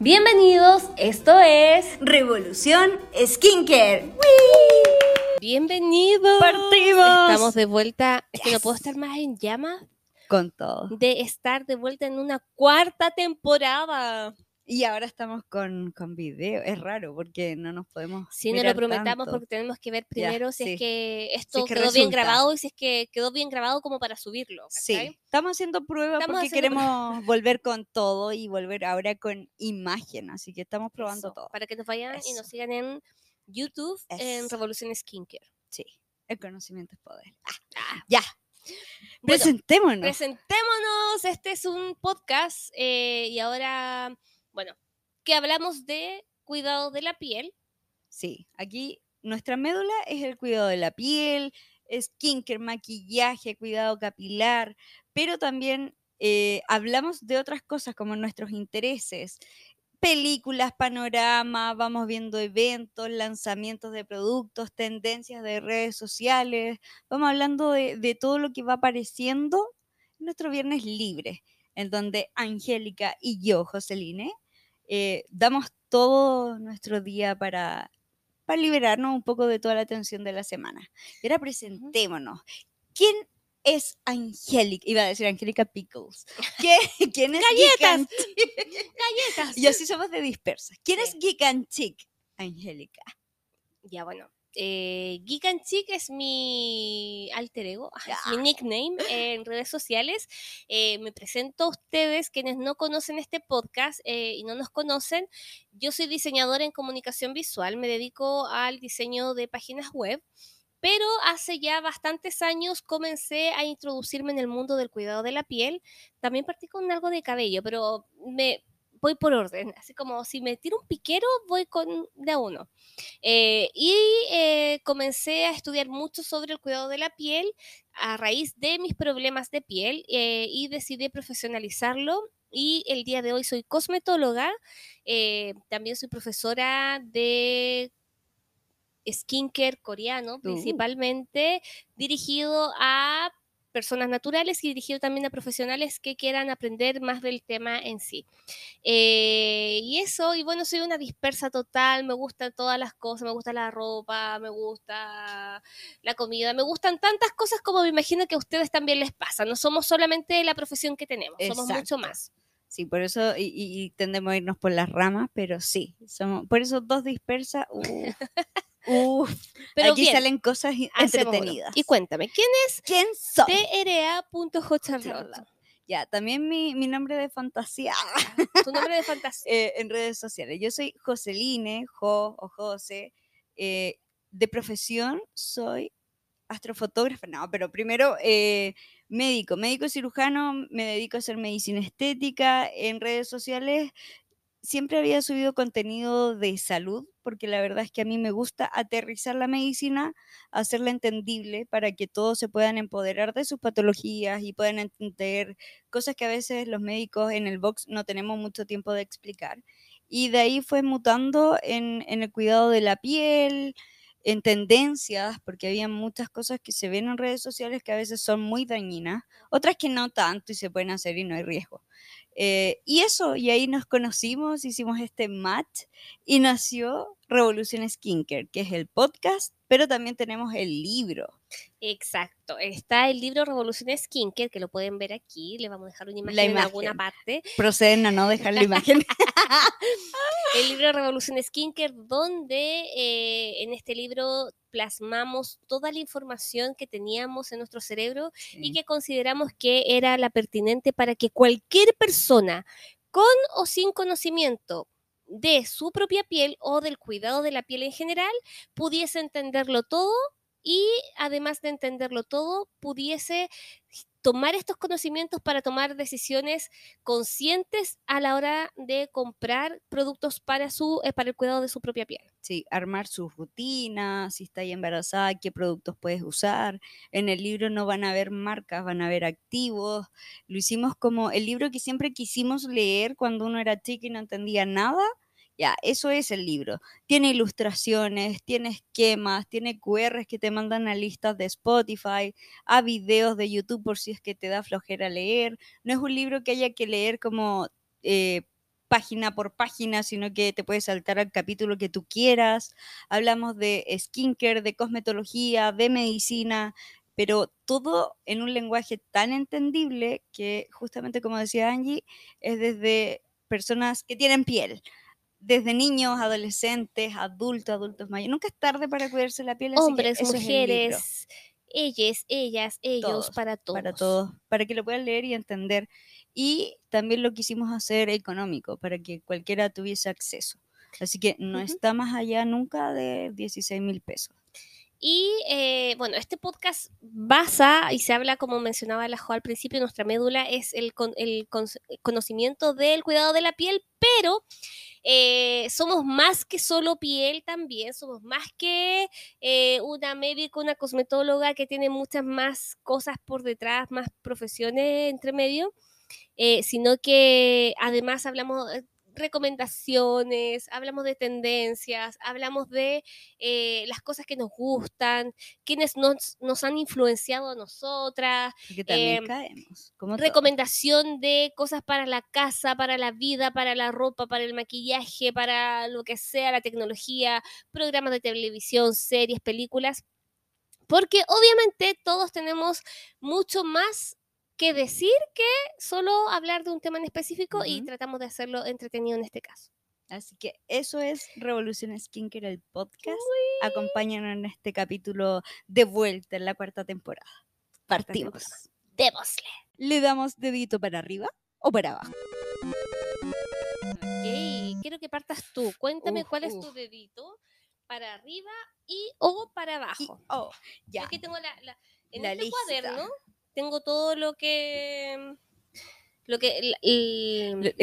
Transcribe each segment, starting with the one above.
Bienvenidos, esto es Revolución Skincare. Bienvenidos. Partimos. Estamos de vuelta. Es que no puedo estar más en llamas Con todo. de estar de vuelta en una cuarta temporada. Y ahora estamos con, con video. Es raro porque no nos podemos. Sí, no lo prometamos tanto. porque tenemos que ver primero si sí. es que esto que quedó bien grabado y si es que quedó bien grabado como para subirlo. Sí, estamos haciendo pruebas porque haciendo queremos volver con todo y volver ahora con imagen. Así que estamos probando Eso, todo. Para que nos vayan y nos sigan en YouTube en. Revolución Skincare. Sí, el conocimiento es poder. Ah. Ya, Bueno, presentémonos. presentémonos. Este es un podcast eh, y ahora, bueno, que hablamos de cuidado de la piel. Sí, aquí nuestra médula es el cuidado de la piel, skincare, maquillaje, cuidado capilar, pero también eh, hablamos de otras cosas como nuestros intereses, películas, panorama, vamos viendo eventos, lanzamientos de productos, tendencias de redes sociales, vamos hablando de, de todo lo que va apareciendo en nuestro viernes libre, en donde Angélica y yo, Joseline, eh, damos todo nuestro día para, para liberarnos un poco de toda la tensión de la semana. Y ahora presentémonos. ¿Quién es Angélica? Iba a decir Angélica Pickles. ¿Qué- ¿Quién es Chick? Galletas. Y así somos de dispersas. ¿Quién es. Geek and Chick? Angélica. Ya, bueno. Eh, Geek and Chick es mi alter ego, es mi nickname en redes sociales. Eh, me presento a ustedes, quienes no conocen este podcast eh, y no nos conocen. Yo soy diseñadora en comunicación visual, me dedico al diseño de páginas web. Pero hace ya bastantes años comencé a introducirme en el mundo del cuidado de la piel. También partí con algo de cabello, pero me voy por orden. Así como si me tiro un piquero, voy con de a uno. Eh, y eh, comencé a estudiar mucho sobre el cuidado de la piel a raíz de mis problemas de piel eh, y decidí profesionalizarlo. Y el día de hoy soy cosmetóloga, eh, también soy profesora de skincare coreano, principalmente dirigido a personas naturales y dirigido también a profesionales que quieran aprender más del tema en sí. Eh, y eso, y bueno, soy una dispersa total, me gustan todas las cosas, me gusta la ropa, me gusta la comida, me gustan tantas cosas como me imagino que a ustedes también les pasa. No somos solamente la profesión que tenemos, somos mucho más. Sí, por eso, y, y- tendemos a irnos por las ramas, pero sí, somos, por eso dos dispersas, uf, uf, Pero aquí bien, salen cosas entretenidas. Y cuéntame, ¿quién es ¿Quién soy? Ya, también mi, mi nombre de fantasía Tu nombre de fantasía. eh, en redes sociales. Yo soy Joseline, Jo o Jose. eh, de profesión soy astrofotógrafa, no, pero primero eh, médico, médico cirujano, me dedico a hacer medicina estética. En redes sociales siempre había subido contenido de salud, porque la verdad es que a mí me gusta aterrizar la medicina, hacerla entendible para que todos se puedan empoderar de sus patologías y puedan entender cosas que a veces los médicos en el box no tenemos mucho tiempo de explicar. Y de ahí fue mutando en, el cuidado de la piel, en tendencias, porque había muchas cosas que se ven en redes sociales que a veces son muy dañinas, otras que no tanto y se pueden hacer y no hay riesgo. Eh, y eso, y ahí nos conocimos, hicimos este match y nació Revolución Skincare, que es el podcast, pero también tenemos el libro. Exacto. Está el libro Revolución Skincare, que lo pueden ver aquí. Le vamos a dejar una imagen, en alguna parte. Proceden a no dejar la imagen. El libro Revolución Skincare, donde eh, en este libro plasmamos toda la información que teníamos en nuestro cerebro y que consideramos que era la pertinente para que cualquier persona con o sin conocimiento de su propia piel o del cuidado de la piel en general pudiese entenderlo todo y además de entenderlo todo pudiese tomar estos conocimientos para tomar decisiones conscientes a la hora de comprar productos para su eh, para el cuidado de su propia piel. Sí, armar sus rutinas, si está embarazada, qué productos puedes usar. En el libro no van a haber marcas, van a haber activos. Lo hicimos como el libro que siempre quisimos leer cuando uno era chico y no entendía nada. Ya, eso es el libro. Tiene ilustraciones, tiene esquemas, tiene QRs que te mandan a listas de Spotify, a videos de YouTube por si es que te da flojera leer. No es un libro que haya que leer como eh, página por página, sino que te puedes saltar al capítulo que tú quieras. Hablamos de skincare, de cosmetología, de medicina, pero todo en un lenguaje tan entendible que justamente como decía Angie, es desde personas que tienen piel, desde niños, adolescentes, adultos, adultos mayores. Nunca es tarde para cuidarse la piel. Hombres, mujeres, ellas, ellas, ellos, para todos. Para todos, para que lo puedan leer y entender. Y también lo quisimos hacer económico, para que cualquiera tuviese acceso. Así que no está más allá nunca de 16 mil pesos. Y eh, bueno, este podcast basa y se habla, como mencionaba la Jo al principio, nuestra médula es el, conocimiento del cuidado de la piel, pero eh, somos más que solo piel también, somos más que eh, una médica, una cosmetóloga que tiene muchas más cosas por detrás, más profesiones entre medio, sino que además hablamos recomendaciones, hablamos de tendencias, hablamos de eh, las cosas que nos gustan, quienes nos, nos han influenciado a nosotras. Que también em, caemos. recomendación de cosas para la casa, para la vida, para la ropa, para el maquillaje, para lo que sea, la tecnología, programas de televisión, series, películas. Porque obviamente todos tenemos mucho más que decir que solo hablar de un tema en específico y tratamos de hacerlo entretenido en este caso. Así que eso es Revolución Skincare, el podcast. Acompáñanos en este capítulo de vuelta en la cuarta temporada. Partimos. Démosle. ¿Le damos dedito para arriba o para abajo? Ok, quiero que partas tú. Cuéntame cuál es tu dedito para arriba y o para abajo. oh, ya. Aquí tengo la, la en la este cuaderno tengo todo lo que lo que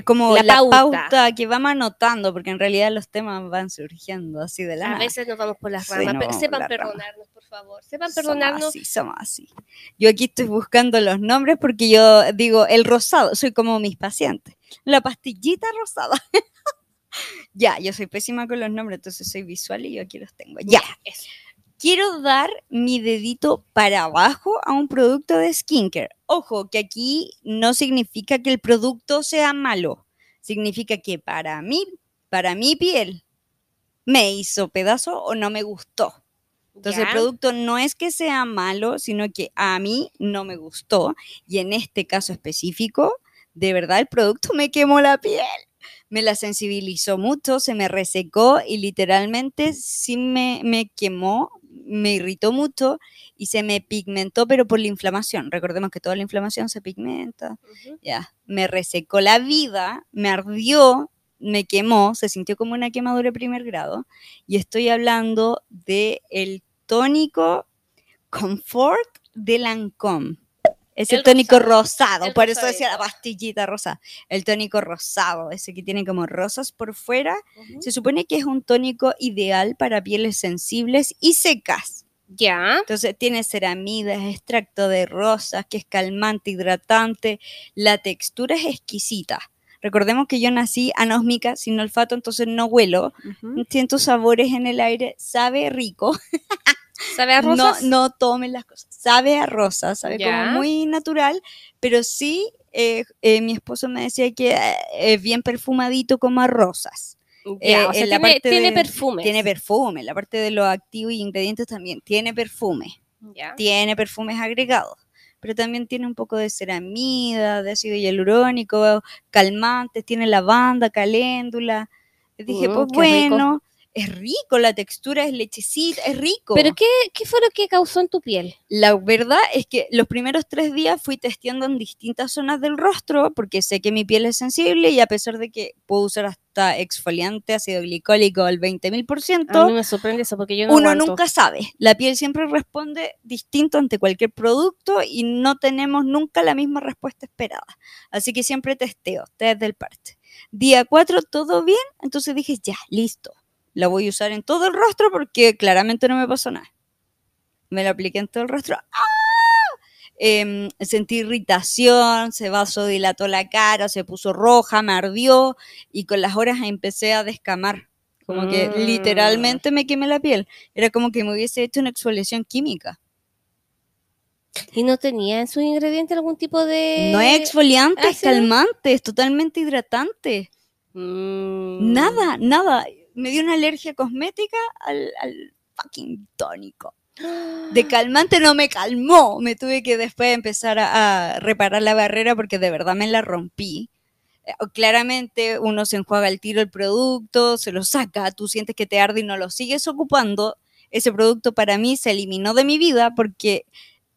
como la, pauta. que vamos anotando porque en realidad los temas van surgiendo así de la a veces nos vamos por las ramas pero sepan perdonarnos por favor sepan perdonarnos. somos así, somos así. Yo aquí estoy buscando los nombres porque yo digo el rosado soy como mis pacientes. La pastillita rosada. Ya yo soy pésima con los nombres entonces soy visual y yo aquí los tengo. Ya. Eso quiero dar mi dedito para abajo a un producto de skincare. Ojo, que aquí no significa que el producto sea malo. Significa que para mí, para mi piel, me hizo pedazo o no me gustó. Entonces el producto no es que sea malo, sino que a mí no me gustó. Y en este caso específico, de verdad el producto me quemó la piel me la sensibilizó mucho, se me resecó y literalmente sí me, me quemó, me irritó mucho y se me pigmentó, pero por la inflamación. Recordemos que toda la inflamación se pigmenta. Ya, me resecó la vida, me ardió, me quemó, se sintió como una quemadura de primer grado. Y estoy hablando de el tónico Comfort de Lancôme. Es el, tónico rosado, por eso decía la pastillita rosa. El tónico rosado, ese que tiene como rosas por fuera, se supone que es un tónico ideal para pieles sensibles y secas. Ya. Entonces tiene ceramidas, extracto de rosas, que es calmante, hidratante. La textura es exquisita. Recordemos que yo nací anósmica, sin olfato, entonces no huelo. Siento sabores en el aire, sabe rico. ¿Sabe a rosas? No, no tomen las cosas. Sabe a rosas, sabe como muy natural, pero sí, eh, eh, mi esposo me decía que eh, es bien perfumadito como a rosas. O sea, tiene, tiene perfume. Tiene perfume, la parte de los activos y ingredientes también. Tiene perfume. Tiene perfumes agregados pero también tiene un poco de ceramida, de ácido hialurónico, calmantes, tiene lavanda, caléndula. Le dije, mm, pues bueno, es rico, la textura es lechecita, es rico. ¿Pero qué, qué, fue lo que causó en tu piel? La verdad es que los primeros tres días fui testeando en distintas zonas del rostro porque sé que mi piel es sensible y a pesar de que puedo usar hasta exfoliante, ácido glicólico al 20.000%. A mí me sorprende eso porque yo no Uno nunca sabe. La piel siempre responde distinto ante cualquier producto y no tenemos nunca la misma respuesta esperada. Así que siempre testeo desde el parte. Día 4 todo bien, entonces dije ya, listo la voy a usar en todo el rostro porque claramente no me pasó nada. Me la apliqué en todo el rostro. ¡Ah! Em, sentí irritación, se vasodilató la cara, se puso roja, me ardió y con las horas empecé a descamar. Como que mm. literalmente me quemé la piel. Era como que me hubiese hecho una exfoliación química. ¿Y no tenía en su ingrediente algún tipo de...? No es exfoliante, es calmante, es totalmente hidratante. Mm. Nada, nada. Me dio una alergia cosmética al, al fucking tónico. De calmante no me calmó. Me tuve que después empezar a, a reparar la barrera porque de verdad me la rompí. Eh, Claramente uno se enjuaga el tiro el producto, se lo saca, tú sientes que te arde y no lo sigues ocupando. Ese producto para mí se eliminó de mi vida porque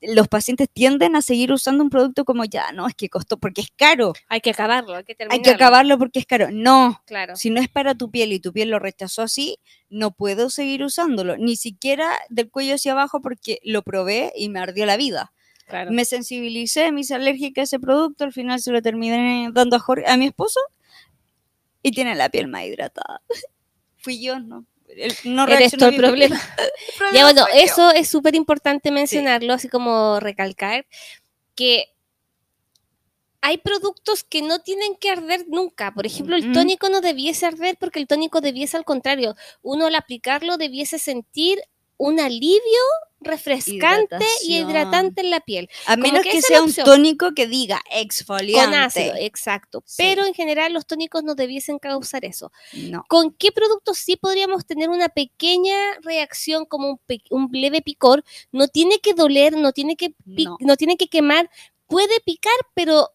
los pacientes tienden a seguir usando un producto como ya, no, es que costó porque es caro. Hay que acabarlo, hay que terminarlo. Hay que acabarlo porque es caro. No, Claro. si no es para tu piel y tu piel lo rechazó así, no puedo seguir usándolo, ni siquiera del cuello hacia abajo porque lo probé y me ardió la vida. claro. Me sensibilicé, me hice alérgica a ese producto, al final se lo terminé dando a, Jorge- a mi esposo y tiene la piel más hidratada. Fui yo, ¿no? Él no Eres el problema. El problema Ya bueno, eso es súper importante mencionarlo, así como recalcar que hay productos que no tienen que arder nunca. Por ejemplo, el tónico no debiese arder porque el tónico debiese al contrario. Uno al aplicarlo debiese sentir un alivio refrescante y hidratante en la piel. A menos que sea un tónico que diga exfoliante. Con ácido, exacto. Sí. Pero en general los tónicos no debiesen causar eso. No. ¿Con qué productos sí podríamos tener una pequeña reacción como un, un leve picor? No tiene que doler, no tiene que, No. no. tiene que quemar, puede picar, pero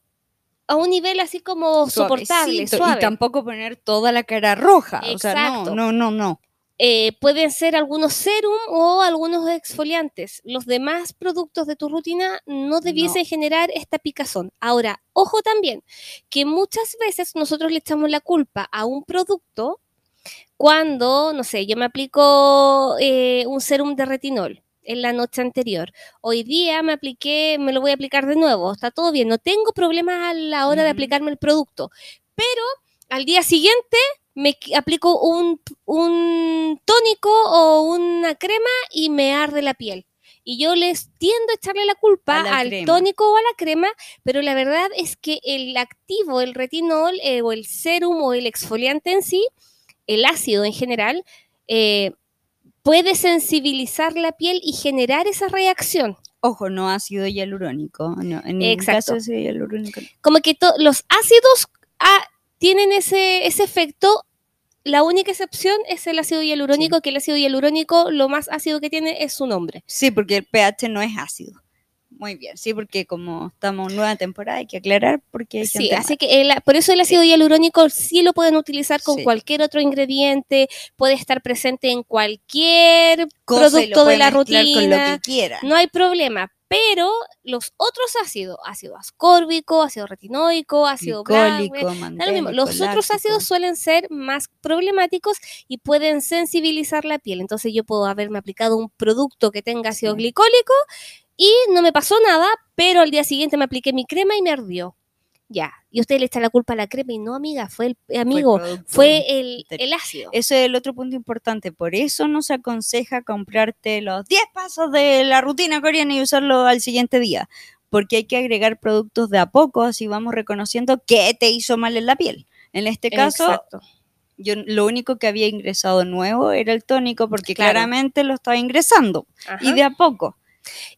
a un nivel así como soportable, suave. Y tampoco poner toda la cara roja. O sea, Exacto. no, no, no, no. Eh, pueden ser algunos serum o algunos exfoliantes. Los demás productos de tu rutina no debiesen generar esta picazón. Ahora, ojo también, que muchas veces nosotros le echamos la culpa a un producto cuando, no sé, yo me aplico eh, un serum de retinol en la noche anterior. Hoy día me apliqué, me lo voy a aplicar de nuevo, está todo bien, no tengo problemas a la hora de aplicarme el producto, pero al día siguiente me aplico un, un tónico o una crema y me arde la piel. Y yo les tiendo a echarle la culpa al crema. tónico o a la crema, pero la verdad es que el activo, el retinol eh, o el serum o el exfoliante en sí, el ácido en general, eh, puede sensibilizar la piel y generar esa reacción. Ojo, no ácido hialurónico. No, en ningún Exacto. caso ácido hialurónico. Como que los ácidos ah, tienen ese, ese efecto. La única excepción es el ácido hialurónico, que el ácido hialurónico, lo más ácido que tiene es su nombre. Sí, porque el pH no es ácido. Muy bien, sí, porque como estamos en nueva temporada hay que aclarar porque hay Sí, así que el- por eso el ácido hialurónico sí lo pueden utilizar con Sí. cualquier otro ingrediente, puede estar presente en cualquier cosa producto de la mezclar con lo rutina. que no hay problema. Pero los otros ácidos, ácido ascórbico, ácido retinoico, ácido Glicólico, blanco, lo mismo. Los otros ácidos suelen ser más problemáticos y pueden sensibilizar la piel. Entonces yo puedo haberme aplicado un producto que tenga ácido Sí. glicólico y no me pasó nada, pero al día siguiente me apliqué mi crema y me ardió. Ya. Y usted le echa la culpa a la crema y no, amiga, fue el Fue el amigo, fue el, el ácido. Ese es el otro punto importante. Por eso no se aconseja comprarte los 10 pasos de la rutina coreana y usarlo al siguiente día. Porque hay que agregar productos de a poco, así vamos reconociendo qué te hizo mal en la piel. En este caso, Exacto. yo lo único que había ingresado nuevo era el tónico, porque Claro. claramente lo estaba ingresando. Y de a poco.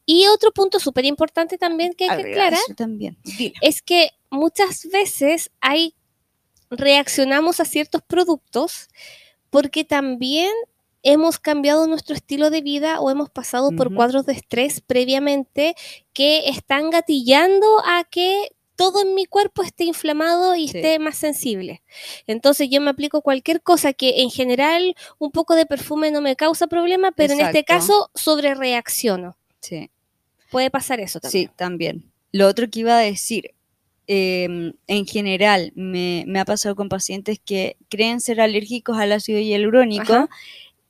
Y otro punto súper importante también que hay que aclarar eso también. Dilo. es que muchas veces hay reaccionamos a ciertos productos porque también hemos cambiado nuestro estilo de vida o hemos pasado por cuadros de estrés previamente que están gatillando a que todo en mi cuerpo esté inflamado y Sí. esté más sensible. Entonces yo me aplico cualquier cosa que en general un poco de perfume no me causa problema, pero en este Exacto. caso sobre reacciono. Sí. Puede pasar eso también. Sí, también. Lo otro que iba a decir, em, en general, me, me ha pasado con pacientes que creen ser alérgicos al ácido hialurónico Ajá.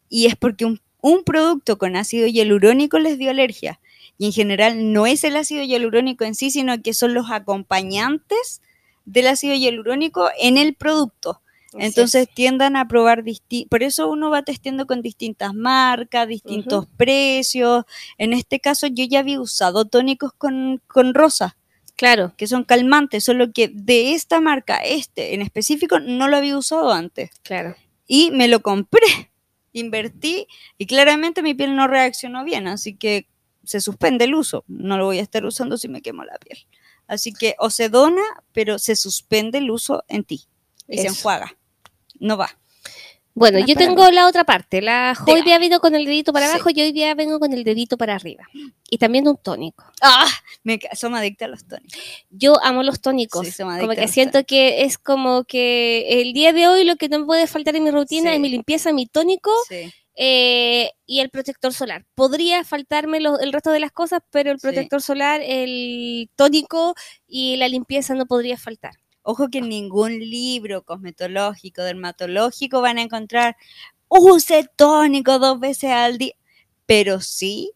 y es porque un, un producto con ácido hialurónico les dio alergia. Y en general no es el ácido hialurónico en sí, sino que son los acompañantes del ácido hialurónico en el producto. Así Entonces es. tiendan a probar por eso uno va testeando con distintas marcas, distintos precios. En este caso yo ya había usado tónicos con, con rosa, claro. que son calmantes, solo que de esta marca, este en específico, no lo había usado antes. Claro. Y me lo compré, invertí y claramente mi piel no reaccionó bien, así que se suspende el uso. No lo voy a estar usando si me quemo la piel. Así que o se dona, pero se suspende el uso en ti y se enjuaga. no va. Bueno, No, yo tengo la otra parte. La hoy día vino con el dedito para Sí. abajo y hoy día vengo con el dedito para arriba. Y también un tónico. ¡Ah! Me, somos adictas a los tónicos. Yo amo los tónicos. Sí, como que siento que es como que el día de hoy lo que no me puede faltar en mi rutina Sí. es mi limpieza, mi tónico eh, y el protector solar. Podría faltarme lo- el resto de las cosas, pero el protector solar, el tónico y la limpieza no podría faltar. Ojo que en ningún libro cosmetológico, dermatológico van a encontrar use tónico dos veces al día. Pero sí,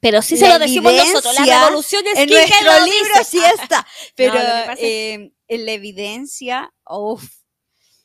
Pero sí se lo decimos nosotros. La revolución es en que nuestro lo libro dice. sí está. Pero es- eh, en la evidencia, uf,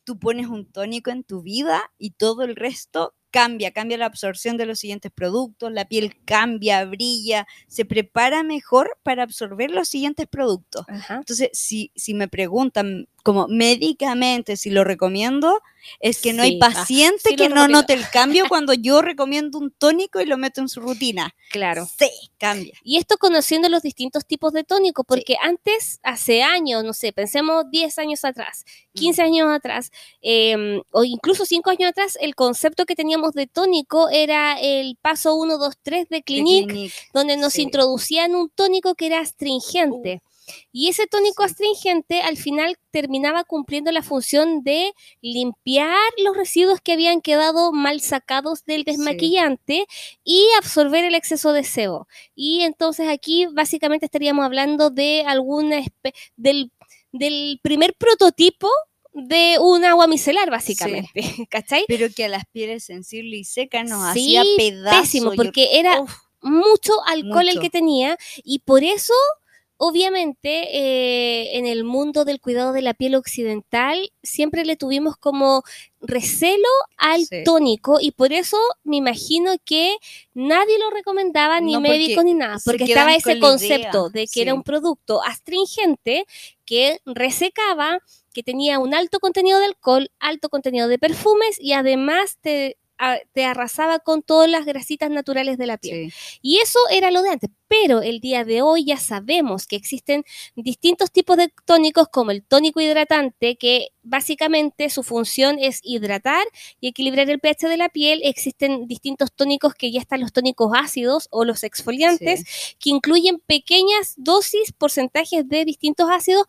tú pones un tónico en tu vida y todo el resto cambia, cambia la absorción de los siguientes productos, la piel cambia, brilla, se prepara mejor para absorber los siguientes productos. Ajá. Entonces, si, si me preguntan como médicamente si lo recomiendo, es que no hay ah, paciente sí que no recomiendo. note el cambio cuando yo recomiendo un tónico y lo meto en su rutina. Claro. Sí, cambia. Y esto conociendo los distintos tipos de tónico, porque antes, hace años, no sé, pensemos 10 años atrás, 15 años atrás, eh, o incluso 5 años atrás, el concepto que teníamos de tónico era el paso 1, 2, 3 de De Clinique, Clinique. donde nos introducían un tónico que era astringente. Y ese tónico astringente al final terminaba cumpliendo la función de limpiar los residuos que habían quedado mal sacados del desmaquillante y absorber el exceso de sebo. Y entonces aquí básicamente estaríamos hablando de alguna del, del primer prototipo de un agua micelar, básicamente. ¿Cachai? Pero que a las pieles sensibles y secas nos Sí, hacía pedazos. Pésimo, yo- porque era Uf, mucho alcohol el que tenía y por eso obviamente eh, en el mundo del cuidado de la piel occidental siempre le tuvimos como recelo al Sí. tónico y por eso me imagino que nadie lo recomendaba ni No, médicos ni nada porque estaba ese concepto de que era un producto astringente que resecaba que tenía un alto contenido de alcohol, alto contenido de perfumes y además te, a- te arrasaba con todas las grasitas naturales de la piel. sí. Y eso era lo de antes, pero el día de hoy ya sabemos que existen distintos tipos de tónicos como el tónico hidratante, que básicamente su función es hidratar y equilibrar el pH de la piel. Existen distintos tónicos que ya están los tónicos ácidos o los exfoliantes, que incluyen pequeñas dosis, porcentajes de distintos ácidos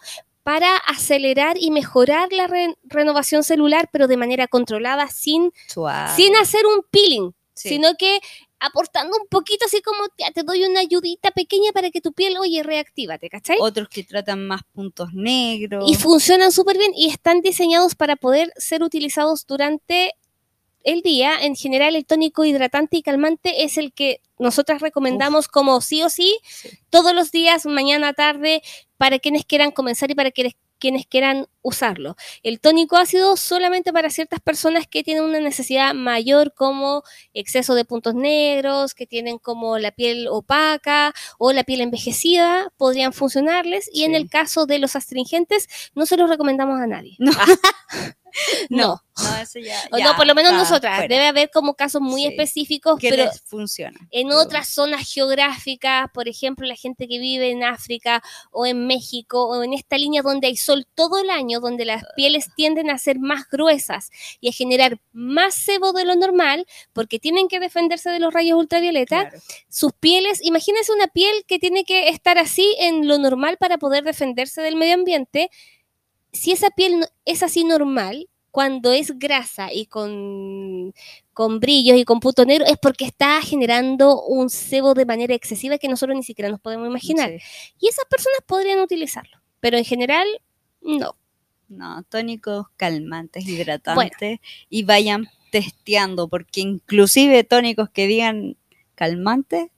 para acelerar y mejorar la re- renovación celular, pero de manera controlada, sin, Suave. sin hacer un peeling, Sí. sino que aportando un poquito así como te doy una ayudita pequeña para que tu piel, oye, reactívate, ¿cachai? Otros que tratan más puntos negros. Y funcionan súper bien y están diseñados para poder ser utilizados durante el día. En general, el tónico hidratante y calmante es el que nosotras recomendamos como sí o sí, Sí. todos los días, mañana, tarde, para quienes quieran comenzar y para quienes, quienes quieran usarlo. El tónico ácido solamente para ciertas personas que tienen una necesidad mayor como exceso de puntos negros, que tienen como la piel opaca o la piel envejecida, podrían funcionarles. Y en el caso de los astringentes, no se los recomendamos a nadie. No. Ah, no. No, eso ya. O ya no, por lo menos nosotras. fuera. Debe haber como casos muy Sí. específicos, que pero funciona. en otras zonas geográficas, por ejemplo, la gente que vive en África o en México o en esta línea donde hay sol todo el año, donde las pieles tienden a ser más gruesas y a generar más sebo de lo normal, porque tienen que defenderse de los rayos ultravioleta, Claro. sus pieles, imagínense una piel que tiene que estar así en lo normal para poder defenderse del medio ambiente. Si esa piel es así normal, cuando es grasa y con, con brillos y con punto negro, es porque está generando un sebo de manera excesiva que nosotros ni siquiera nos podemos imaginar. Sí. Y esas personas podrían utilizarlo, pero en general, no. No, tónicos calmantes, hidratantes y vayan testeando, porque inclusive tónicos que digan calmantes,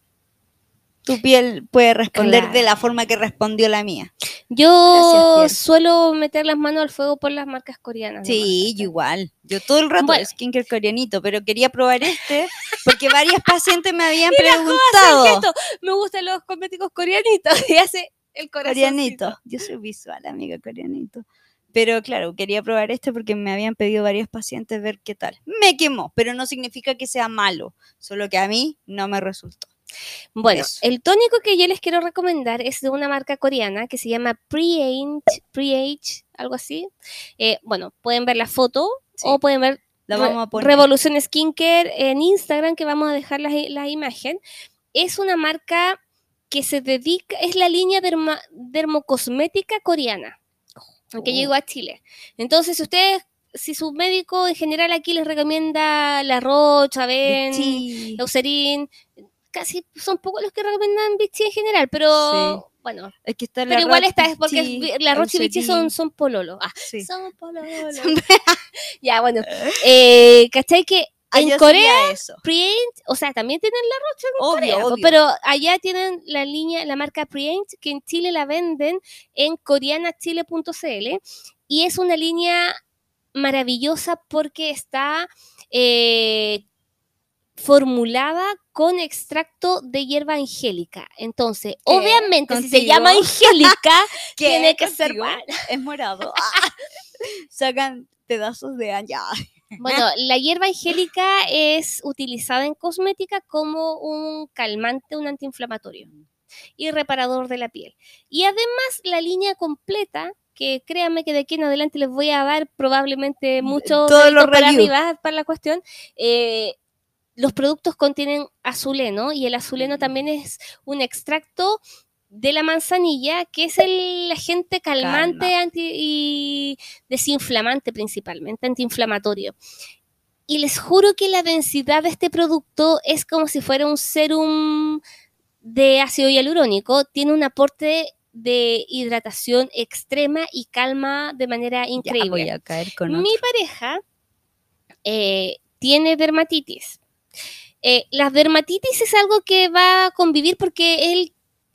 tu piel puede responder Claro. de la forma que respondió la mía. Yo Gracias, suelo meter las manos al fuego por las marcas coreanas. Sí, yo igual. Yo todo el rato Bueno. skincare coreanito, pero quería probar este porque varias pacientes me habían Mira, ¿cómo hace el preguntado. Me gustan los cosméticos coreanitos y hace el corazón. Coreanito. Yo soy visual, amiga, coreanito. Pero claro, quería probar este porque me habían pedido varios pacientes ver qué tal. Me quemó, pero no significa que sea malo, solo que a mí no me resultó. Bueno, Eso. el tónico que yo les quiero recomendar es de una marca coreana que se llama Pre-Age, Pre-Age algo así. Eh, bueno, pueden ver la foto Sí. o pueden ver La vamos a poner. Revolución Skincare en Instagram, que vamos a dejar la, la imagen. Es una marca que se dedica, es la línea derma- dermocosmética coreana, que Oh. llegó a Chile. Entonces, si ustedes, si su médico en general aquí les recomienda la Roche, Aven. Eucerin, casi son pocos los que recomiendan Vichy en general, pero bueno, Es que está la pero igual esta es porque Vichy, la Roche y Vichy son, son pololo. Ah, Sí. son pololo. ya, bueno, eh, ¿cachai? Que en Corea, eso. Preaint, o sea, también tienen la Roche en Obvio, Corea, obvio. pero allá tienen la línea, la marca Preaint, que en Chile la venden en coreanachile.cl y es una línea maravillosa porque está eh, formulada con extracto de hierba angélica. Entonces, ¿Qué? obviamente, si se llama angélica, tiene que ser buena. Es morado. Ah. Sacan pedazos de allá. Bueno, la hierba angélica es utilizada en cosmética como un calmante, un antiinflamatorio y reparador de la piel. Y además la línea completa, que créanme que de aquí en adelante les voy a dar probablemente mucho Todos los para arriba para la cuestión. eh, los productos contienen azuleno y el azuleno también es un extracto de la manzanilla, que es el agente calmante Calma. anti y desinflamante principalmente, antiinflamatorio. Y les juro que la densidad de este producto es como si fuera un serum de ácido hialurónico. Tiene un aporte de hidratación extrema y calma de manera Ya increíble. voy a caer con Mi pareja eh, tiene dermatitis. Eh, la dermatitis es algo que va a convivir porque él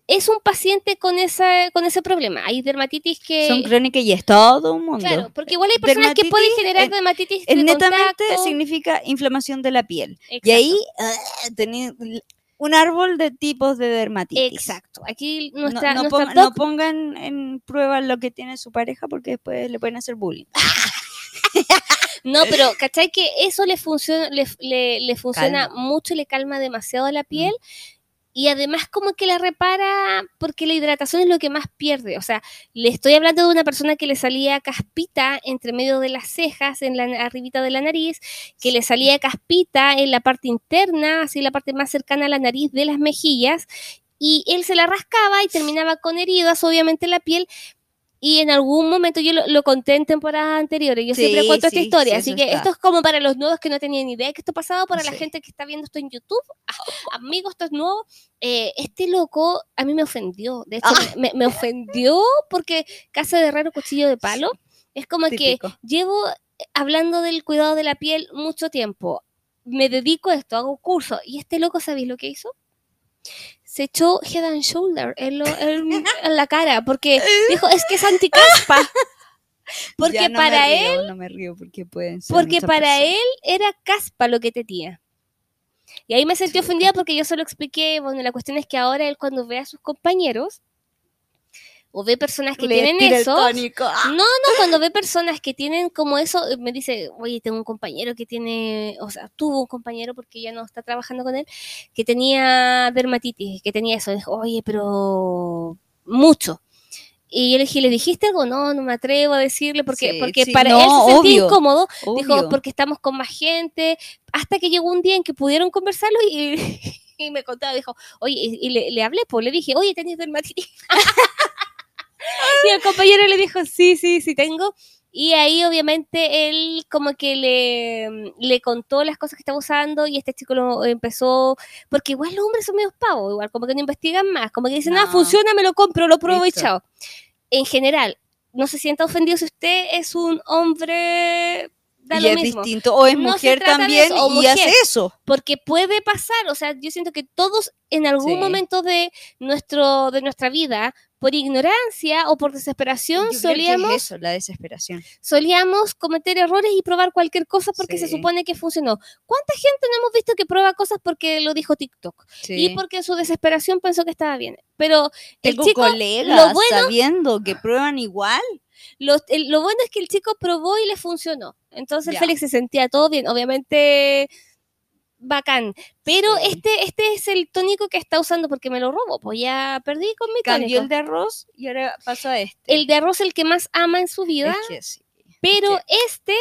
es un paciente con, esa, con ese problema. Hay dermatitis que... Son crónicas y es todo un mundo. Claro, porque igual hay personas que pueden generar es- dermatitis Es de netamente contacto. significa inflamación de la piel. Y ahí ah, tenés un árbol de tipos de dermatitis. Exacto. Aquí No- nuestra, no, nuestra ponga- no pongan en prueba lo que tiene su pareja porque después le pueden hacer bullying. No, pero ¿cachai que eso le funciona, le, le- le funciona Calma. mucho, le calma demasiado la piel? Y además como que la repara porque la hidratación es lo que más pierde. O sea, le estoy hablando de una persona que le salía caspita entre medio de las cejas, en la arribita de la nariz, que le salía caspita en la parte interna, así la parte más cercana a la nariz de las mejillas, y él se la rascaba y terminaba con heridas, obviamente, en la piel. Y en algún momento yo lo, lo conté en temporadas anteriores, yo siempre Sí, cuento esta historia, sí, así que está. esto es como para los nuevos que no tenían idea que esto pasaba, para la gente que está viendo esto en YouTube, ah, amigos, esto es nuevo, eh, este loco a mí me ofendió, de hecho Ah. me, me ofendió porque casa de herrero cuchillo de palo, es como que llevo hablando del cuidado de la piel mucho tiempo, me dedico a esto, hago curso, y este loco, ¿sabéis lo que hizo? Se echó head and shoulder en, lo- en- en la cara, porque dijo, es que es anticaspa. Porque no para él No me río porque pueden ser porque para personas. él era caspa lo que tenía. Y ahí me sentí ofendida porque yo solo expliqué, bueno, la cuestión es que ahora él cuando ve a sus compañeros o ve personas que Le tienen eso, no, no, cuando ve personas que tienen como eso, me dice, oye, tengo un compañero que tiene, o sea, tuvo un compañero porque ya no está trabajando con él, que tenía dermatitis, que tenía eso. Dijo, oye, pero mucho. Y yo le dije, ¿le dijiste algo? No, no me atrevo a decirle porque, Sí, porque sí, para no, él se sentía obvio, incómodo. Dijo, porque estamos con más gente. Hasta que llegó un día en que pudieron conversarlo y, y me contaba, dijo, oye, y, y le, le hablé, pues le dije, oye, ¿tenés dermatitis? y el compañero le dijo, sí, sí, sí tengo. Y ahí obviamente él como que le, le contó las cosas que estaba usando y este chico lo empezó, porque igual los hombres son medio pavos, igual como que no investigan más, como que dicen, ah, No. funciona, me lo compro, lo pruebo Listo. y chao. En general, no se sienta ofendido si usted es un hombre, da y lo es mismo. distinto. O es No se mujer también eso, y mujer. hace eso. porque puede pasar, o sea, yo siento que todos en algún Sí. momento de nuestro de nuestra vida, por ignorancia o por desesperación, Yo solíamos es eso, la desesperación. solíamos cometer errores y probar cualquier cosa porque se Sí. supone que funcionó. ¿Cuánta gente no hemos visto que prueba cosas porque lo dijo TikTok y Sí. porque en su desesperación pensó que estaba bien? Pero el Tengo chico, colegas lo bueno- sabiendo que prueban igual. Lo, el- lo bueno es que el chico probó y le funcionó. Entonces. Félix se sentía todo bien. Obviamente bacán. Pero Sí. este, este es el tónico que está usando porque me lo robo, pues ya perdí con mi Cambió tónico. el de arroz y ahora pasó a este. El de arroz el que más ama en su vida, Es que sí. pero este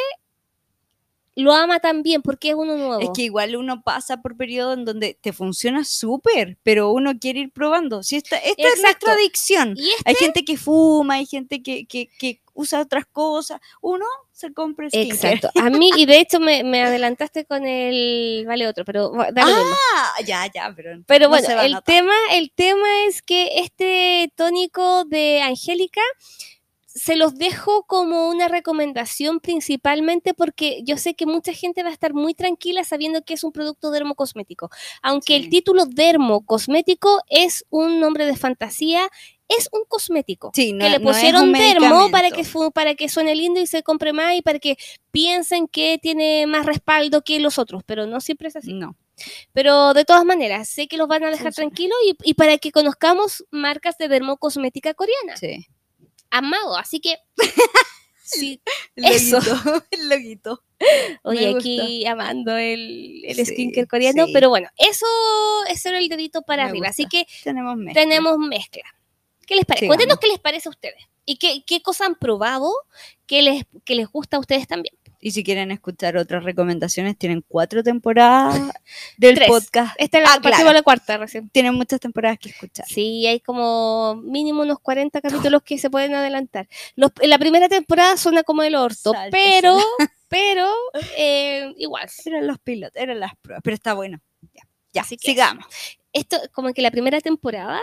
lo ama también porque es uno nuevo. Es que igual uno pasa por periodos en donde te funciona súper, pero uno quiere ir probando. Si esta, esta es nuestra adicción. y este, Hay gente que fuma, hay gente que, que, que usa otras cosas. Uno se compra skincare. exacto. A mí, y de hecho me, me adelantaste con el vale otro, pero mismo. Ah, ya, ya, pero. Pero no bueno, el tema, el tema es que este tónico de Angélica se los dejo como una recomendación principalmente porque yo sé que mucha gente va a estar muy tranquila sabiendo que es un producto dermocosmético. Aunque el título dermocosmético es un nombre de fantasía, es un cosmético. Sí, no, que le no pusieron un dermo para que, para que suene lindo y se compre más y para que piensen que tiene más respaldo que los otros, pero no siempre es así. No. Pero de todas maneras, sé que los van a dejar Funciona. tranquilos y, y para que conozcamos marcas de dermocosmética coreana. Sí. Amado, así que. sí, El Eso. loguito, el loguito. oye, aquí amando el, el Sí, skincare coreano, sí. pero bueno, eso, eso era el dedito para Me arriba. Así que Tenemos mezcla. tenemos mezcla. ¿Qué les parece? Cuéntenos qué les parece a ustedes y qué, qué cosas han probado que les, que les gusta a ustedes también. Y si quieren escuchar otras recomendaciones, tienen cuatro temporadas del Tres. podcast. Esta es la, Ah, claro. la cuarta recién. Tienen muchas temporadas que escuchar. Sí, hay como mínimo unos 40 capítulos que se pueden adelantar. Los, en la primera temporada suena como el orto, Sáltesela. pero, pero eh, igual. Eran los pilotos, eran las pruebas, pero está bueno. Ya, ya Así que sigamos. Esto, como que la primera temporada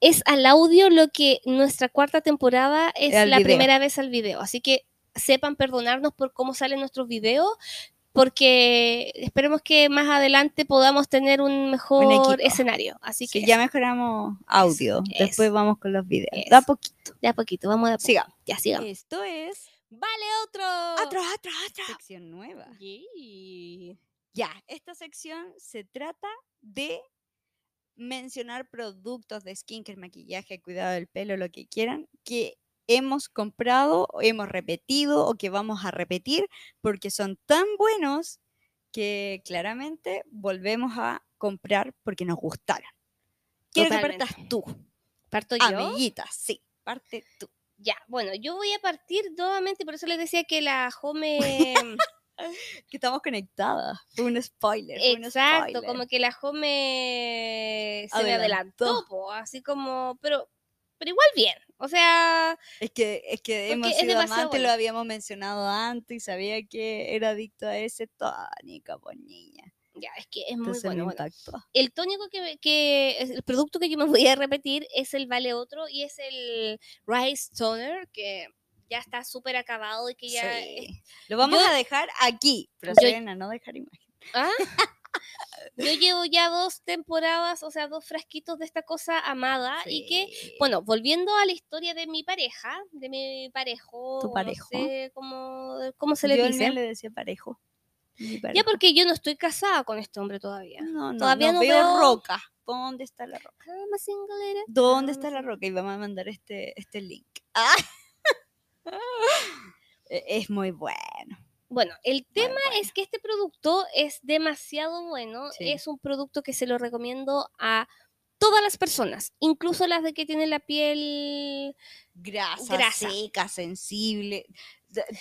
es al audio lo que nuestra cuarta temporada es Al la video. primera vez al video. Así que sepan perdonarnos por cómo salen nuestros videos, porque esperemos que más adelante podamos tener un mejor escenario. Así Sí, que ya mejoramos audio. Después vamos con los videos. Da poquito. de a poquito, vamos de a poco. Sigamos. Ya sigamos. Esto es Vale otro. otro, otro, otro. Sección nueva. Ya, esta sección se trata de mencionar productos de skincare, maquillaje, cuidado del pelo, lo que quieran, que hemos comprado, hemos repetido o que vamos a repetir porque son tan buenos que claramente volvemos a comprar porque nos gustaron. Quiero que partas tú, Parto yo. amiguita, sí, parte tú. Ya, bueno, yo voy a partir nuevamente, por eso les decía que la Home. Que estamos conectadas. Fue un spoiler. fue un Exacto, spoiler. como que la Home se me Adelantó. adelantó, po, así como, pero, pero igual bien. O sea, Es que, es que hemos sido amantes, lo habíamos mencionado antes y sabía que era adicto a ese tónico, pues niña. ya, es que es muy bueno. El tónico que, que el producto que yo me voy a repetir es el Vale Otro y es el Rice Toner, que ya está súper acabado y que ya es-. Lo vamos yo- a dejar aquí, pero yo- a no dejar imagen. ¿Ah? Yo llevo ya dos temporadas, o sea, dos frasquitos de esta cosa amada y que, bueno, volviendo a la historia de mi pareja, de mi parejo, ¿Tu parejo? no sé cómo, cómo se le Yo dice. le decía parejo. Ya porque yo no estoy casada con este hombre todavía. no, no, todavía no no veo, veo- roca. ¿Dónde está la roca? I'm a single lady. ¿Dónde I'm a está la roca? Y vamos a mandar este, este link. Ah. E- Es muy bueno. Bueno, el tema bueno. es que este producto es demasiado bueno. Sí. Es un producto que se lo recomiendo a todas las personas, incluso las de que tienen la piel Grasa, Grasa. seca, sensible.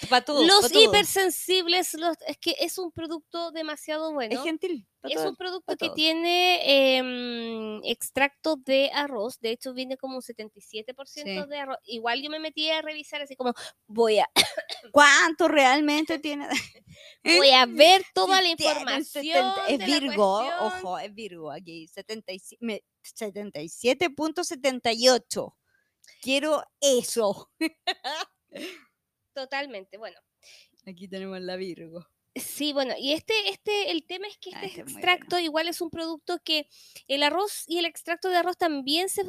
Para todo. Los pa' todo. hipersensibles, los, es que es un producto demasiado bueno. Es gentil. Es todo. un producto que tiene extracto de arroz. De hecho, viene como un 77% Sí. de arroz. Igual yo me metí a revisar así como voy a, ¿Cuánto realmente tiene? voy a ver toda la información. 70 es de la Virgo, ojo, es Virgo aquí. 77 me- 77.78. Quiero eso. Totalmente. Bueno, Aquí tenemos la Virgo. Sí, bueno, y este, este, el tema es que Ah, este este extracto igual es un producto que el arroz y el extracto de arroz también se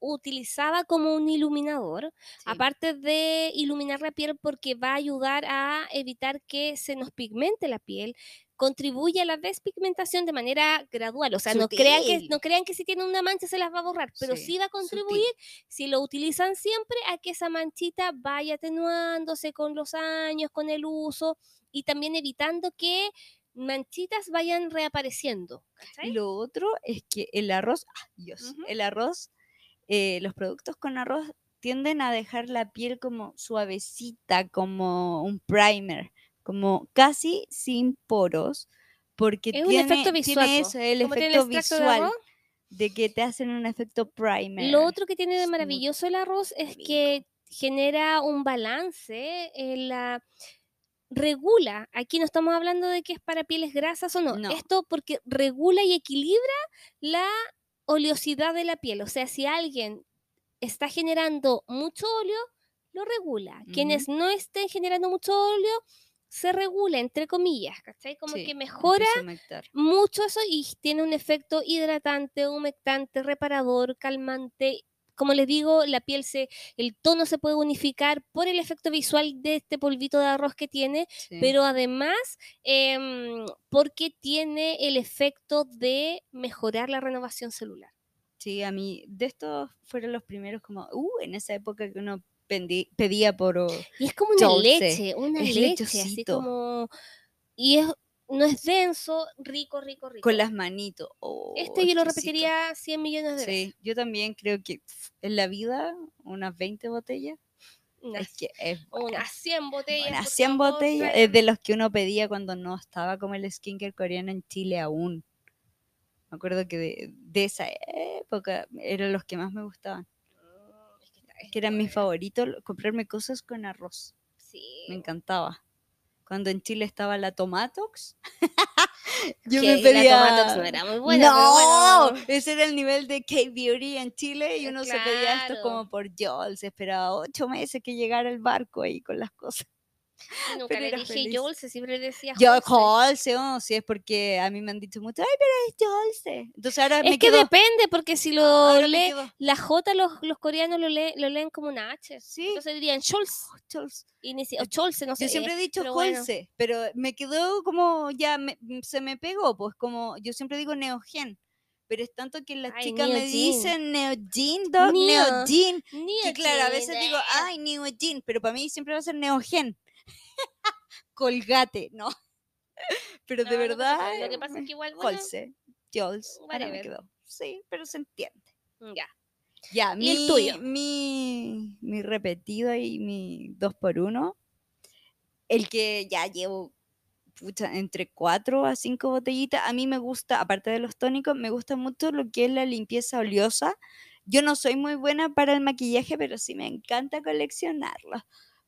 utilizaba como un iluminador, aparte de iluminar la piel porque va a ayudar a evitar que se nos pigmente la piel, contribuye a la despigmentación de manera gradual, o sea, no crean que no crean que si tienen una mancha se las va a borrar, pero sí, Sí, va a sutil. contribuir si lo utilizan siempre a que esa manchita vaya atenuándose con los años, con el uso y también evitando que manchitas vayan reapareciendo. ¿cachai? Lo otro es que el arroz, ah, Dios, el arroz, eh, los productos con arroz tienden a dejar la piel como suavecita, como un primer, como casi sin poros, porque Es un tiene, efecto visual, tiene eso, el tiene efecto de visual de que te hacen un efecto primer. Lo otro que tiene de maravilloso el arroz es rico. que genera un balance en la regula. Aquí no estamos hablando de que es para pieles grasas o no. No. Esto porque regula y equilibra la oleosidad de la piel. O sea, si alguien está generando mucho óleo, lo regula. Quienes no estén generando mucho óleo, se regula, entre comillas, ¿cachai? Como Sí, que mejora mucho eso y tiene un efecto hidratante, humectante, reparador, calmante. Como les digo, la piel se, el tono se puede unificar por el efecto visual de este polvito de arroz que tiene, Sí. pero además em, porque tiene el efecto de mejorar la renovación celular. Sí, a mí, de estos fueron los primeros como, uh, en esa época que uno pedía por... oh, Y es como una Dulce, leche, una es leche, así como... Y es, no es denso, rico, rico, rico. con las manitos. oh, Este yo lo repetiría 100 millones de veces. Sí, yo también creo que en la vida unas 20 botellas. Unas, Es que es unas 100 botellas. Unas por 100 favor, botellas es de los que uno pedía cuando no estaba como el skincare coreano en Chile aún. Me acuerdo que de, de esa época eran los que más me gustaban. Que eran mis favoritos, comprarme cosas con arroz. Sí. Me encantaba. Cuando en Chile estaba la Tomatox, yo Que me la pedía... Tomatox no era muy buena, no, bueno. ese era el nivel de K-Beauty en Chile y Eh, uno se pedía esto como por Joel, se esperaba ocho meses que llegara el barco ahí con las cosas. Nunca pero le dije feliz. Jolce, siempre le decía Yo, Jolce. Jolse, oh, sí, es porque a mí me han dicho mucho, ay, pero es Jolse. Entonces ahora me Es que quedo, depende, porque si lo ahora me lee, la J los, los coreanos lo, lee- lo leen como una H. Sí. Entonces dirían Scholz. Jolse. Y ni si- o Cholce, no sé. Yo siempre he dicho pero bueno. Pero me quedó como, ya me- se me pegó, pues como, yo siempre digo Neogen. Pero es tanto que las Ay, chicas me dicen Neogen, dog, Neo. Neogen. Ni Y claro, a veces digo, ay, Neogen, pero para mí siempre va a ser Neogen. Colgate, no. Pero de No, verdad. nada. Lo que pasa es me- que igual, bueno, Jolse, Jols, ahora me quedó. Sí, pero se entiende. ya. Ya, ¿Y mi, el tuyo? Mi, mi repetido y mi dos por uno. El que ya llevo pucha, entre cuatro a cinco botellitas. A mí me gusta, aparte de los tónicos, me gusta mucho lo que es la limpieza oleosa. Yo no soy muy buena para el maquillaje, pero sí me encanta coleccionarlo.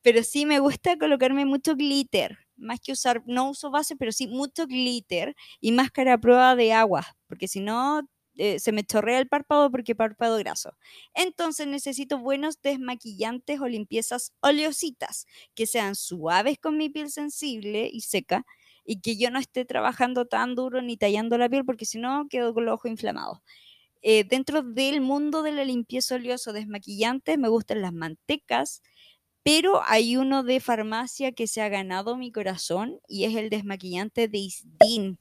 Pero sí me gusta colocarme mucho glitter. Más que usar, no uso base, pero sí mucho glitter y máscara a prueba de agua. Porque si no, eh, se me chorrea el párpado porque párpado graso. Entonces necesito buenos desmaquillantes o limpiezas oleositas que sean suaves con mi piel sensible y seca y que yo no esté trabajando tan duro ni tallando la piel porque si no quedo con los ojos inflamados. Eh, dentro del mundo de la limpieza oleosa desmaquillantes me gustan las mantecas, pero hay uno de farmacia que se ha ganado mi corazón y es el desmaquillante de Isdin,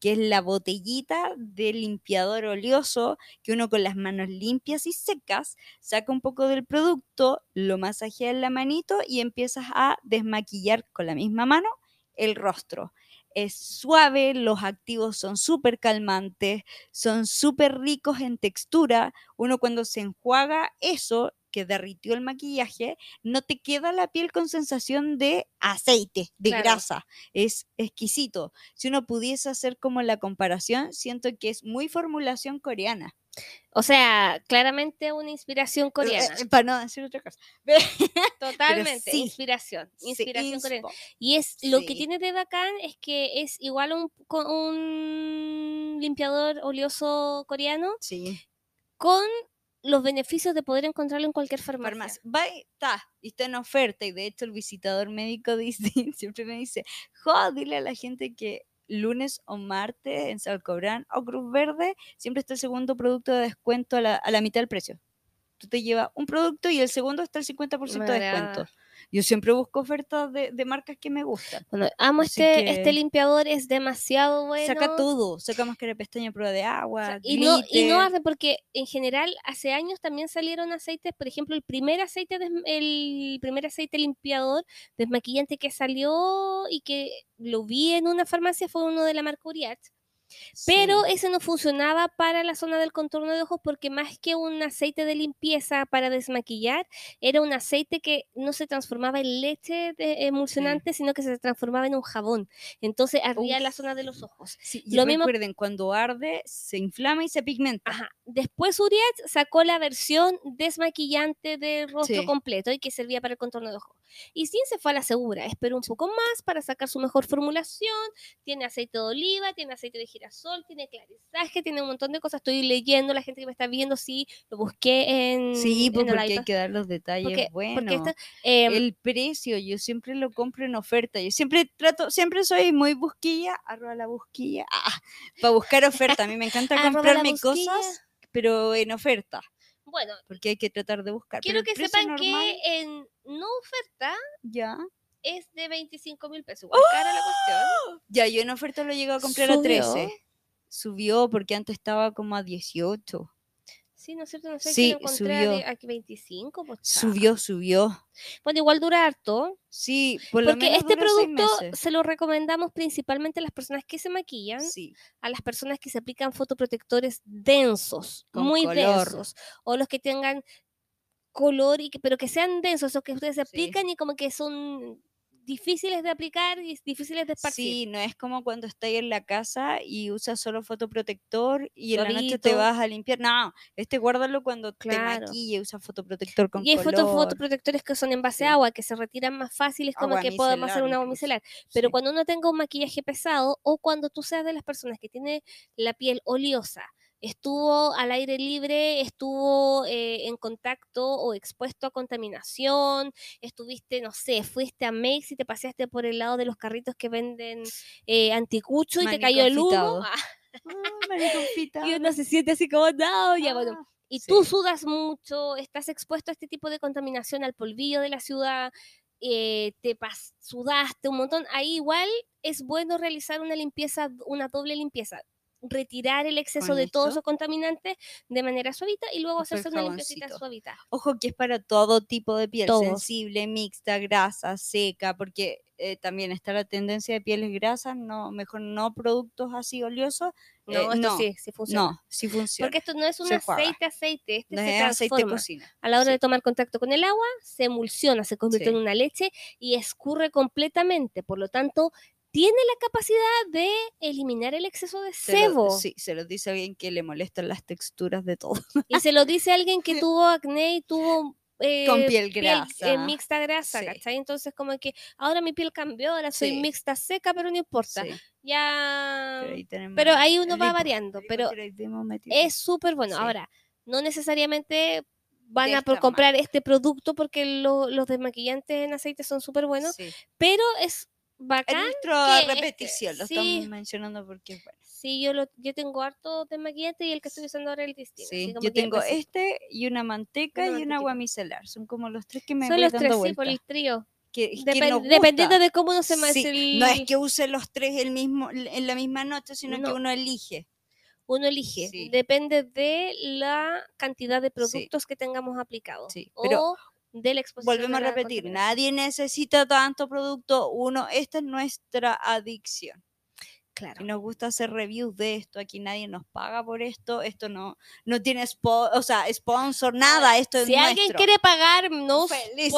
que es la botellita de limpiador oleoso que uno con las manos limpias y secas saca un poco del producto, lo masajea en la manito y empiezas a desmaquillar con la misma mano el rostro. Es suave, los activos son súper calmantes, son súper ricos en textura. Uno cuando se enjuaga eso que derritió el maquillaje, no te queda la piel con sensación de aceite, de Claro. grasa. Es exquisito. Si uno pudiese hacer como la comparación, siento que es muy formulación coreana. O sea, claramente una inspiración coreana. Eh, para no decir otra cosa. Totalmente, sí, inspiración. Sí, Inspiración coreana. Y es lo que tiene de bacán es que es igual a un, un limpiador oleoso coreano Sí. con los beneficios de poder encontrarlo en cualquier farmacia. farmacia. Va y está, y está en oferta. Y de hecho, el visitador médico dice, siempre me dice: Jo, dile a la gente que lunes o martes en Salcobrán o Cruz Verde siempre está el segundo producto de descuento a la, a la mitad del precio. Tú te llevas un producto y el segundo está el 50% Me de agrada. descuento. Yo siempre busco ofertas de, de marcas que me gustan. Bueno, amo Así este, que- este limpiador, es demasiado bueno. Saca todo, saca máscara de pestaña prueba de O agua, sea, y, no, y no arde porque en general hace años también salieron aceites, por ejemplo, el primer aceite des- el primer aceite limpiador desmaquillante que salió y que lo vi en una farmacia fue uno de la marca pero Sí. ese no funcionaba para la zona del contorno de ojos porque más que un aceite de limpieza para desmaquillar, era un aceite que no se transformaba en leche de- emulsionante, sino que se transformaba en un jabón. Entonces ardía la zona de los ojos. Sí, y lo mismo- recuerden, cuando arde, se inflama y se pigmenta. Ajá. Después Uriach sacó la versión desmaquillante de rostro completo y que servía para el contorno de ojo. Y Sin se fue a la segura, esperó un poco más para sacar su mejor formulación. Tiene aceite de oliva, tiene aceite de girasol, tiene clarizaje, tiene un montón de cosas. Estoy leyendo, la gente que me está viendo, sí, lo busqué en. Sí, pues en el porque hay que dar los detalles Porque, buenos. porque esta- em, el precio, yo siempre lo compro en oferta. Yo siempre trato, siempre soy muy busquilla, arroba la busquilla, para buscar oferta. A mí me encanta comprarme cosas, pero en oferta, bueno, porque hay que tratar de buscar. quiero que sepan normal, que en no oferta Ya, es de 25 mil pesos. Igual cara la cuestión. ya, yo en oferta lo llegué a comprar a Subió. 13. Subió porque antes estaba como a 18. Sí, ¿no es cierto? No sé, Sí, que lo encontré a subió. aquí 25. Pues. Subió, subió. Bueno, igual dura harto. Sí, por lo Porque menos este dura seis producto meses. se lo recomendamos principalmente a las personas que se maquillan, Sí, a las personas que se aplican fotoprotectores densos, Con muy color. densos, o los que tengan color, y que, pero que sean densos, o que ustedes se Sí. aplican y como que son difíciles de aplicar y difíciles de esparcir. Sí, no es como cuando estás en la casa y usas solo fotoprotector y en la noche te vas a limpiar. No, este guárdalo cuando te Claro. maquille, usa fotoprotector con Y hay foto- fotoprotectores que son en base Sí. a agua, que se retiran más fáciles, como Agua que podemos hacer micelar un agua micelar. Pero Sí. cuando uno tenga un maquillaje pesado o cuando tú seas de las personas que tiene la piel oleosa, estuvo al aire libre, estuvo eh, en contacto o expuesto a contaminación, estuviste, no sé, fuiste a Makes y te paseaste por el lado de los carritos que venden eh, anticucho y te cayó el humo. ah, Ah, y uno se siente así como, no, ya bueno. Ah, Y sí. tú sudas mucho, estás expuesto a este tipo de contaminación, al polvillo de la ciudad, eh, te sudaste un montón. Ahí igual es bueno realizar una limpieza, una doble limpieza. Retirar el exceso ¿Con de todos esos contaminantes de manera suavita y luego hacerse una limpiecita suavita. Ojo que es para todo tipo de piel, Todos. sensible, mixta, grasa, seca, porque eh, también está la tendencia de pieles grasas, no, mejor no productos así oleosos. No, Eh, esto no, sí, sí funciona. No, sí funciona. Porque esto no es un se juega. aceite, aceite, este no se es aceite cocina. A la hora Sí. de tomar contacto con el agua, se emulsiona, se convierte en una leche y escurre completamente. Por lo tanto, tiene la capacidad de eliminar el exceso de Se lo- sebo. sí, se lo dice alguien que le molestan las texturas de todo. Y se lo dice alguien que tuvo acné y tuvo... eh, Con piel eh, grasa. mixta grasa, Sí. ¿cachai? Entonces como que ahora mi piel cambió, ahora soy Sí. mixta seca, pero no importa. Sí, Ya... pero ahí, tenemos pero ahí el uno va variando, pero es súper bueno. Ahora, no necesariamente van a por comprar este producto porque lo- los desmaquillantes en aceite son súper buenos, pero es Bacán. nuestra que este- repetición, lo sí. estamos mencionando porque es bueno. Sí, yo lo, yo tengo harto desmaquillante y el que estoy usando ahora es el. Sí, como yo tengo este y una manteca Una y un mantequita. agua micelar. Son como los tres que me Son voy los dando tres, sí, por el trío. que, dependiendo de cómo uno se me Sí, el, No es que use los tres el mismo, en la misma noche, sino que No. uno elige. uno elige. Sí. Depende de la cantidad de Sí. productos que tengamos aplicados. Sí, pero o de la exposición. Volvemos a repetir, nadie necesita tanto producto. Uno, esta es nuestra adicción. Claro. Y nos gusta hacer reviews de esto. Aquí nadie nos paga por esto. Esto no, no tiene spo- o sea, sponsor, nada. Esto es si alguien nuestro. quiere pagarnos por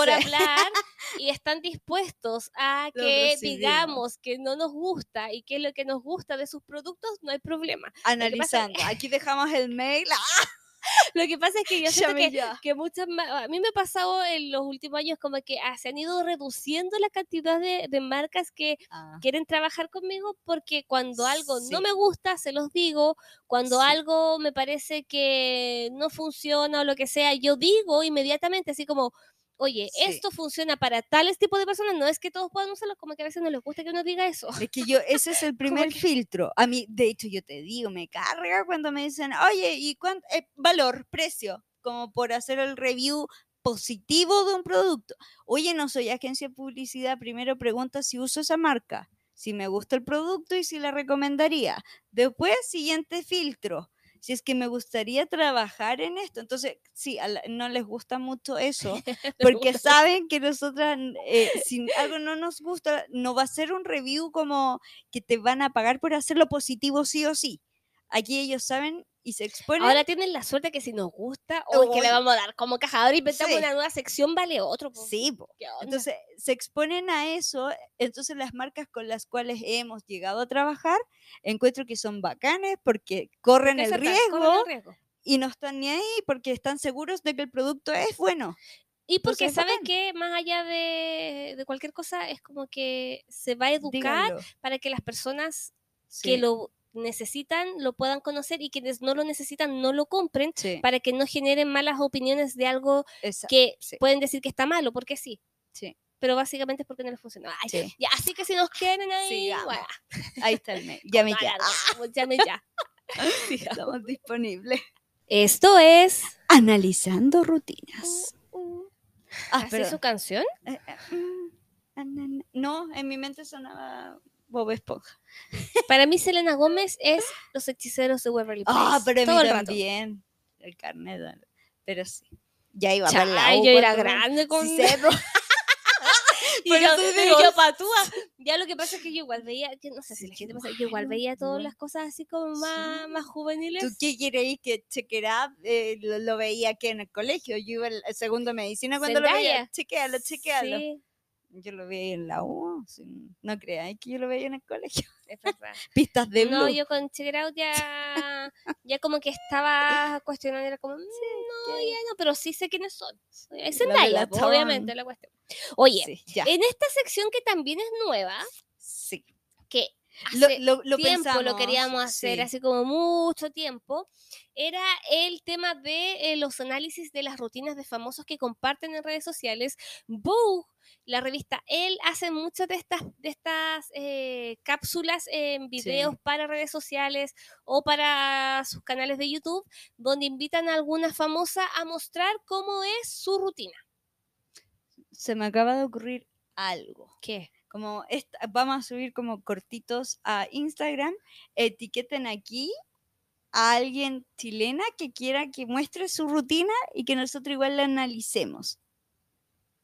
Felices. hablar y están dispuestos a Lo que recibimos. digamos que no nos gusta y que es lo que nos gusta de sus productos, no hay problema. Analizando. Aquí dejamos el mail. ¡Ah! Lo que pasa es que yo siento que, que muchas ma- a mí me ha pasado en los últimos años como que ah, se han ido reduciendo la cantidad de, de marcas que Ah, quieren trabajar conmigo porque cuando algo no me gusta, se los digo, cuando Sí. algo me parece que no funciona o lo que sea, yo digo inmediatamente así como, oye, Sí. esto funciona para tales tipos de personas, no es que todos puedan usarlo, como que a veces no les gusta que uno diga eso. Es que yo, ese es el primer que- filtro. A mí, de hecho, yo te digo, me carga cuando me dicen, oye, ¿y cuánto? eh, valor, precio, como por hacer el review positivo de un producto. Oye, no soy agencia de publicidad, primero pregunta si uso esa marca, si me gusta el producto y si la recomendaría. Después, siguiente filtro si es que me gustaría trabajar en esto. Entonces, sí, no les gusta mucho eso, porque saben que nosotras, eh, si algo no nos gusta, no va a ser un review como que te van a pagar por hacerlo positivo sí o sí. Aquí ellos saben y se exponen. Ahora tienen la suerte que si nos gusta, o que le vamos a dar como cajador y inventamos una nueva sección, vale otro. Sí, entonces se exponen a eso. Entonces las marcas con las cuales hemos llegado a trabajar, encuentro que son bacanes porque corren, el riesgo, y no están ni ahí porque están seguros de que el producto es bueno. Y porque saben que más allá de, cualquier cosa, es como que se va a educar para que las personas que lo necesitan lo puedan conocer y quienes no lo necesitan no lo compren para que no generen malas opiniones de algo que pueden decir que está malo, porque sí. Sí. Pero básicamente es porque no les funciona. ya, así que si nos quieren ahí, ahí está el mail. Llame ya. Llame ya. Estamos disponibles. Esto es Analizando Rutinas. Uh, uh. Ah, su canción? Eh, eh, mm, no, en mi mente sonaba Bob Esponja. Para mí Selena Gómez es Los Hechiceros de Waverly Place. Ah, pero Todo el también. El carnet. Pero sí. Ya iba a la Yo era grande con cerro. y yo, yo, patúa. Ya lo que pasa es que yo igual veía, no sé si la gente pasa, yo igual veía todas las cosas así como más, más juveniles. ¿Tú qué quieres que Check eh, lo, veía aquí en el colegio? Yo iba al segundo medicina cuando lo veía. Chequealo, chequealo. Sí. Yo lo veía en la U, no creáis que yo lo veía en el colegio. Es verdad. Pistas de blue. No, yo con Check ya, ya como que estaba cuestionando, era como, mm, no, ya no, pero sí sé quiénes son. Es Zendaya, pues, obviamente, la cuestión. Oye, en esta sección que también es nueva, sí. que Hace lo, tiempo lo queríamos hacer, así como mucho tiempo, era el tema de eh, los análisis de las rutinas de famosos que comparten en redes sociales. Vogue, la revista él hace muchas de estas, de estas eh, cápsulas en videos para redes sociales o para sus canales de YouTube, donde invitan a alguna famosa a mostrar cómo es su rutina. Se me acaba de ocurrir algo. ¿Qué? Como vamos a subir como cortitos a Instagram, etiqueten aquí a alguien chilena que quiera que muestre su rutina y que nosotros igual la analicemos.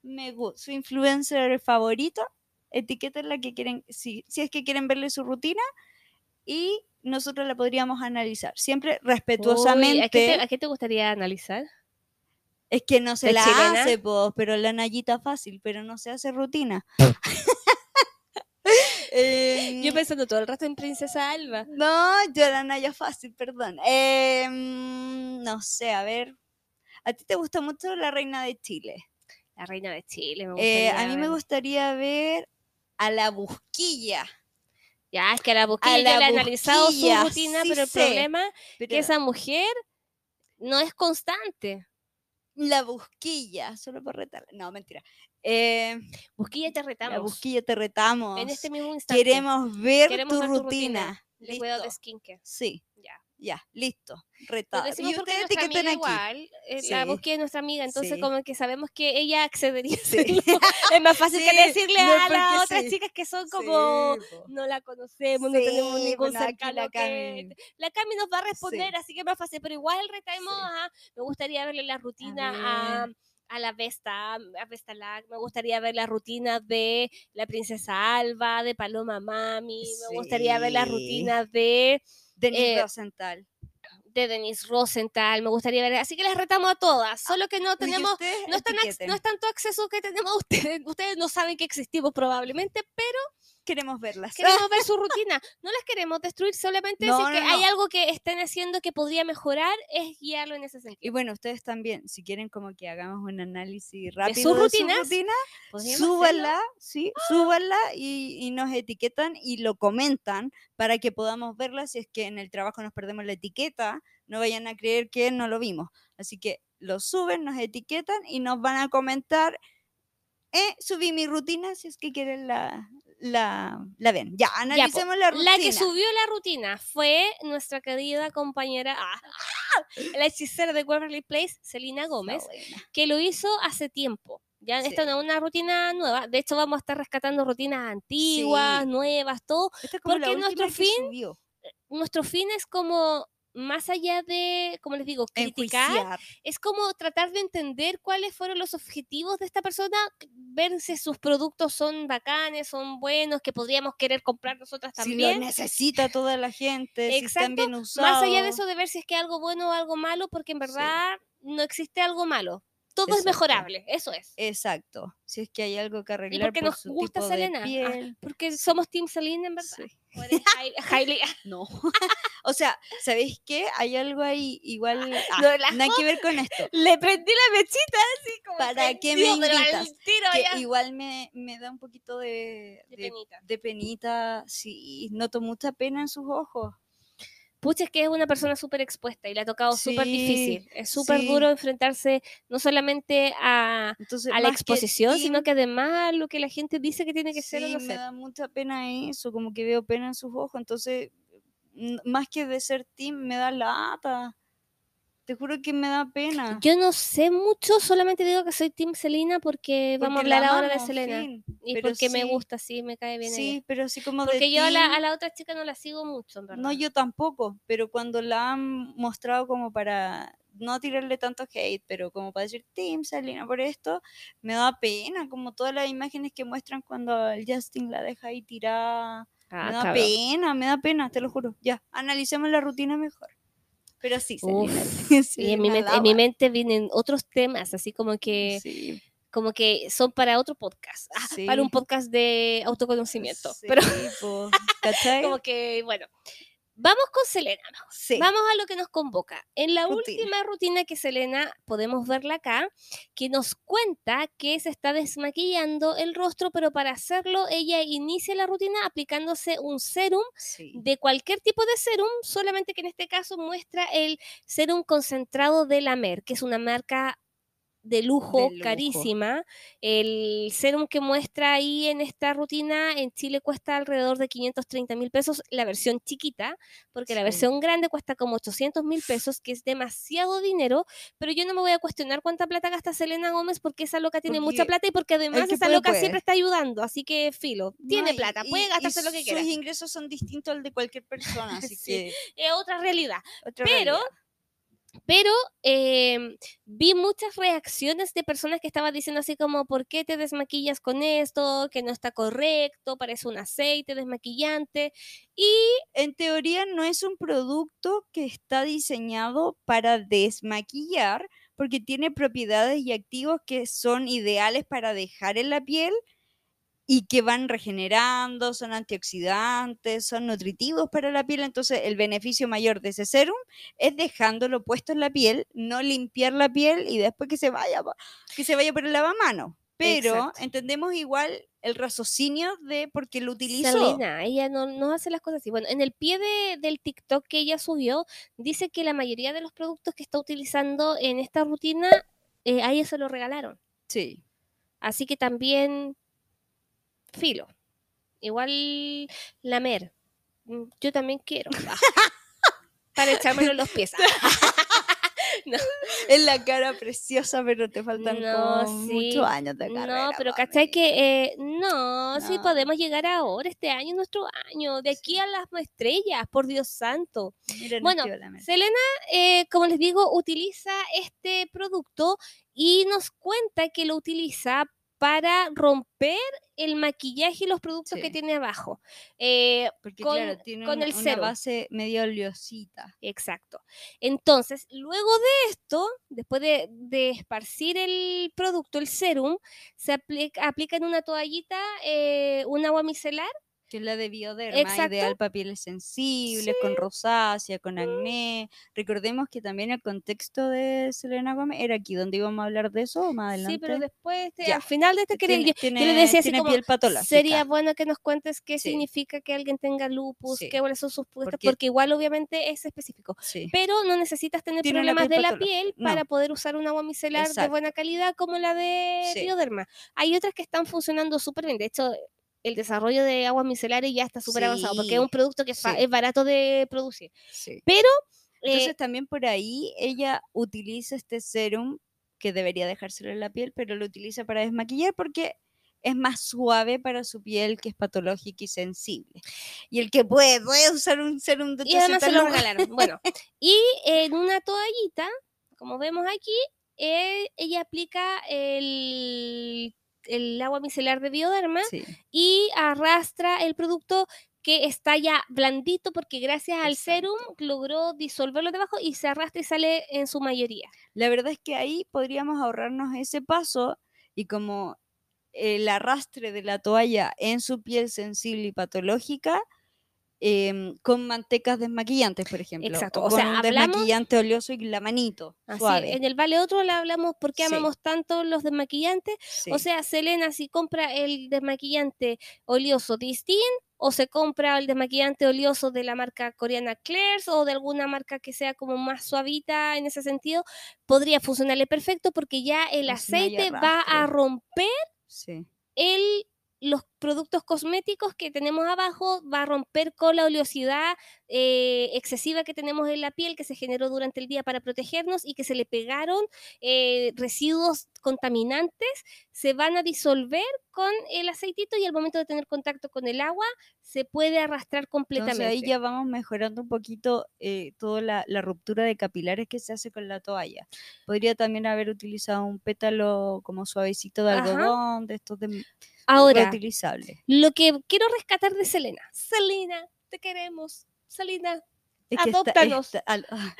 Me gusta, su influencer favorito, etiqueten la que quieren, si, si es que quieren verle su rutina y nosotros la podríamos analizar, siempre respetuosamente. ¿a, qué te, gustaría analizar? Es que no se la hace, pero la Nayita fácil, pero no se hace rutina. Yo em, pensando todo el rato en Princesa Alba. No, yo era Naya fácil, perdón. Em, no sé, a ver. ¿A ti te gusta mucho la Reina de Chile? La Reina de Chile, me eh, A mí me gustaría ver a la Busquilla. Ya, es que a la Busquilla le he analizado su rutina, pero el problema es que esa mujer no es constante. La Busquilla, solo por retar. No, mentira. Eh, busquilla te retamos. busquilla te retamos. En este mismo instante. Queremos ver tu rutina. De cuidado de skincare. Sí. Ya. Ya, listo, retado. Y ustedes etiqueten aquí. Igual, eh, La busquilla es nuestra amiga, entonces como que sabemos que ella accedería Es más fácil que decirle a las otras chicas que son como no la conocemos, no tenemos ningún cercano la Cami. La Cami nos va a responder, así que es más fácil, pero igual retamos me gustaría verle la rutina a a la Vesta, a Vesta me gustaría ver la rutina de la princesa Alba, de Paloma Mami, me gustaría ver la rutina de Denise eh, Rosenthal. De Denise Rosenthal, me gustaría ver. Así que les retamos a todas. Ah, solo que no tenemos, no es, no es tanto acceso que tenemos ustedes. Ustedes no saben que existimos probablemente, pero queremos verlas. Queremos ver su rutina. No las queremos destruir, solamente si que hay algo que estén haciendo que podría mejorar, es guiarlo en ese sentido. Y bueno, ustedes también, si quieren como que hagamos un análisis rápido de su, rutina, súbanla, sí, súbanla y, y, nos etiquetan y lo comentan para que podamos verla. Si es que en el trabajo nos perdemos la etiqueta, no vayan a creer que no lo vimos. Así que lo suben, nos etiquetan y nos van a comentar. Eh, subí mi rutina si es que quieren la, la, la ven. Ya, analicemos la rutina. La que subió la rutina fue nuestra querida compañera, ah, ah, la hechicera de Waverly Place, Selena Gómez, que lo hizo hace tiempo. Ya esta no es una rutina nueva. De hecho, vamos a estar rescatando rutinas antiguas, nuevas, todo. porque nuestro fin, nuestro fin es como más allá de, como les digo, criticar, es como tratar de entender cuáles fueron los objetivos de esta persona, ver si sus productos son bacanes, son buenos, que podríamos querer comprar nosotras también. Si lo necesita toda la gente, si están bien usados. Más allá de eso de ver si es que algo bueno o algo malo, porque en verdad no existe algo malo todo es mejorable, eso es. Exacto. Si es que hay algo que arreglar. Y porque nos gusta Selena. Ah, porque somos Team Selena, en verdad. Sí. no. o sea, ¿sabéis qué? Hay algo ahí igual. Ah, no, nada que ver con esto. Le prendí la mechita así como. ¿Para qué me invitas? que igual me, me, da un poquito de, de, penita. De penita. Sí, noto mucha pena en sus ojos pucha, es que es una persona súper expuesta y le ha tocado súper difícil. Es súper duro enfrentarse no solamente a, a la exposición, sino que además lo que la gente dice que tiene que ser o no me da mucha pena eso, como que veo pena en sus ojos. Entonces, más que de ser team, me da lata. Te juro que me da pena. Yo no sé mucho, solamente digo que soy Team Selena porque, vamos a hablar ahora de Selena. y porque me gusta, sí, me cae bien. Sí, pero sí como Porque yo a, la, a, la, otra chica no la sigo mucho, en verdad. No, yo tampoco, pero cuando la han mostrado como para no tirarle tanto hate, pero como para decir Team Selena por esto, me da pena, como todas las imágenes que muestran cuando el Justin la deja ahí tirada. Ah, me da pena, me da pena, te lo juro. Ya, analicemos la rutina mejor. Pero sí, y en mi, mente, en mi, mente, vienen otros temas, así como que, como que son para otro podcast, ah, para un podcast de autoconocimiento. pero como que, bueno, Vamos con Selena. Vamos a lo que nos convoca. En la última rutina que Selena, podemos verla acá, que nos cuenta que se está desmaquillando el rostro, pero para hacerlo ella inicia la rutina aplicándose un serum de cualquier tipo de serum, solamente que en este caso muestra el serum concentrado de la Mer, que es una marca de lujo, carísima. El serum que muestra ahí en esta rutina en Chile cuesta alrededor de 530 mil pesos, la versión chiquita, porque la versión grande cuesta como 800 mil pesos, que es demasiado dinero, pero yo no me voy a cuestionar cuánta plata gasta Selena Gómez porque esa loca tiene mucha plata y porque además esa loca siempre está ayudando, así que filo, tiene plata, puede gastarse lo que quiera. Sus ingresos son distintos al de cualquier persona, así que... Es otra realidad. pero... Pero em, vi muchas reacciones de personas que estaban diciendo así como, ¿por qué te desmaquillas con esto? Que no está correcto, parece un aceite desmaquillante. Y en teoría no es un producto que está diseñado para desmaquillar, porque tiene propiedades y activos que son ideales para dejar en la piel y que van regenerando, son antioxidantes, son nutritivos para la piel. Entonces, el beneficio mayor de ese serum es dejándolo puesto en la piel, no limpiar la piel y después que se vaya, que se vaya por el lavamano. Pero entendemos igual el raciocinio de por qué lo utilizo. Salina, ella no, no, hace las cosas así. Bueno, en el pie de, del TikTok que ella subió, dice que la mayoría de los productos que está utilizando en esta rutina, eh, a ella se lo regalaron. Sí. Así que también filo. Igual lamer. Mm, yo también quiero. Para echármelo en los pies. no. Es la cara preciosa, pero te faltan muchos años de carrera. No, pero ¿cachai que eh, no, sí podemos llegar ahora, este año es nuestro año, de aquí a las estrellas, por Dios santo. bueno, Selena, eh, como les digo, utiliza este producto y nos cuenta que lo utiliza para romper el maquillaje y los productos que tiene abajo. Eh, Porque con, claro, tiene con el una base medio oleosita. Exacto. Entonces, luego de esto, después de, esparcir el producto, el serum, se aplica, aplica en una toallita eh, un agua micelar que es la de bioderma, ideal para pieles sensibles, con rosácea, con acné. Recordemos que también el contexto de Selena Gómez era aquí donde íbamos a hablar de eso más adelante. Sí, pero después, este, al final de este quería, yo, le decía así como, piel sería bueno que nos cuentes qué significa que alguien tenga lupus, qué cuáles son sus puestos, porque, igual obviamente es específico. Pero no necesitas tener problemas de la piel para poder usar un agua micelar de buena calidad como la de bioderma. Hay otras que están funcionando súper bien, de hecho el desarrollo de aguas micelares ya está súper avanzado, porque es un producto que es, fa- sí. es barato de producir. Sí. Pero, eh, Entonces también por ahí ella utiliza este serum que debería dejárselo en la piel, pero lo utiliza para desmaquillar porque es más suave para su piel que es patológica y sensible. Y el que puede, puede usar un serum de y además se lo regalaron. Bueno, y en una toallita, como vemos aquí, eh, ella aplica el, el agua micelar de Bioderma Sí, y arrastra el producto que está ya blandito porque gracias al serum logró disolverlo debajo y se arrastra y sale en su mayoría. La verdad es que ahí podríamos ahorrarnos ese paso y como el arrastre de la toalla en su piel sensible y patológica em, con mantecas desmaquillantes, por ejemplo. Exacto, O, o con sea, un hablamos- desmaquillante oleoso y la manito, Así, suave. en el Vale Otro le hablamos por qué Sí. amamos tanto los desmaquillantes. Sí. O sea, Selena si compra el desmaquillante oleoso Distin o se compra el desmaquillante oleoso de la marca coreana Claire's o de alguna marca que sea como más suavita en ese sentido, podría funcionarle perfecto porque ya el aceite va a romper sí. el, los productos cosméticos que tenemos abajo, va a romper con la oleosidad eh, excesiva que tenemos en la piel que se generó durante el día para protegernos y que se le pegaron eh, residuos contaminantes, se van a disolver con el aceitito y al momento de tener contacto con el agua se puede arrastrar completamente. Entonces ahí ya vamos mejorando un poquito eh, toda la, la ruptura de capilares que se hace con la toalla. Podría también haber utilizado un pétalo como suavecito de Ajá. algodón, de estos de Ahora, lo que quiero rescatar de Selena. Selena, te queremos. Selena, Es que Adóptanos. está- al- ah,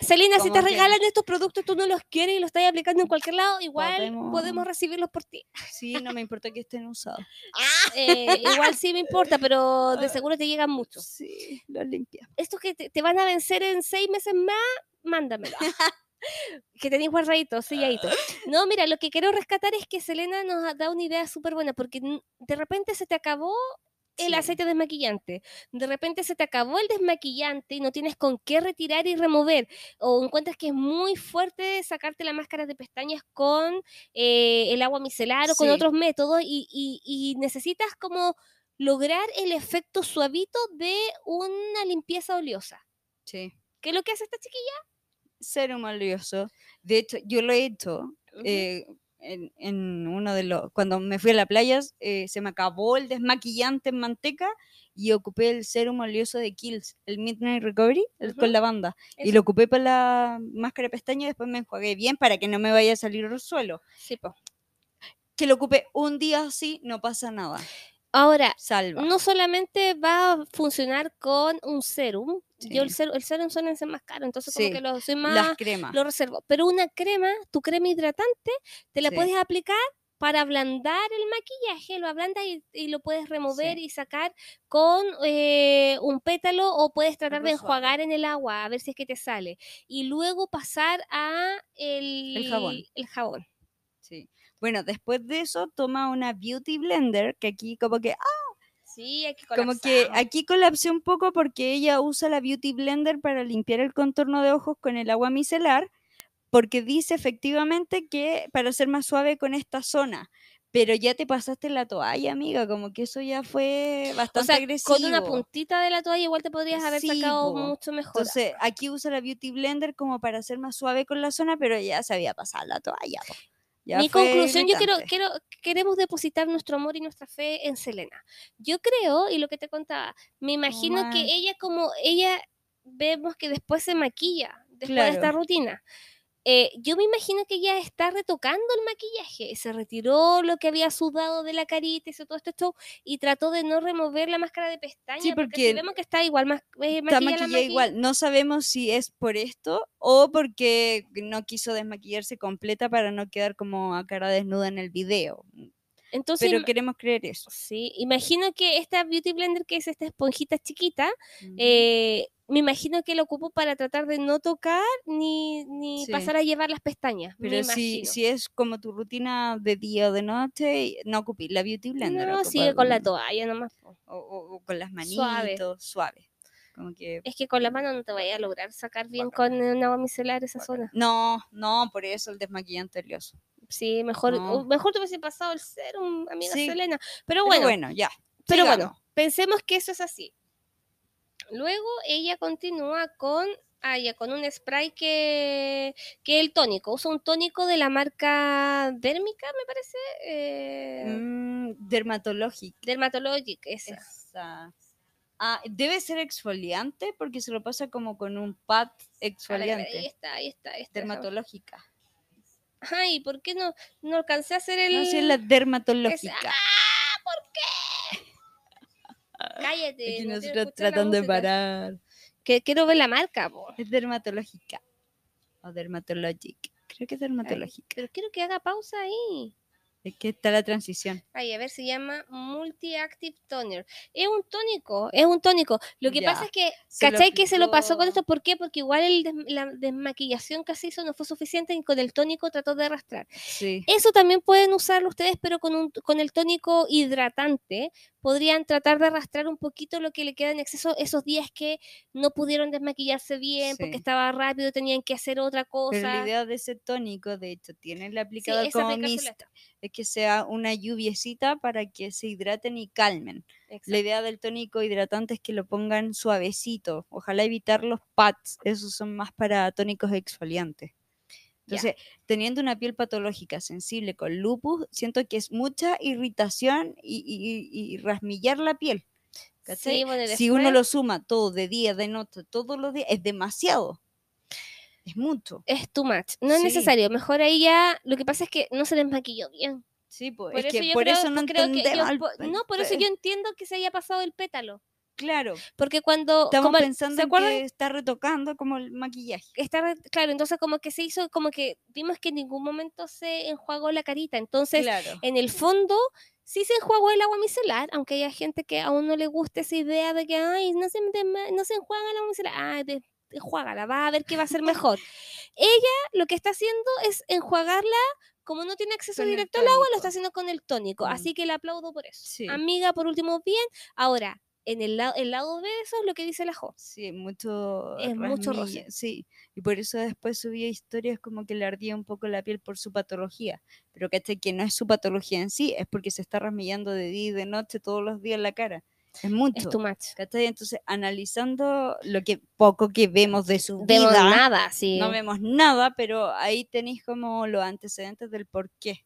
Selena, si te que- regalan estos productos, tú no los quieres y los estás aplicando en cualquier lado, igual podemos, Podemos- recibirlos por ti. sí, no me importa que estén usados. Eh, igual sí me importa, pero de seguro te llegan muchos. Sí, los limpia. Estos que te, te van a vencer en seis meses más, mándamelo. que tenéis guardadito, selladito. No, mira, lo que quiero rescatar es que Selena nos ha dado una idea súper buena, porque de repente se te acabó el Sí. aceite desmaquillante. De repente se te acabó el desmaquillante y no tienes con qué retirar y remover. O encuentras que es muy fuerte sacarte la máscara de pestañas con eh, el agua micelar o con Sí. otros métodos y, y- y necesitas como lograr el efecto suavito de una limpieza oleosa. Sí. ¿Qué es lo que hace esta chiquilla? Serum oleoso. De hecho, yo lo he hecho. Eh, en, en uno de los. Cuando me fui a la playa, eh, se me acabó el desmaquillante en manteca y ocupé el serum oleoso de Kills, el Midnight Recovery, el Ujú. con lavanda. Y Eso. lo ocupé para la máscara de pestaña y después me enjuagué bien para que no me vaya a salir el suelo. Sí, po. Que lo ocupé un día así, no pasa nada. Ahora, Salva. no solamente va a funcionar con un serum, yo el, serum, el serum ser más caro, entonces como que lo soy Las más, cremas. lo reservo. Pero una crema, tu crema hidratante, te la Sí. puedes aplicar para ablandar el maquillaje, lo ablandas y, y lo puedes remover Sí. y sacar con eh, un pétalo o puedes tratar Algo de suave. enjuagar en el agua a ver si es que te sale. Y luego pasar a el, jabón. El jabón. Sí. Bueno, después de eso, toma una Beauty Blender, que aquí como que Sí, aquí Como que aquí colapsé un poco porque ella usa la Beauty Blender para limpiar el contorno de ojos con el agua micelar, porque dice efectivamente que para ser más suave con esta zona. Pero ya te pasaste la toalla, amiga, como que eso ya fue o bastante sea, agresivo. con una puntita de la toalla igual te podrías haber Sí, sacado po. mucho mejor. Entonces, aquí usa la Beauty Blender como para ser más suave con la zona, pero ya se había pasado la toalla. po. Ya Mi conclusión, yo quiero, quiero, queremos depositar nuestro amor y nuestra fe en Selena. Yo creo, y lo que te contaba, me imagino que ella como, ella vemos que después se maquilla, después de esta rutina. Eh, yo me imagino que ella está retocando el maquillaje, se retiró lo que había sudado de la carita, hizo todo show y trató de no remover la máscara de pestaña, porque, porque si vemos que está igual más eh, Está maquillada la maquillada maqui- igual. No sabemos si es por esto o porque no quiso desmaquillarse completa para no quedar como a cara desnuda en el video. Entonces, Pero queremos creer eso. sí, imagino que esta Beauty Blender, que es esta esponjita chiquita. Eh, me imagino que lo ocupo para tratar de no tocar ni, ni Sí. pasar a llevar las pestañas. Pero si, si es como tu rutina de día o de noche, no ocupes la Beauty Blender. no, sigue con la toalla nomás. O, o- o con las manitos, Suave. suave. Como que... Es que con la mano no te vaya a lograr sacar bien con un agua micelar esa zona. No, no, por eso el desmaquillante oleoso. Sí, mejor, No. mejor te hubiese pasado el serum, amiga Sí, Selena. Pero Pero bueno, bueno, ya. pero sigamos. bueno, pensemos que eso es así. Luego ella continúa con, ah, ya, con un spray que, que el tónico. Usa un tónico de la marca Dérmica, me parece. eh, Mm, dermatológico. Dermatologic, esa. Esa. Ah, debe ser exfoliante porque se lo pasa como con un pad Ah, Ahí exfoliante. está, ahí está. ahí está. Dermatológica. Ay, ¿por qué no, no alcancé a hacer el. No, si es la es- dermatológica. ¡Ah! ¿Por qué? Cállate. Aquí no nosotros tratando de parar. Que quiero ver la marca, po. Es dermatológica. O dermatologic. Creo que es dermatológica. Pero quiero que haga pausa ahí. Es que está la transición. Ay, a ver, se llama Multi-Active Toner. Es un tónico, es un tónico. Lo que Ya. pasa es que, ¿cachai que se lo pasó con esto? ¿Por qué? Porque igual el la desmaquillación que se hizo no fue suficiente y con el tónico trató de arrastrar. Sí. Eso también pueden usarlo ustedes, pero con, un, con el tónico hidratante podrían tratar de arrastrar un poquito lo que le queda en exceso esos días que no pudieron desmaquillarse bien porque estaba rápido, tenían que hacer otra cosa. Pero la idea de ese tónico, de hecho, tiene el aplicador es como mist. Es que sea una lluviecita para que se hidraten y calmen. La idea del tónico hidratante es que lo pongan suavecito. Ojalá evitar los pads. Esos son más para tónicos exfoliantes. Entonces, teniendo una piel patológica sensible con lupus, siento que es mucha irritación y, y- y- rasmillar la piel. Sí, bueno, Si uno lo suma todo de día, de noche, todos los días, es demasiado. Es mucho. es too much. No es necesario. Mejor ahí ya. Lo que pasa es que no se desmaquilló bien. Sí, pues, Por es eso que yo por creo, eso no pues creo que yo- al- no, por eso yo entiendo que se haya pasado el pétalo. Claro, Porque cuando. estamos como pensando ¿Se en acuerdan? que está retocando como el maquillaje. Está re- claro, entonces como que se hizo, como que vimos que en ningún momento se enjuagó la carita. Entonces, claro. en el fondo, sí se enjuagó el agua micelar, aunque haya gente que aún no le gusta esa idea de que, ay, no se, no se enjuaga el agua micelar. Ay, de, enjuágala, va a ver que va a ser mejor. Ella lo que está haciendo es enjuagarla, como no tiene acceso Con directo al agua, lo está haciendo con el tónico. Mm. Así que le aplaudo por eso. Sí. Amiga, por último, bien. Ahora, en el, lado el lado B de eso es lo que dice la Jo. Sí, mucho Es mucho roce. Sí, y por eso después subía historias como que le ardía un poco la piel por su patología. Pero ¿cachai? Que no es su patología en sí, es porque se está rasmillando de día y de noche todos los días la cara. Es Es mucho. too much. ¿cachai? Entonces, analizando lo que poco que vemos de su Vemos vida, nada, sí. no vemos nada, pero ahí tenéis como los antecedentes del por qué.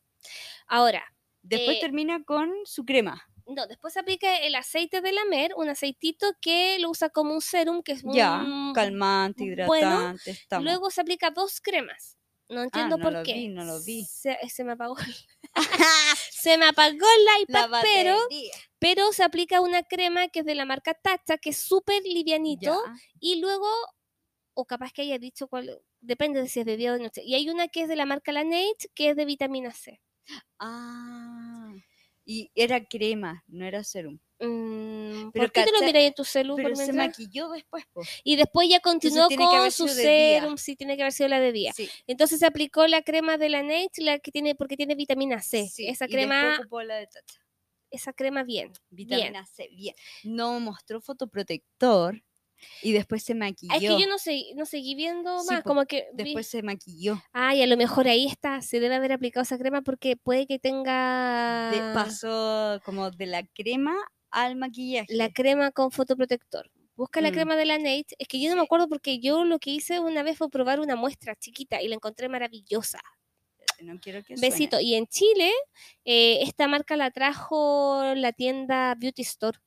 Ahora, Después Eh, termina con su crema. No, después se aplica el aceite de la mer, un aceitito que lo usa como un serum, que es Ya, un... calmante, bueno, hidratante, estamos. Luego se aplica dos cremas. No entiendo no por lo qué. vi, no lo vi. Se, se me apagó. se me apagó el iPad, la pero, se aplica una crema que es de la marca Tacha, que es súper livianito. Ya. Y luego, o capaz que haya dicho cuál, depende de si es de día o de noche. Y hay una que es de la marca Laneige, que es de vitamina C. Ah, y era crema, no era serum. Mm, Pero ¿Por qué te lo miras en tu celu? Pero por se maquilló después, po. Y después ya continuó con su serum, sí, tiene que haber sido la de día. Sí, Entonces se aplicó la crema de la Neige, la que tiene, porque tiene vitamina C. sí, Esa crema, la de esa crema bien. Vitamina C, bien. No mostró fotoprotector y después se maquilló. Ah, es que yo no, sé, no seguí viendo más, como que vi- Después se maquilló. Ay, a lo mejor ahí está, se debe haber aplicado esa crema porque puede que tenga De- pasó como de la crema al maquillaje. la crema con fotoprotector. Busca la Mm. crema de la Neige. Es que yo no me acuerdo porque yo lo que hice una vez fue probar una muestra chiquita y la encontré maravillosa. No quiero que suene. Besito. Y en Chile, eh, esta marca la trajo la tienda Beauty Store.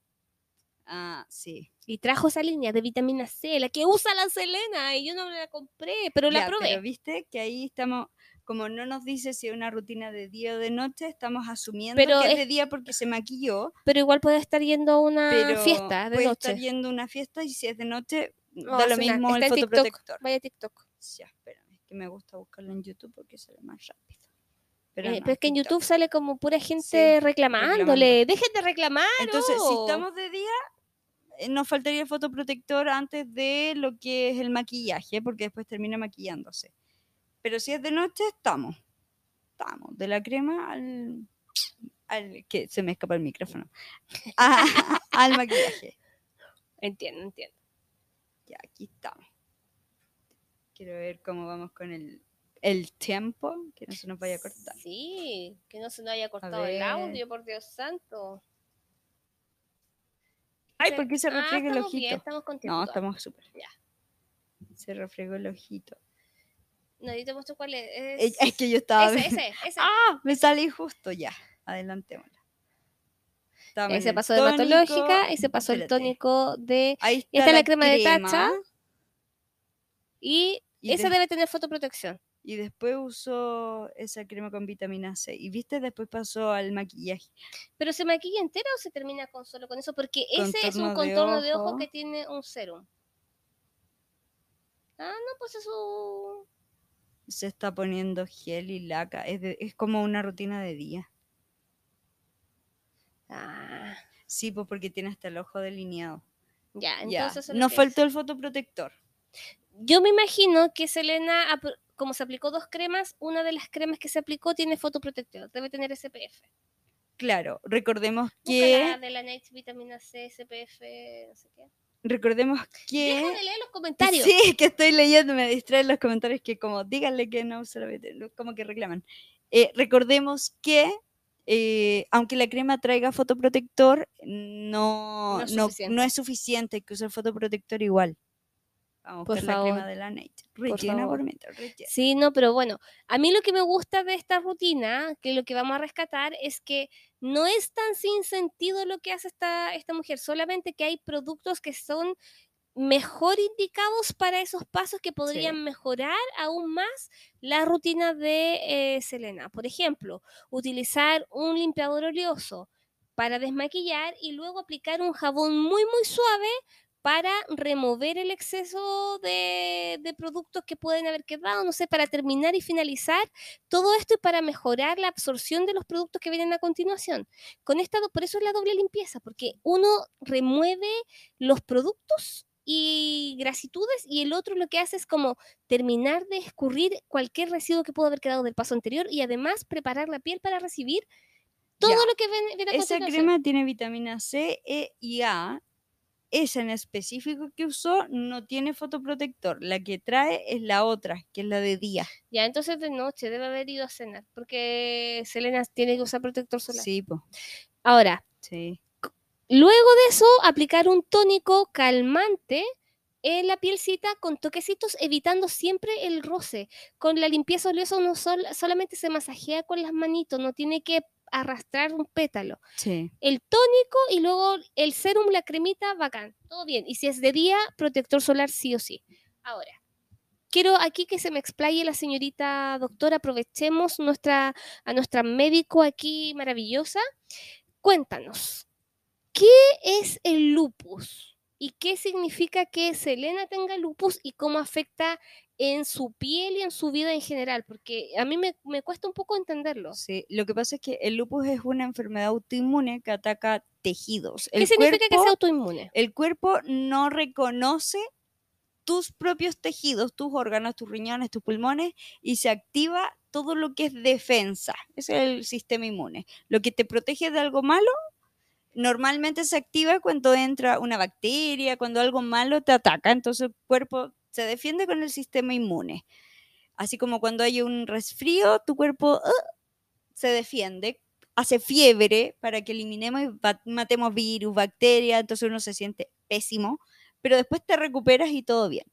Ah, sí. Y trajo esa línea de vitamina C, la que usa la Selena. Y yo no la compré, pero la Ya, probé. Pero viste que ahí estamos, como no nos dice si es una rutina de día o de noche, estamos asumiendo Pero que es es- de día porque se maquilló, Pero igual puede estar yendo a una pero fiesta de puede noche. estar yendo a una fiesta y si es de noche, No, da lo mismo el fotoprotector. Vaya TikTok. Ya, espérame, es que me gusta buscarlo en YouTube porque sale más rápido. Eh, Pero, Pero, no, es que en. YouTube sale como pura gente reclamándole. Dejen de reclamar. Entonces, si oh. estamos de día, eh, nos faltaría el fotoprotector antes de lo que es el maquillaje, porque después termina maquillándose. Pero si es de noche, estamos. Estamos. De la crema al. al que se me escapa el micrófono. A- al maquillaje. Entiendo, entiendo. Ya, aquí estamos. Quiero ver cómo vamos con el el tiempo, que no se nos vaya a cortar. Sí, que no se nos haya cortado el audio, por Dios santo. Ay, Se- ¿por qué se Ah, refriega el estamos bien, ojito? estamos No, estamos súper. Ya. Se refregó el ojito. No, yo te muestro cuál es. Eh, Es que yo estaba. Ese, ese, ese. ¡Ah! Me salí justo ya. Adelantémosla. Estaba Ahí en se el pasó de tónico. dermatológica y se pasó el tónico de. Ahí está, esta es la crema de tacha. Y, Y esa de- debe tener fotoprotección. Y después usó esa crema con vitamina C. Y viste, después pasó al maquillaje. ¿Pero se maquilla entera o se termina con solo con eso? Porque ese es un Contorno de ojo que tiene un serum. Ah, no, pues eso. Se está poniendo gel y laca. Es, de- es como una rutina de día. Ah, Sí, pues porque tiene hasta el ojo delineado. ya, Ya. entonces. lo Nos faltó es. el fotoprotector. Yo me imagino que Selena, como se aplicó dos cremas, una de las cremas que se aplicó tiene fotoprotector. Debe tener SPF. Claro, recordemos que. de la Night vitamina C, SPF, no sé qué. Recordemos que. Deja de leer los comentarios. Sí, que estoy leyendo, me distraen los comentarios que como díganle que no se lo como que reclaman. Eh, recordemos que eh, aunque la crema traiga fotoprotector, no, No es no, suficiente. no es suficiente, hay que usar fotoprotector igual. Por la crema de la Nate. Rellena favor. por mientras, rellena. Sí, no, pero bueno, a mí lo que me gusta de esta rutina, que lo que vamos a rescatar es que no es tan sin sentido lo que hace esta, esta mujer, solamente que hay productos que son mejor indicados para esos pasos que podrían mejorar aún más la rutina de eh, Selena. Por ejemplo, utilizar un limpiador oleoso para desmaquillar y luego aplicar un jabón muy muy suave para remover el exceso de, de productos que pueden haber quedado, no sé, para terminar y finalizar todo esto y para mejorar la absorción de los productos que vienen a continuación. Con esta, por eso es la doble limpieza, porque uno remueve los productos y grasitudes y el otro lo que hace es como terminar de escurrir cualquier residuo que pudo haber quedado del paso anterior y además preparar la piel para recibir todo Ya. lo que viene, viene a Esa crema tiene vitamina C, E y A. Esa en específico que usó no tiene fotoprotector. La que trae es la otra, que es la de día. Ya, entonces de noche debe haber ido a cenar, porque Selena tiene que usar protector solar. Sí, pues. Ahora, Sí. luego de eso, aplicar un tónico calmante en la pielcita con toquecitos, evitando siempre el roce. Con la limpieza oleosa uno sol- solamente se masajea con las manitos, no tiene que arrastrar un pétalo. Sí. El tónico y luego el serum, la cremita, bacán, todo bien. Y si es de día, protector solar sí o sí. Ahora, quiero aquí que se me explaye la señorita doctora, aprovechemos nuestra, a nuestra médico aquí maravillosa. Cuéntanos, ¿qué es el lupus? ¿Y qué significa que Selena tenga lupus y cómo afecta en su piel y en su vida en general? Porque a mí me, me cuesta un poco entenderlo. Sí, lo que pasa es que el lupus es una enfermedad autoinmune que ataca tejidos. ¿Qué El significa que cuerpo- sea autoinmune? El cuerpo no reconoce tus propios tejidos, tus órganos, tus riñones, tus pulmones y se activa todo lo que es defensa. Ese es el sistema inmune. Lo que te protege de algo malo normalmente se activa cuando entra una bacteria, cuando algo malo te ataca. Entonces el cuerpo se defiende con el sistema inmune. Así como cuando hay un resfrío, tu cuerpo ¡ah! se defiende, hace fiebre para que eliminemos y matemos virus, bacterias, entonces uno se siente pésimo, pero después te recuperas y todo bien.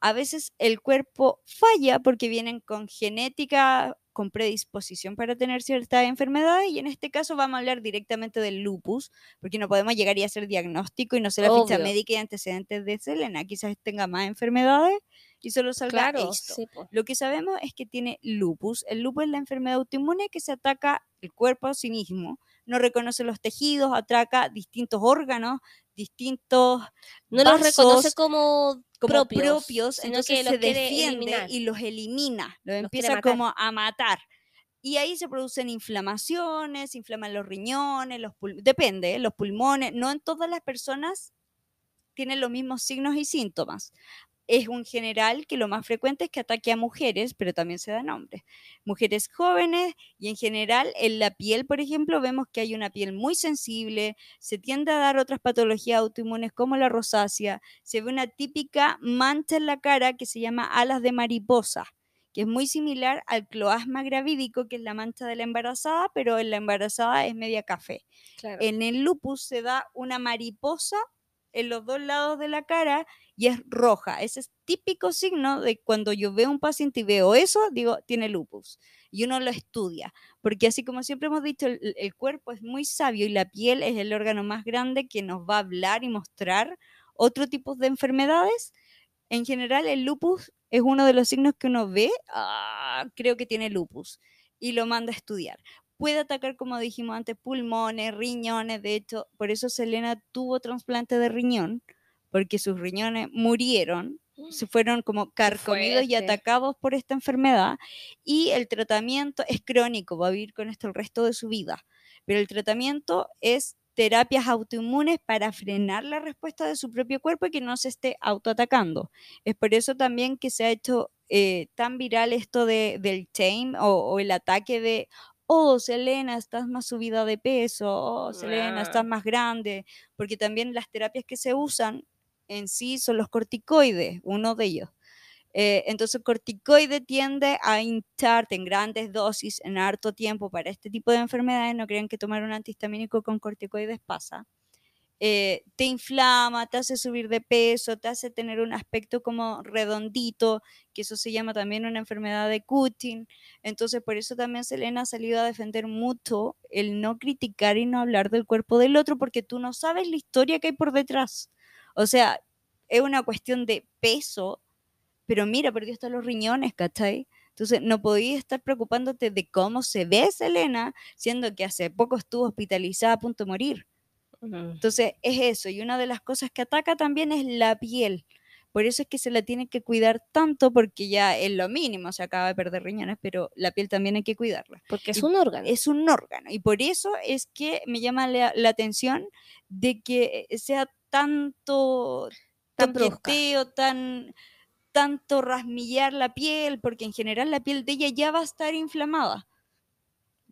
A veces el cuerpo falla porque vienen con genética, con predisposición para tener ciertas enfermedades y en este caso vamos a hablar directamente del lupus, porque no podemos llegar y hacer diagnóstico y no sé la ficha médica y antecedentes de Selena, quizás tenga más enfermedades y solo salga Claro, esto. sí. Lo que sabemos es que tiene lupus. El lupus es la enfermedad autoinmune que se ataca el cuerpo a sí mismo, no reconoce los tejidos, ataca distintos órganos, distintos no los reconoce como, como propios, entonces que se los defiende eliminar. y los elimina, los empieza como a matar. Y ahí se producen inflamaciones, inflaman los riñones, los pul- depende, ¿eh? los pulmones, no en todas las personas tienen los mismos signos y síntomas. Es un general que lo más frecuente es que ataque a mujeres, pero también se dan hombres. Mujeres jóvenes y en general en la piel, por ejemplo, vemos que hay una piel muy sensible, se tiende a dar otras patologías autoinmunes como la rosácea, se ve una típica mancha en la cara que se llama alas de mariposa, que es muy similar al cloasma gravídico, que es la mancha de la embarazada, pero en la embarazada es media café. Claro. En el lupus se da una mariposa en los dos lados de la cara y es roja. Ese es típico signo de cuando yo veo un paciente y veo eso, digo, tiene lupus. Y uno lo estudia, porque así como siempre hemos dicho, el, el cuerpo es muy sabio y la piel es el órgano más grande que nos va a hablar y mostrar otro tipo de enfermedades. En general, el lupus es uno de los signos que uno ve, ah, creo que tiene lupus, y lo manda a estudiar puede atacar, como dijimos antes, pulmones, riñones. De hecho, por eso Selena tuvo trasplante de riñón, porque sus riñones murieron, se fueron como carcomidos y atacados por esta enfermedad. Y el tratamiento es crónico, va a vivir con esto el resto de su vida. Pero el tratamiento es terapias autoinmunes para frenar la respuesta de su propio cuerpo y que no se esté autoatacando. Es por eso también que se ha hecho eh, tan viral esto de, del tame o, o el ataque de, oh, Selena, estás más subida de peso, oh, Selena, estás más grande, porque también las terapias que se usan en sí son los corticoides, uno de ellos. Eh, entonces, el corticoide tiende a hincharte en grandes dosis, en harto tiempo para este tipo de enfermedades. No crean que tomar un antihistamínico con corticoides pasa. Eh, te inflama, te hace subir de peso, te hace tener un aspecto como redondito, que eso se llama también una enfermedad de Cushing. Entonces, por eso también Selena ha salido a defender mucho el no criticar y no hablar del cuerpo del otro, porque tú no sabes la historia que hay por detrás. O sea, es una cuestión de peso, pero mira, perdió hasta los riñones, ¿cachai? Entonces, no podías estar preocupándote de cómo se ve Selena, siendo que hace poco estuvo hospitalizada a punto de morir. Entonces, es eso. Y una de las cosas que ataca también es la piel. Por eso es que se la tiene que cuidar tanto, porque ya es lo mínimo, se acaba de perder riñones, pero la piel también hay que cuidarla. Porque es y un órgano. Es un órgano. Y por eso es que me llama la, la atención de que sea tanto tan tanto rasmillar la piel, porque en general la piel de ella ya va a estar inflamada.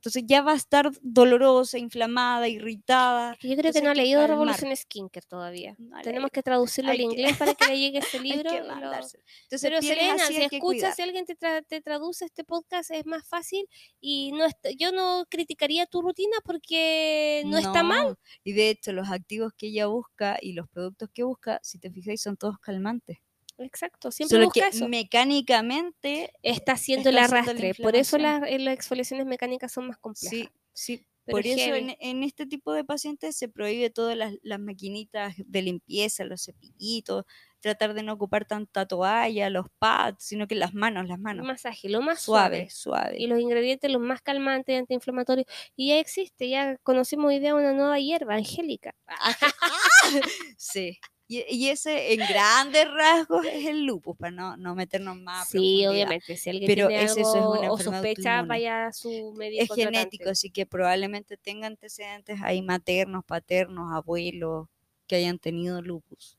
Entonces ya va a estar dolorosa, inflamada, irritada. Que Yo creo que no ha leído. Revolución Skincare todavía. No Tenemos que traducirlo al que- inglés para que le llegue ese libro. lo-. Entonces, Pero Selena, si escuchas, cuidar. si alguien te, tra- te traduce este podcast, es más fácil y no yo no criticaría tu rutina porque no, está mal. No, Y de hecho, los activos que ella busca y los productos que busca, si te fijáis, son todos calmantes. Exacto, siempre Solo busca que eso. mecánicamente, Está haciendo el está haciendo la arrastre. Por eso las, eh, las exfoliaciones mecánicas son más complejas. sí, sí. Pero Por eso heavy. en, en este tipo de pacientes se prohíbe todas las, las maquinitas de limpieza, los cepillitos, tratar de no ocupar tanta toalla, los pads, sino que las manos, las manos. Más ágil, lo más Suave, suave. suave. Y los ingredientes los más calmantes, antiinflamatorios. Y ya existe, ya conocimos hoy día una nueva hierba, angélica. Sí. Y, y ese en grandes rasgos es el lupus, para no, no meternos más. Sí, obviamente. Si alguien Pero tiene ese- eso es algo una o sospecha, vaya a su médico Es tratante. genético, así que probablemente tenga antecedentes ahí maternos, paternos, abuelos que hayan tenido lupus.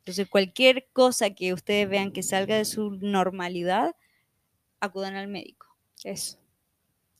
Entonces, cualquier cosa que ustedes vean que salga de su normalidad, acudan al médico. Eso.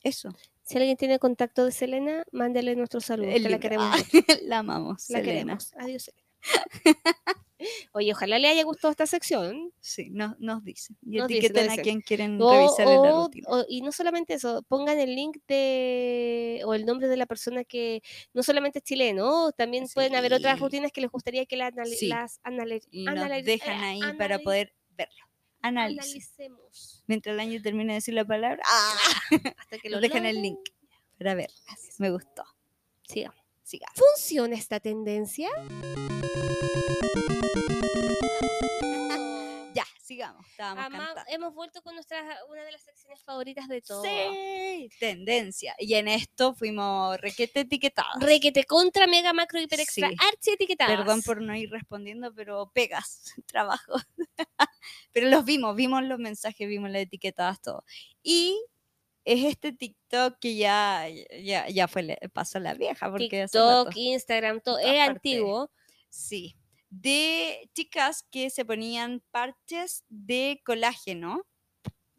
Eso. Si alguien tiene contacto de Selena, mándele nuestro saludo, que la queremos Ah, la amamos, La Selena. queremos. Adiós, Selena. Oye, ojalá le haya gustado esta sección. Sí, nos, nos dicen. Y Nos etiqueten nos a quien quieren O- revisarle la o- rutina. o- y no solamente eso, pongan el link de o el nombre de la persona que no solamente es chileno, también pueden haber otras rutinas que les gustaría que la anali- Sí. las anali- Y nos dejan eh, ahí para anali- poder verlo. Análisis. analicemos Mientras el año termine de decir la palabra, ¡ah! hasta que nos lo dejan el link para verlas. Me gustó. Sigamos. ¿Funciona esta tendencia? Ya, sigamos. Hemos vuelto con nuestra una de las secciones favoritas de todos. Sí, tendencia. Y en esto fuimos requete etiquetadas. Requete contra mega macro hiper extra Sí. archi etiquetadas. Perdón por no ir respondiendo, pero pegas, trabajo. pero los vimos, vimos los mensajes, vimos las etiquetadas, todo. Y es este TikTok que ya, ya, ya fue, pasó la vieja, porque TikTok. Instagram, todo es antiguo. Sí. De chicas que se ponían parches de colágeno,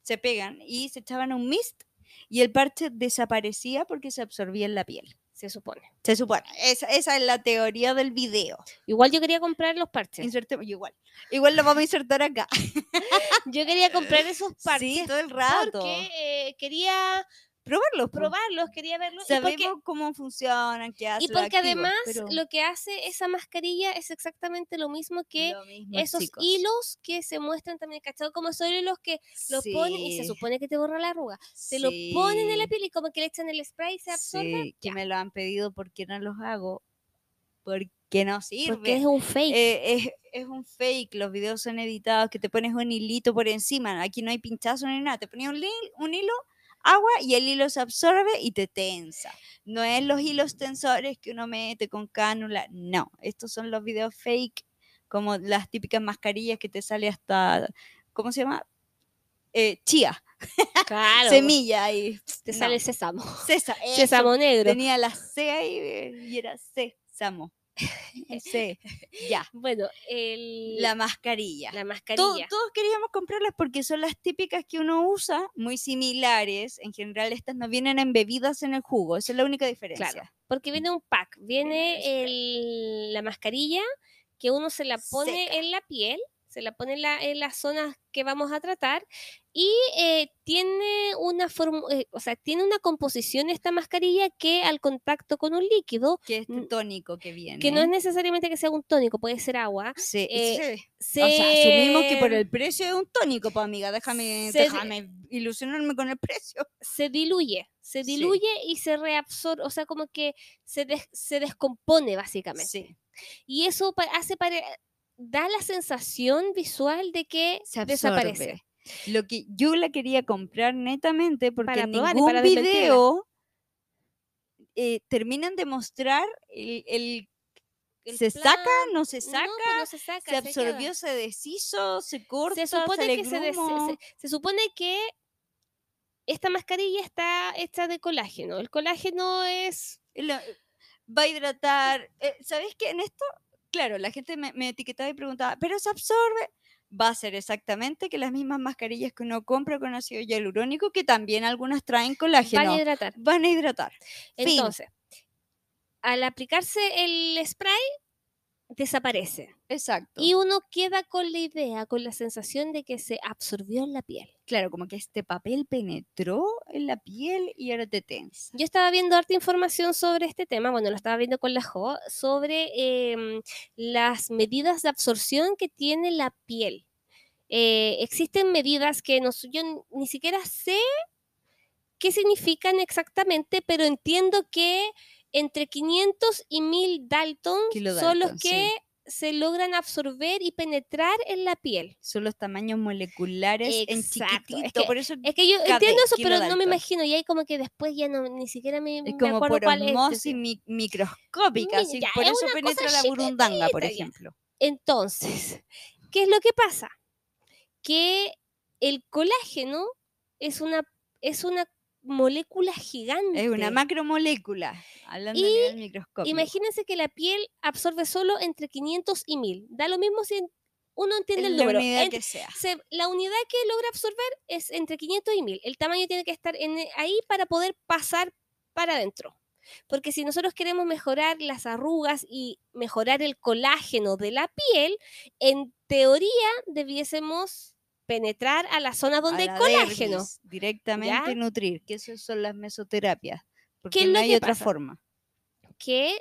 se pegan y se echaban un mist y el parche desaparecía porque se absorbía en la piel. Se supone. Se supone. Esa, esa es la teoría del video. Igual yo quería comprar los parches. Insertemos, igual. Igual lo vamos a insertar acá. Yo quería comprar esos parches Sí, todo el rato. porque eh, quería Probarlos. probarlos, quería verlos. y Sabemos porque, cómo funcionan, qué hacen. y los porque además pero lo que hace esa mascarilla es exactamente lo mismo que lo mismo, esos chicos. hilos que se muestran también, ¿cachado? Como son hilos que lo ponen y se supone que te borra la arruga. Se lo ponen en la piel y como que le echan el spray y se absorbe. Sí, que me lo han pedido porque no los hago. Porque no sirve. porque es un fake. Eh, es, es un fake, los videos son editados, que te pones un hilito por encima, aquí no hay pinchazo ni nada, te pones un, un hilo, agua y el hilo se absorbe y te tensa. No es los hilos tensores que uno mete con cánula, no, estos son los videos fake, como las típicas mascarillas que te sale hasta, ¿cómo se llama? Eh, chía, claro. semilla y Te no, sale sésamo. César, Sésamo negro. tenía la C ahí y era sésamo. C, ya. Bueno, el, La mascarilla. la mascarilla. todos queríamos comprarlas porque son las típicas que uno usa, muy similares. En general, estas no vienen embebidas en el jugo, esa es la única diferencia. Claro, porque viene un pack, viene Viene el- la mascarilla que uno se la pone Seca. en la piel, se la pone en, la- en las zonas que vamos a tratar y eh, tiene una forma, o sea, tiene una composición esta mascarilla que al contacto con un líquido, Que este Mm, tónico que viene. que no es necesariamente que sea un tónico, puede ser agua, Sí, eh, sí. se, O sea, asumimos que por el precio es un tónico, pues amiga, déjame, Se déjame ilusionarme con el precio. se diluye, se Sí. diluye y se reabsorbe, o sea, como que se, des- se descompone básicamente. Sí. Y eso hace pare- da la sensación visual de que Se desaparece. Lo que yo la quería comprar netamente porque Para en probar ningún para video eh, terminan de mostrar el, el- El se plan- saca, no se saca, No, pues no se saca. se absorbió, se deshizo, se corta, Se supone que se, des- se- supone que esta mascarilla está hecha de colágeno. El colágeno es lo- va a hidratar. Eh, ¿Sabes qué? En esto, claro, la gente me, me etiquetaba y preguntaba, ¿pero se absorbe? Va a ser exactamente que las mismas mascarillas que uno compra con ácido hialurónico, que también algunas traen colágeno, van a hidratar. van a hidratar. Fin. Entonces, al aplicarse el spray, desaparece. Exacto. Y uno queda con la idea, con la sensación de que se absorbió en la piel. claro, como que este papel penetró en la piel y ahora te tensa. Yo estaba viendo harta información sobre este tema, bueno, lo estaba viendo con la Jo, sobre em, las medidas de absorción que tiene la piel. Eh, existen medidas que no, yo ni siquiera sé qué significan exactamente, pero entiendo que entre 500 y 1000 Dalton son los sí. Que se logran absorber y penetrar en la piel. Son los tamaños moleculares en Exacto, es chiquitito, que- por eso Es que yo entiendo eso, pero no me imagino, y ahí como que después ya no, ni siquiera me, es me como acuerdo por cuál es. osmosis mi- microscópica, ya, por es eso penetra la burundanga, por ya. ejemplo. Entonces, ¿qué es lo que pasa? Que el colágeno es una, es una molécula gigante. Es una macromolécula, hablando a Y nivel microscópico. Imagínense que la piel absorbe solo entre 500 y 1000. Da lo mismo si uno entiende en el la número. unidad En- que sea. se- la unidad que logra absorber es entre 500 y 1000. El tamaño tiene que estar en, ahí para poder pasar para adentro. Porque si nosotros queremos mejorar las arrugas y mejorar el colágeno de la piel, en teoría debiésemos penetrar a la zona donde hay colágeno. dermis, directamente ¿ya? nutrir, que eso son las mesoterapias, porque no hay que otra pasa? forma. Que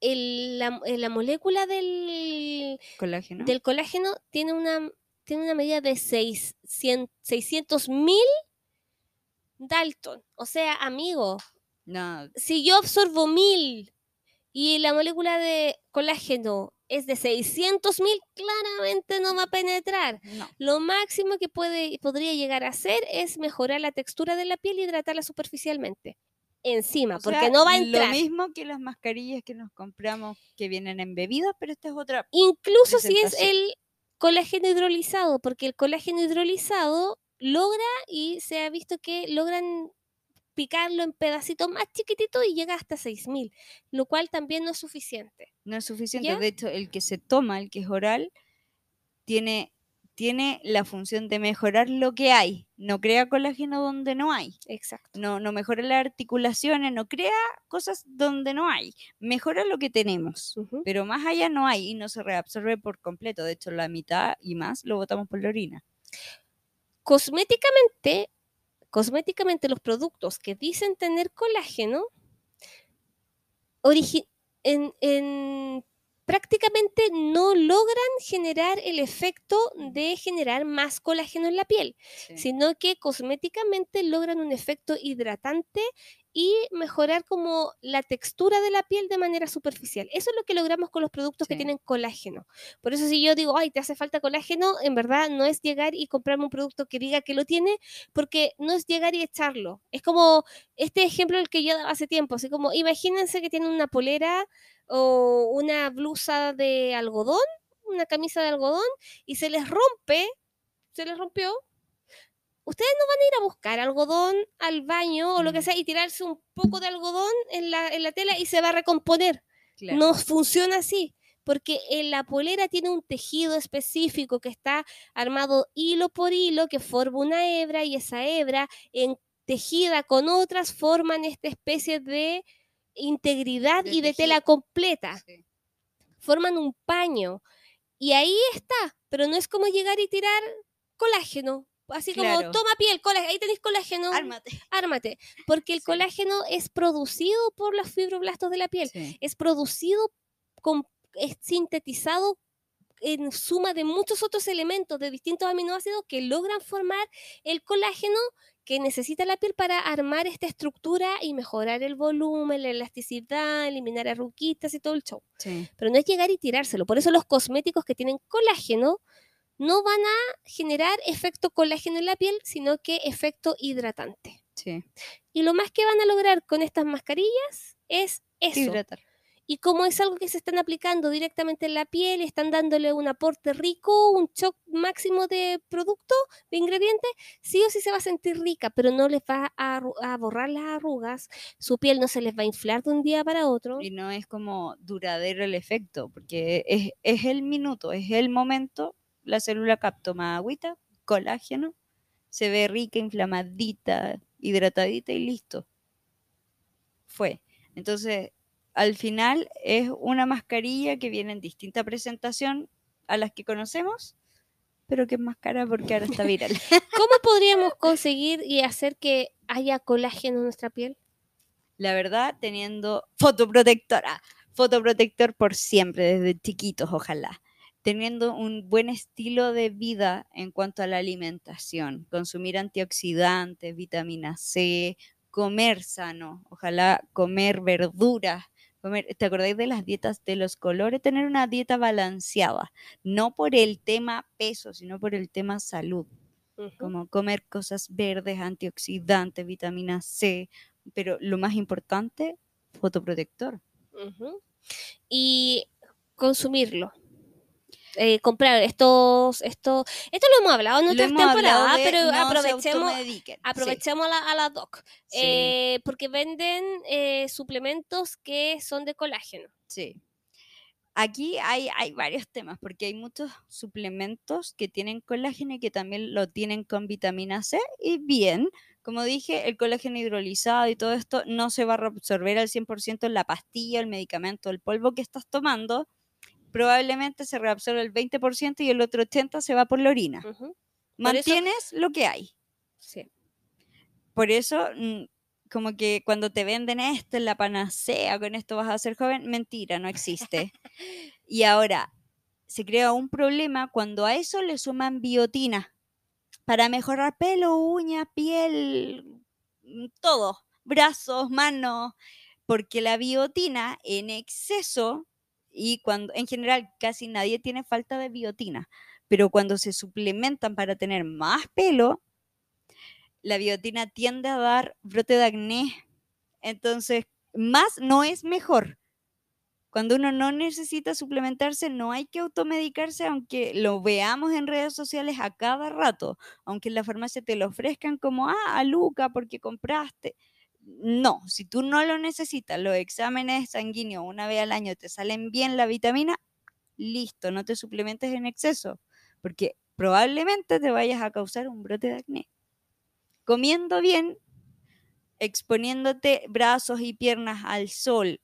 el- la, la molécula del, Colágeno. del colágeno tiene una, tiene una medida de 600 mil Dalton. O sea, amigo, No, si yo absorbo mil y la molécula de colágeno es de 600 mil, claramente no va a penetrar. no. Lo máximo que puede, podría llegar a hacer es mejorar la textura de la piel y hidratarla superficialmente. Encima, O porque sea, no va a entrar. Lo mismo que las mascarillas que nos compramos que vienen embebidas, pero esta es otra. Incluso si es el colágeno hidrolizado, porque el colágeno hidrolizado logra y se ha visto que logran picarlo en pedacitos más chiquititos y llega hasta 6000, lo cual también no es suficiente. No es suficiente. ¿Ya? De hecho, el que se toma, el que es oral, tiene tiene la función de mejorar lo que hay, no crea colágeno donde no hay. Exacto. No, no mejora las articulaciones, no crea cosas donde no hay, mejora lo que tenemos, pero más allá no hay y no se reabsorbe por completo. De hecho, la mitad y más lo botamos por la orina. Cosméticamente, cosméticamente los productos que dicen tener colágeno, origi- en, en- prácticamente no logran generar el efecto de generar más colágeno en la piel, sino que cosméticamente logran un efecto hidratante y mejorar como la textura de la piel de manera superficial. Eso es lo que logramos con los productos que tienen colágeno. Por eso si yo digo, ay, te hace falta colágeno, en verdad no es llegar y comprarme un producto que diga que lo tiene, porque no es llegar y echarlo. Es como este ejemplo el que yo daba hace tiempo, así como imagínense que tienen una polera o una blusa de algodón, una camisa de algodón, y se les rompe, se les rompió, ustedes no van a ir a buscar algodón al baño o lo que Mm. sea y tirarse un poco de algodón en la, en la tela y se va a recomponer. Claro. No funciona así, porque en la polera tiene un tejido específico que está armado hilo por hilo, que forma una hebra y esa hebra en tejida con otras forman esta especie de integridad De y de tela completa Sí. forman un paño. Y ahí está, pero no es como llegar y tirar colágeno. Así Claro. como, toma piel, colágeno, ahí tenéis colágeno, Ármate. ármate. Porque el Sí. colágeno es producido por los fibroblastos de la piel. Sí. Es producido, con, es sintetizado en suma de muchos otros elementos de distintos aminoácidos que logran formar el colágeno que necesita la piel para armar esta estructura y mejorar el volumen, la elasticidad, eliminar arruguitas y todo el show Sí. pero no es llegar y tirárselo. Por eso los cosméticos que tienen colágeno no van a generar efecto colágeno en la piel, sino que efecto hidratante. Sí. Y lo más que van a lograr con estas mascarillas es eso. Hidratar. Y como es algo que se están aplicando directamente en la piel están dándole un aporte rico, un shock máximo de producto, de ingredientes, sí o sí se va a sentir rica, pero no les va a, borrar las arrugas, su piel no se les va a inflar de un día para otro. Y no es como duradero el efecto, porque es, es el minuto, es el momento, la célula capta más agüita, colágeno, se ve rica, inflamadita, hidratadita y listo. Fue. Entonces, al final es una mascarilla que viene en distinta presentación a las que conocemos, pero que es más cara porque ahora está viral. ¿Cómo podríamos conseguir y hacer que haya colágeno en nuestra piel? La verdad, teniendo fotoprotectora, fotoprotector por siempre, desde chiquitos, ojalá. Teniendo un buen estilo de vida en cuanto a la alimentación, consumir antioxidantes, vitamina C, comer sano, ojalá comer verduras. Comer, ¿Te acordáis de las dietas de los colores? Tener una dieta balanceada, no por el tema peso, sino por el tema salud como comer cosas verdes, antioxidantes, vitamina C, pero lo más importante, fotoprotector. Y consumirlo. Eh, comprar estos, estos, esto lo hemos hablado en otras temporadas, de pero no aprovechemos. Sí, aprovechemos a, la, a la doc, sí, eh, porque venden eh, suplementos que son de colágeno. sí. Aquí hay, hay varios temas, porque hay muchos suplementos que tienen colágeno y que también lo tienen con vitamina C. Y bien, como dije, el colágeno hidrolizado y todo esto no se va a reabsorber al 100% en la pastilla, el medicamento, el polvo que estás tomando. Probablemente se reabsorbe el 20% y el otro 80% se va por la orina. Eso- Mantienes lo que hay. Sí. Por eso, mm, como que cuando te venden esto en la panacea, con esto vas a ser joven, mentira, no existe. y ahora, se crea un problema cuando a eso le suman biotina para mejorar pelo, uñas, piel, mm, todo, brazos, manos, porque la biotina en exceso y cuando en general casi nadie tiene falta de biotina, pero cuando se suplementan para tener más pelo, la biotina tiende a dar brote de acné. Entonces, más no es mejor. Cuando uno no necesita suplementarse, no hay que automedicarse, aunque lo veamos en redes sociales a cada rato, aunque en la farmacia te lo ofrezcan como, ah, a Luca, porque compraste. No, si tú no lo necesitas, los exámenes sanguíneos una vez al año te salen bien la vitamina, listo, no te suplementes en exceso, porque probablemente te vayas a causar un brote de acné. Comiendo bien, exponiéndote brazos y piernas al sol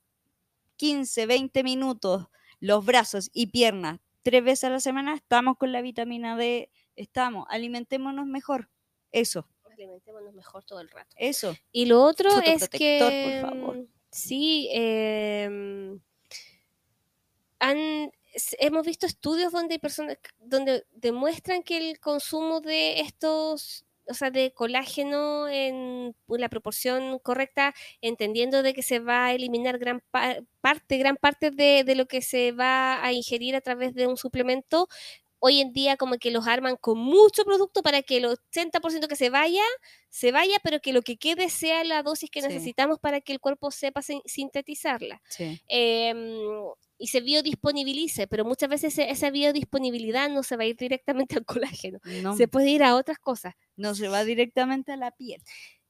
15, 20 minutos, los brazos y piernas tres veces a la semana, estamos con la vitamina D, estamos, alimentémonos mejor. Eso. Alimentémonos mejor todo el rato. Eso. Y lo otro es que por favor. sí, em, han- hemos visto estudios donde hay personas donde demuestran que el consumo de estos, o sea, de colágeno en la proporción correcta, entendiendo de que se va a eliminar gran pa- parte, gran parte de, de lo que se va a ingerir a través de un suplemento. Hoy en día como que los arman con mucho producto para que el 80% que se vaya, se vaya, pero que lo que quede sea la dosis que Sí. necesitamos para que el cuerpo sepa sin- sintetizarla Sí. em, y se biodisponibilice, pero muchas veces esa biodisponibilidad no se va a ir directamente al colágeno, No, se puede ir a otras cosas. no se va directamente a la piel.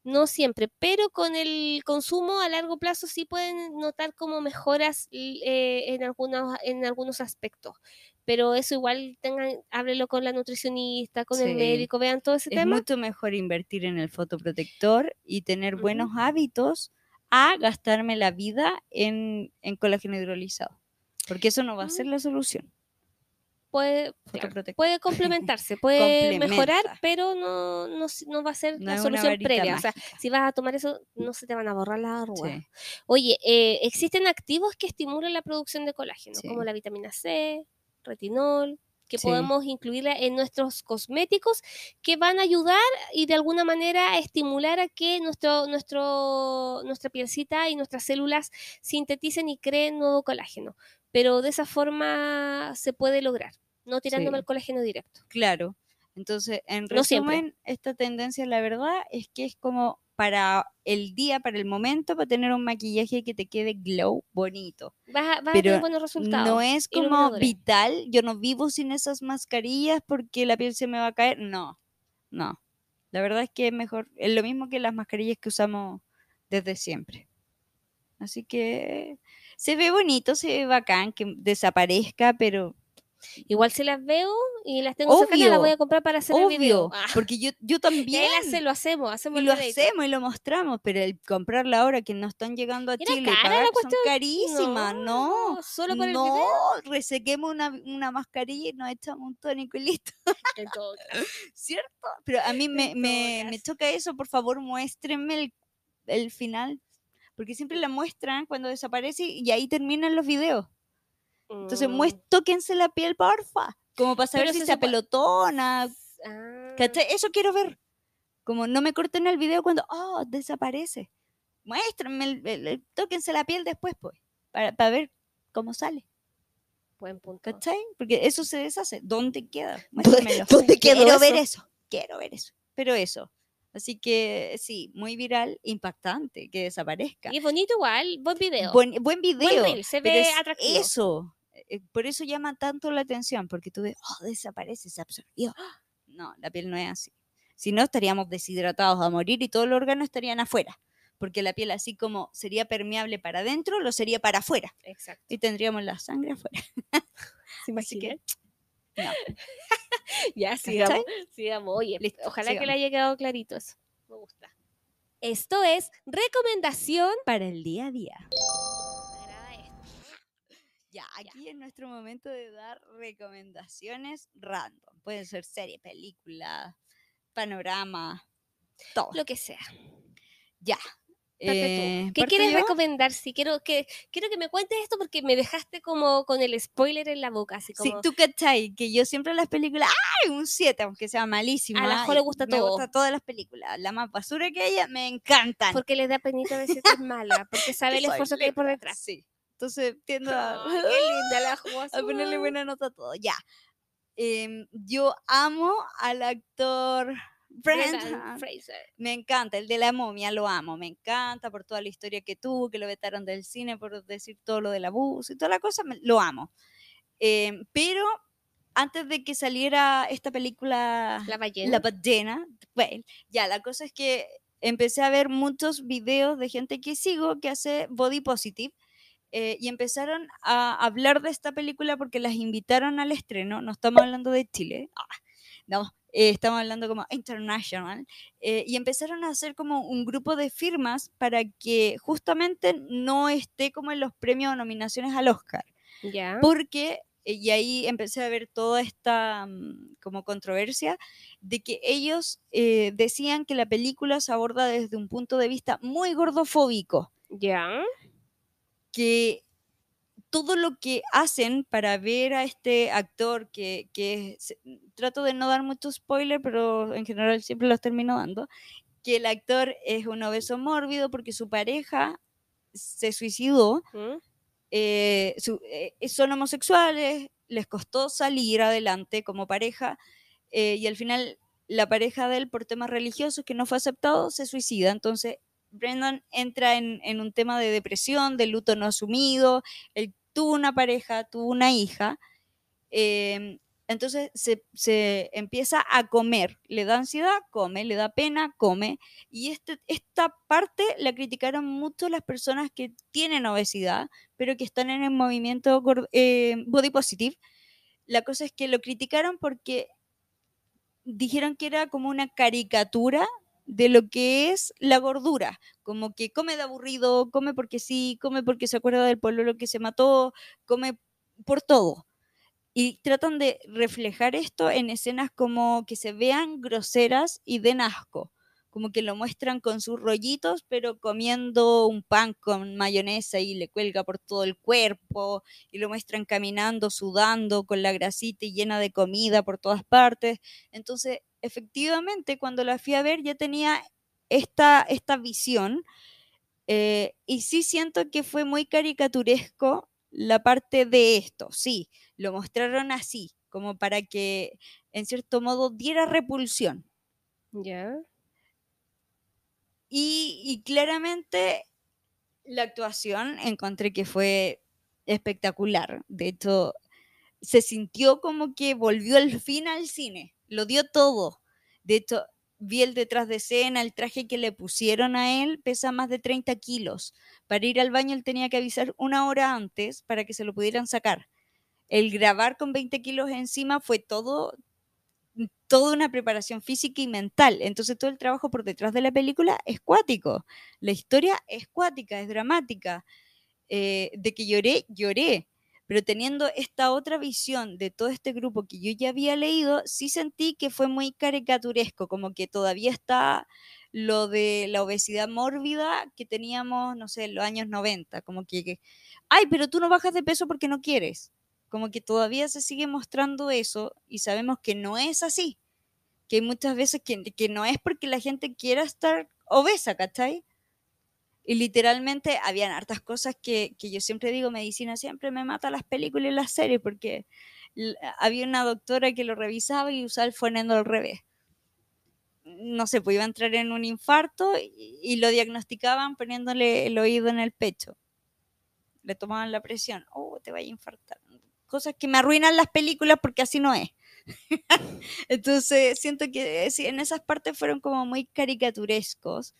No siempre, pero con el consumo a largo plazo sí pueden notar como mejoras eh, en, algunos, en algunos aspectos. Pero eso igual tengan, háblelo con la nutricionista, con Sí. el médico, vean todo ese Es tema. mucho mejor invertir en el fotoprotector y tener buenos hábitos a gastarme la vida en, en colágeno hidrolizado. Porque eso no va a ser Mm. la solución. Puede, puede complementarse, puede mejorar, pero no, no, no va a ser No la es solución previa. O sea, si vas a tomar eso, no se te van a borrar las arrugas. Sí. Oye, eh, existen activos que estimulan la producción de colágeno, Sí. como la vitamina C, retinol, que Sí. podemos incluirla en nuestros cosméticos, que van a ayudar y de alguna manera a estimular a que nuestro, nuestro, nuestra pielcita y nuestras células sinteticen y creen nuevo colágeno. Pero de esa forma se puede lograr, no tirándome Sí. el colágeno directo. Claro. Entonces, en No resumen, esta tendencia, la verdad, es que es como para el día, para el momento, para tener un maquillaje que te quede glow bonito. Vas a, vas a tener buenos resultados. No es como vital, yo no vivo sin esas mascarillas porque la piel se me va a caer. No, no. La verdad es que es mejor, es lo mismo que las mascarillas que usamos desde siempre. Así que se ve bonito, se ve bacán que desaparezca, pero Igual si las veo y las tengo cercanas, las Obvio, voy a comprar para hacer el video. obvio, Ah, porque yo, yo también. la hace- lo hacemos, hacemos Y el lo hacemos y lo mostramos, pero el comprarla ahora que no están llegando a Era Chile cara la pagar, son carísimas, no. No, solo por el no, video. resequemos una, una mascarilla y nos echamos un tónico y listo, En todo caso. ¿cierto? Pero a mí me, me, me toca eso, por favor, muéstrenme el, el final, porque siempre la muestran cuando desaparece y ahí terminan los videos. Entonces, Mm. tóquense la piel, porfa, como para saber Pero si se se apelotona, Ah. Eso quiero ver. Como no me corten el video cuando, oh, desaparece. Muéstrenme, el, el- el- tóquense la piel después, pues, para, para ver cómo sale. buen punto. ¿Cachai? Porque eso se deshace. ¿Dónde queda? Dónde Quiero ver eso? eso. Quiero ver eso. Pero eso. Así que sí, muy viral, impactante que desaparezca. Y es bonito igual, buen video. Buen, buen video. reel, se ve es atractivo. Eso. eh, Por eso llama tanto la atención, porque tú ves, oh, desaparece, se absorbió. No, la piel no es así. Si no, estaríamos deshidratados a morir y todos los órganos estarían afuera. Porque la piel, así como sería permeable para adentro, lo sería para afuera. Exacto. Y tendríamos la sangre afuera. ¿Se Así que, no. Ya, sigamos. Sigamos. Oye, Listo, ojalá que le haya quedado clarito eso. Me gusta. Esto es recomendación. Para el día a día. Ya, aquí es nuestro momento de dar recomendaciones random. Pueden ser series, películas, panorama, todo. Lo que sea. Ya. Eh, ¿Qué ¿parto quieres yo? recomendar? Si quiero que quiero que me cuentes esto porque me dejaste como con el spoiler en la boca, así Sí, como tú cachai, que yo siempre en las películas, ¡ay! Un 7, aunque sea malísima. A la Jo le gusta me todo. gusta todas las películas. La más basura que ella, me encantan. porque les da penita decir que es mala, porque sabe el esfuerzo que hay por detrás. Sí. Entonces tiendo a, qué linda la a ponerle buena nota a todo. Ya. Em, yo amo al actor. Brendan Fraser. Me encanta, el de la momia lo amo, me encanta por toda la historia que tuvo, que lo vetaron del cine por decir todo lo del abuso y toda la cosa, me- lo amo. Eh, pero antes de que saliera esta película La ballena. La ballena, bueno, ya, la cosa es que empecé a ver muchos videos de gente que sigo que hace body positive eh, y empezaron a hablar de esta película porque las invitaron al estreno, no estamos hablando de Chile, ah, no, eh, estamos hablando como international, eh, y empezaron a hacer como un grupo de firmas para que justamente no esté como en los premios o nominaciones al Oscar. Ya. Porque, eh, y ahí empecé a ver toda esta mm, como controversia, de que ellos eh, decían que la película se aborda desde un punto de vista muy gordofóbico, Ya. que todo lo que hacen para ver a este actor, que, que se- trato de no dar mucho spoiler, pero en general siempre los termino dando, que el actor es un obeso mórbido porque su pareja se suicidó ¿Mm? eh, su- eh, son homosexuales, les costó salir adelante como pareja eh, y al final la pareja de él por temas religiosos que no fue aceptado se suicida. Entonces Brendan entra en, en un tema de depresión, de luto no asumido, él tuvo una pareja, tuvo una hija, em, entonces se, se empieza a comer, le da ansiedad, come, le da pena, come, y este, esta parte la criticaron mucho las personas que tienen obesidad, pero que están en el movimiento eh, body positive. La cosa es que lo criticaron porque dijeron que era como una caricatura de lo que es la gordura, como que come de aburrido, come porque sí, come porque se acuerda del pueblo que se mató, come por todo. Y tratan de reflejar esto en escenas como que se vean groseras y den asco, como que lo muestran con sus rollitos, pero comiendo un pan con mayonesa y le cuelga por todo el cuerpo, y lo muestran caminando, sudando, con la grasita y llena de comida por todas partes. Entonces, efectivamente, cuando la fui a ver ya tenía esta, esta visión, eh, y sí siento que fue muy caricaturesco la parte de esto, sí, lo mostraron así, como para que en cierto modo diera repulsión. Ya. Y, y claramente la actuación encontré que fue espectacular. De hecho, se sintió como que volvió al fin al cine, lo dio todo. De hecho, vi el detrás de escena, el traje que le pusieron a él pesa más de 30 kilos. Para ir al baño él tenía que avisar una hora antes para que se lo pudieran sacar. El grabar con 20 kilos encima fue todo, toda una preparación física y mental. Entonces todo el trabajo por detrás de la película es cuático. La historia es cuática, es dramática. Eh, de que lloré, lloré. Pero teniendo esta otra visión de todo este grupo que yo ya había leído, sí sentí que fue muy caricaturesco, como que todavía está lo de la obesidad mórbida que teníamos, no sé, en los años 90, como que, que, ay, pero tú no bajas de peso porque no quieres. Como que todavía se sigue mostrando eso y sabemos que no es así, que hay muchas veces que, que no es porque la gente quiera estar obesa, ¿cachai? Y literalmente habían hartas cosas que, que yo siempre digo, medicina siempre me mata las películas y las series, porque había una doctora que lo revisaba y usaba el fonendo al revés. No sé, pues iba a entrar en un infarto y, y lo diagnosticaban poniéndole el oído en el pecho. Le tomaban la presión. Oh, te vaya a infartar. Cosas que me arruinan las películas porque así no es. Entonces, siento que eh, en esas partes fueron como muy caricaturescos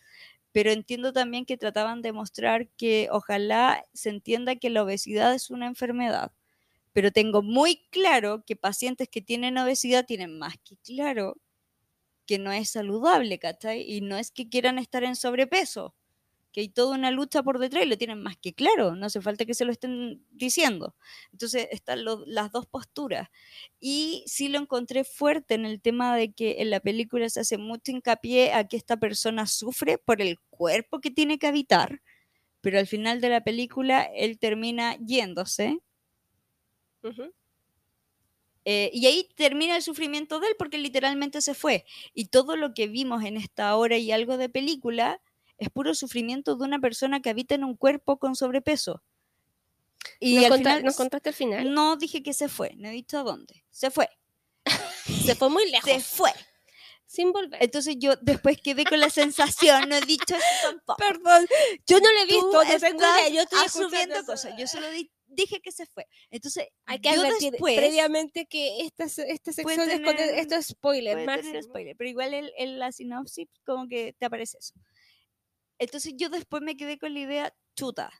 pero entiendo también que trataban de mostrar que ojalá se entienda que la obesidad es una enfermedad. Pero tengo muy claro que pacientes que tienen obesidad tienen más que claro que no es saludable, ¿cachai? Y no es que quieran estar en sobrepeso, que hay toda una lucha por detrás y lo tienen más que claro, no hace falta que se lo estén diciendo. Entonces están lo- las dos posturas. Y sí lo encontré fuerte en el tema de que en la película se hace mucho hincapié a que esta persona sufre por el cuerpo que tiene que habitar, pero al final de la película él termina yéndose. Eh, y ahí termina el sufrimiento de él porque literalmente se fue. Y todo lo que vimos en esta hora y algo de película es puro sufrimiento de una persona que habita en un cuerpo con sobrepeso. Y ¿Nos, al conta- final nos contaste al final? no dije que se fue, no he dicho a dónde. Se fue, Se fue muy lejos. se fue. Sin volver. Entonces yo después quedé con la sensación, no he dicho eso tampoco. Perdón, yo no lo he visto, no tengo idea, yo estoy escuchando cosas. Yo solo di- dije que se fue. Entonces, Hay que yo advertir después previamente que esta, esta sección es con- tener- esto es spoiler, tener máximo. spoiler, pero igual en la sinopsis como que te aparece eso. Entonces yo después me quedé con la idea, chuta.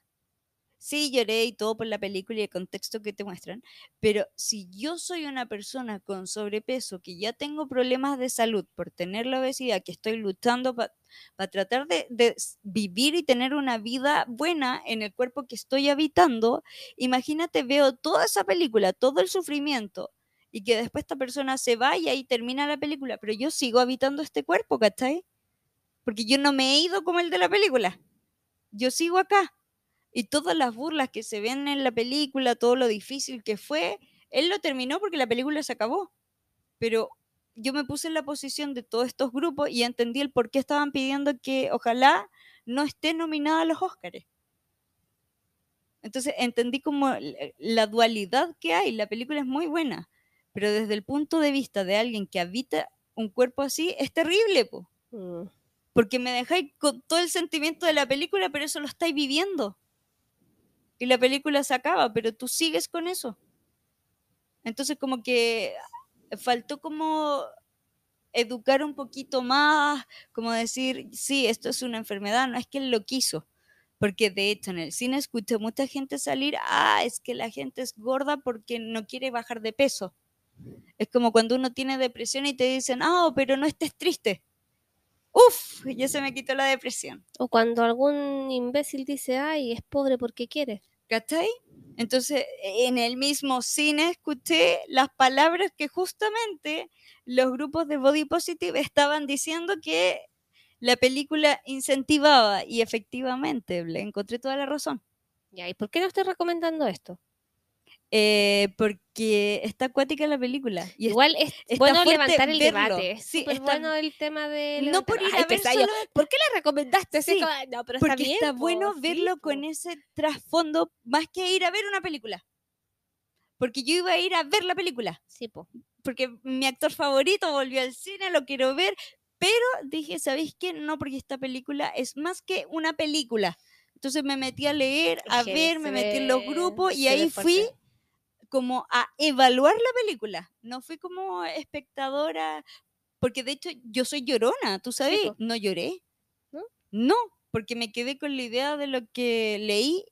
Sí, lloré y todo por la película y el contexto que te muestran, pero si yo soy una persona con sobrepeso, que ya tengo problemas de salud por tener la obesidad, que estoy luchando para tratar de, de vivir y tener una vida buena en el cuerpo que estoy habitando, imagínate, veo toda esa película, todo el sufrimiento, y que después esta persona se vaya y termina la película, pero yo sigo habitando este cuerpo, ¿cachai? Porque yo no me he ido como el de la película, yo sigo acá y todas las burlas que se ven en la película, todo lo difícil que fue, él lo terminó porque la película se acabó. Pero yo me puse en la posición de todos estos grupos y entendí el por qué estaban pidiendo que ojalá no esté nominada a los Óscares. Entonces entendí como la dualidad que hay. La película es muy buena, pero desde el punto de vista de alguien que habita un cuerpo así, es terrible, po. Mm. Porque me dejáis con todo el sentimiento de la película, pero eso lo estáis viviendo. Y la película se acaba, pero tú sigues con eso. Entonces como que faltó como educar un poquito más, como decir, sí, esto es una enfermedad, no es que él lo quiso. Porque de hecho en el cine escuché mucha gente salir, ah, es que la gente es gorda porque no quiere bajar de peso. Es como cuando uno tiene depresión y te dicen, ah, pero no estés triste. Uf, ya se me quitó la depresión. O cuando algún imbécil dice, ay, es pobre porque quiere. ¿Cachai? Entonces, en el mismo cine escuché las palabras que justamente los grupos de Body Positive estaban diciendo que la película incentivaba y efectivamente le encontré toda la razón. Ya, ¿y por qué no estoy recomendando esto? Eh, porque está acuática la película. Y es- Igual es está bueno levantar el verlo. debate. Es Sí, súper está- bueno el tema de. no por ir. Ay, a ver solo ¿Por qué le recomendaste? Sí, como, no, pero está porque bien. está po, bueno sí, verlo con po. ese trasfondo más que ir a ver una película. Porque yo iba a ir a ver la película. Sí, po. porque mi actor favorito volvió al cine, lo quiero ver, pero dije, ¿sabéis qué? No, porque esta película es más que una película. Entonces me metí a leer, a Es ver, me metí en los grupos y ahí fui. Como a evaluar la película. No fui como espectadora, porque de hecho yo soy llorona, ¿tú sabes? no lloré. ¿No? No, porque me quedé con la idea de lo que leí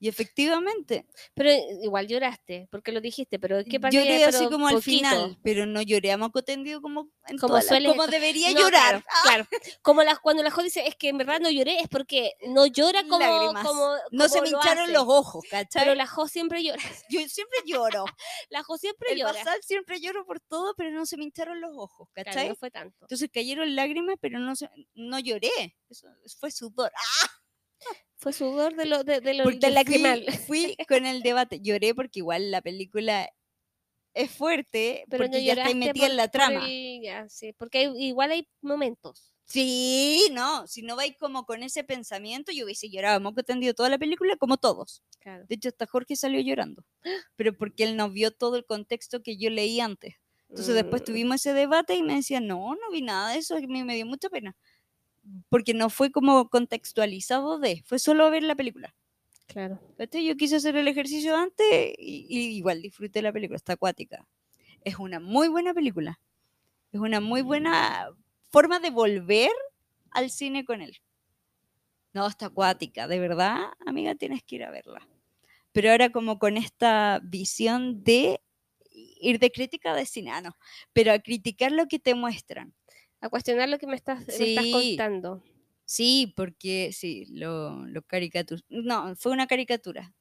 y efectivamente Pero eh, igual lloraste, porque lo dijiste, pero ¿qué parte? lloré así como al poquito. final, pero no lloré a moco tendido como, en Como las- sueles- como debería No, llorar. Claro, claro. Como las, cuando la Jo dice, es que en verdad no lloré, es porque no llora como. Lágrimas. como no se me lo hincharon hace. los ojos, ¿cachai? Pero la Jo siempre llora. Yo siempre lloro. La Jo siempre El llora. basal siempre lloro por todo, pero no se me hincharon los ojos, Claro, ¿cachai? no fue tanto. Entonces cayeron lágrimas, pero no, se- no lloré. Eso fue sudor. ¡Ah! Fue sudor de lo, de, de lo, del lacrimal. fui, fui con el debate. Lloré porque igual la película es fuerte, Pero porque no ya lloraste metida en por- la por trama. el- ya, sí, porque hay- igual hay momentos. Sí, no, si no vais como con ese pensamiento, yo hubiese llorado moco tendido toda la película, como todos. Claro. De hecho, hasta Jorge salió llorando, pero porque él no vio todo el contexto que yo leí antes. Entonces después Mm, tuvimos ese debate y me decía, no, no vi nada de eso, a mí me dio mucha pena. Porque no fue como contextualizado de, fue solo ver la película. Claro. ¿Cachai? Yo quise hacer el ejercicio antes y, y igual disfruté la película, está acuática. Es una muy buena película. Es una muy buena forma de volver al cine con él. No, está acuática, de verdad, amiga, tienes que ir a verla. Pero ahora como con esta visión de ir de crítica de cine, ah, no, pero a criticar lo que te muestran. A cuestionar lo que me estás, me estás Sí. contando. Sí, porque sí, lo, lo caricatur... No, fue una caricatura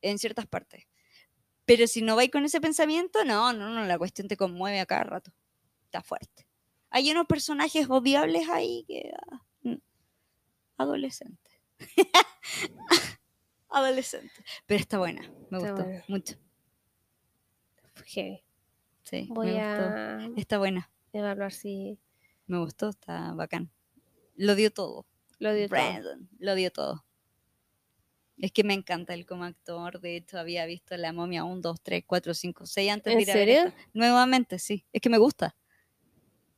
en ciertas partes. Pero si no vais con ese pensamiento, no, no, no, la cuestión te conmueve a cada rato. Está fuerte. Hay unos personajes odiables ahí que... ah, mm, adolescente. adolescente. Pero está buena, me Está gustó buena. mucho. Heavy. Sí, Voy me gustó. a Está buena, evaluar si me gustó, está bacán. Lo dio todo. lo dio todo. Lo dio todo. Es que me encanta él como actor. De hecho, había visto La momia 1, 2, 3, 4, 5, 6 antes ¿En de ir a ver serio? esta. Nuevamente, sí. Es que me gusta.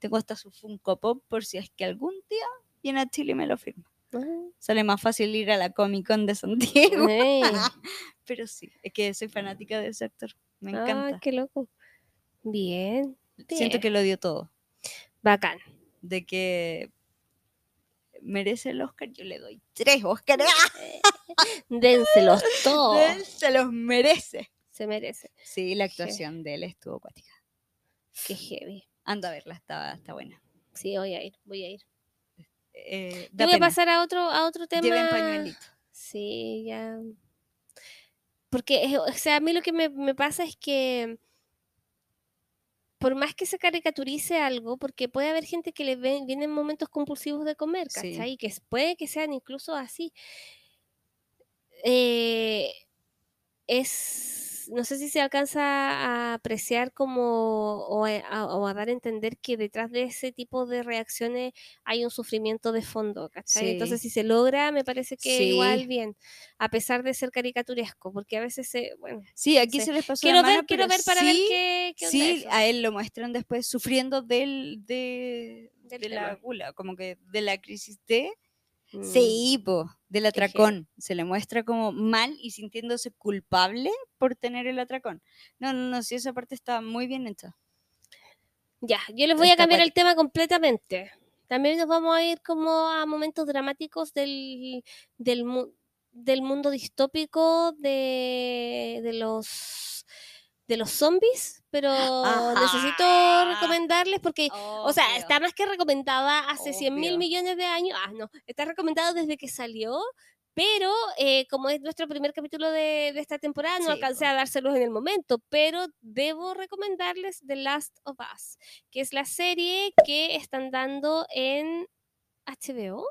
Tengo hasta su Funko Pop por si es que algún día viene a Chile y me lo firma. Ah, Sale más fácil ir a la Comic Con de Santiago. ey. Pero sí, es que soy fanática de ese actor. Me encanta. qué loco. Bien. Siento bien. que lo dio todo. Bacán. De que merece el Oscar, yo le doy tres Oscars. Dénselos todos. Se los merece. Se merece. Sí, la actuación de él estuvo acuática. Qué heavy. Anda a verla, está, está buena. Sí, voy a ir, voy a ir. Eh, voy a pena. pasar a otro, a otro tema. Lleven pañuelito. Sí, ya. Porque, o sea, a mí lo que me, me pasa es que por más que se caricaturice algo, porque puede haber gente que le ven, vienen momentos compulsivos de comer, Sí. ¿cachai? Que es- puede que sean incluso así. Eh, es, no sé si se alcanza a apreciar como o a, a- o a dar a entender que detrás de ese tipo de reacciones hay un sufrimiento de fondo, ¿cachai? Entonces, si se logra, me parece que Sí. igual bien, a pesar de ser caricaturesco, porque a veces se, bueno, Sí, aquí se les pasó quiero la ver, quiero ver para ver sí, qué, qué onda Sí, eso. a él lo muestran después sufriendo del, de, Del de la gula, como que de la crisis de... Mm. Sí, po, del atracón. Se le muestra como mal y sintiéndose culpable por tener el atracón. No, no, no, sí, esa parte está muy bien hecha. Ya, yo les voy a cambiar el tema completamente. También nos vamos a ir como a momentos dramáticos del, del, del mundo distópico de, de los de los zombies, pero necesito recomendarles porque, o sea, Obvio. está más que recomendada hace 100 mil Obvio. millones de años. Ah, no, está recomendado desde que salió, pero eh, como es nuestro primer capítulo de, de esta temporada, no Sí, alcancé a dárselos en el momento, pero debo recomendarles The Last of Us, que es la serie que están dando en HBO.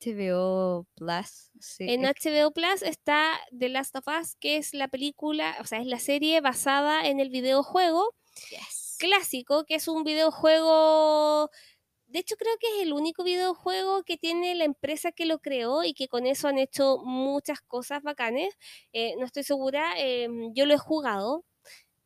HBO Plus. Sí, En HBO Plus está The Last of Us, que es la película, o sea, es la serie basada en el videojuego clásico, que es un videojuego. De hecho, creo que es el único videojuego que tiene la empresa que lo creó y que con eso han hecho muchas cosas bacanes. Eh, no estoy segura, eh, yo lo he jugado,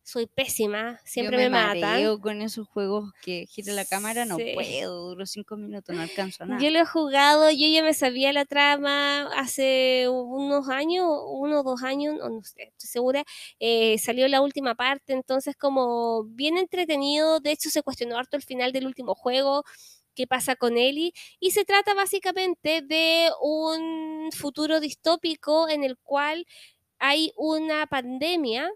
soy pésima, siempre Yo me, me, matan. con esos juegos que gira la cámara, no Sí. puedo, duro cinco minutos, no alcanzo a nada. Yo lo he jugado, yo ya me sabía la trama hace unos años, uno o dos años, no, no sé, estoy segura. eh, salió la última parte, entonces como bien entretenido, de hecho se cuestionó harto el final del último juego, qué pasa con Ellie, y se trata básicamente de un futuro distópico en el cual hay una pandemia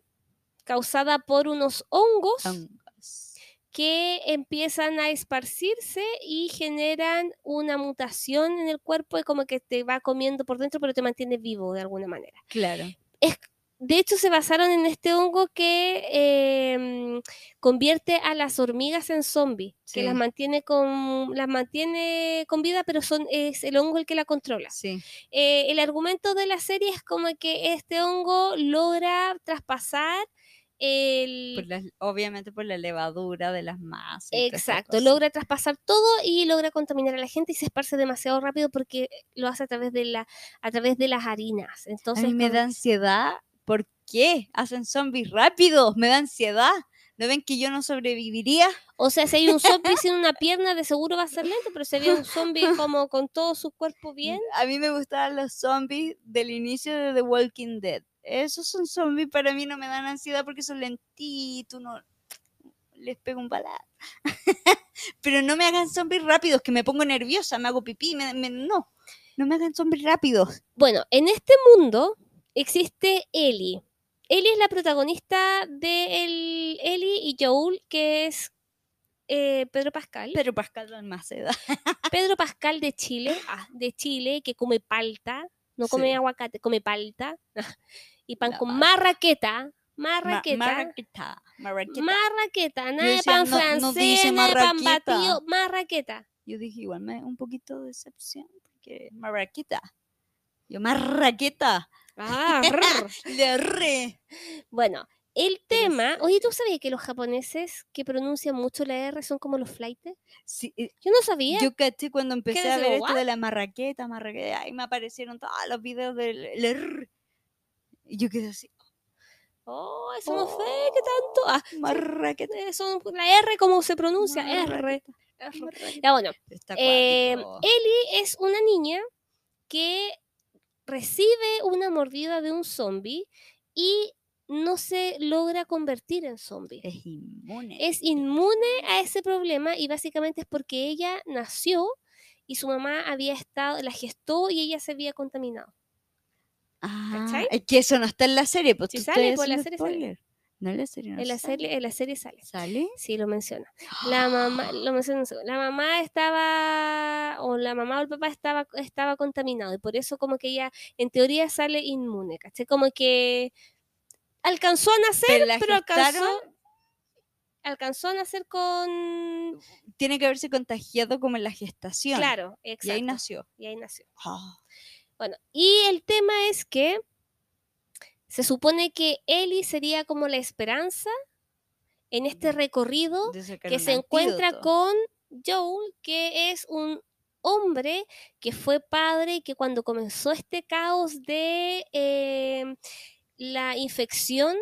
causada por unos hongos Hongos. que empiezan a esparcirse y generan una mutación en el cuerpo y como que te va comiendo por dentro, pero te mantiene vivo de alguna manera. Claro. De hecho, se basaron en este hongo que eh, convierte a las hormigas en zombies, que las mantiene con las mantiene con vida, pero son es el hongo el que la controla. Sí. Eh, el argumento de la serie es como que este hongo logra traspasar el Por obviamente por la levadura de las masas. Exacto, logra traspasar todo y logra contaminar a la gente y se esparce demasiado rápido porque lo hace a través de la a través de las harinas. A Entonces mí me da ansiedad. ¿Por qué? Hacen zombies rápidos. Me da ansiedad. ¿No ven que yo no sobreviviría? o sea, si hay un zombie sin una pierna, de seguro va a ser lento, pero si había un zombie como con todo su cuerpo bien, A mí me gustaban los zombies del inicio de The Walking Dead. Esos son zombies, para mí no me dan ansiedad porque son lentitos, no les pego un balazo. Pero no me hagan zombies rápidos, que me pongo nerviosa, me hago pipí, me- me- no. No me hagan zombies rápidos. bueno, en este mundo existe Ellie. Ellie es la protagonista de el Ellie y Joel, que es eh, Pedro Pascal. Pero Pascal Almaceda. Pedro Pascal de Chile, ah, de Chile, que come palta, no come Sí. aguacate, come palta, y pan La con palta. marraqueta, Ma- marraqueta, Marraqueta. Marraqueta. nada de pan no- no francés, dice nada de pan batido, marraqueta. Yo dije, igual me un poquito de decepción, porque marraqueta. Yo, marraqueta. Ah. Le re. bueno, el tema, oye, ¿tú sabías que los japoneses que pronuncian mucho la R son como los flightes? Sí, eh, Yo no sabía. Yo caché cuando empecé a ver esto de la marraqueta, marraqueta, ahí me aparecieron todos los videos del el R. Y yo quedé así, Oh, somos fe, ¿qué tanto? Ah, marraqueta. eh, son la R, ¿cómo se pronuncia? R. marraqueta, R. marraqueta. Ya bueno, Eh. Ellie es una niña que recibe una mordida de un zombie y no se logra convertir en zombie. Es inmune. Es inmune a ese problema y básicamente es porque ella nació y su mamá había estado, la gestó y ella se había contaminado. Ah, es que eso no está en la serie, pues Sí tú sale, pues, la haciendo serie sale. No en la serie, no En la sale. serie, en la serie sale. ¿Sale? Sí, lo menciona. La mamá, lo menciona, un segundo. la mamá estaba, o la mamá o el papá estaba, estaba contaminado y por eso como que ella en teoría sale inmune, ¿cachai? Como que alcanzó a nacer, Pero la pero alcanzó, alcanzó a nacer con... tiene que haberse contagiado como en la gestación. Claro, Y exacto. ahí nació. Y ahí nació. Ah, Bueno, y el tema es que se supone que Ellie sería como la esperanza en este recorrido que se encuentra antídoto. con Joel, que es un hombre que fue padre y que cuando comenzó este caos de eh, la infección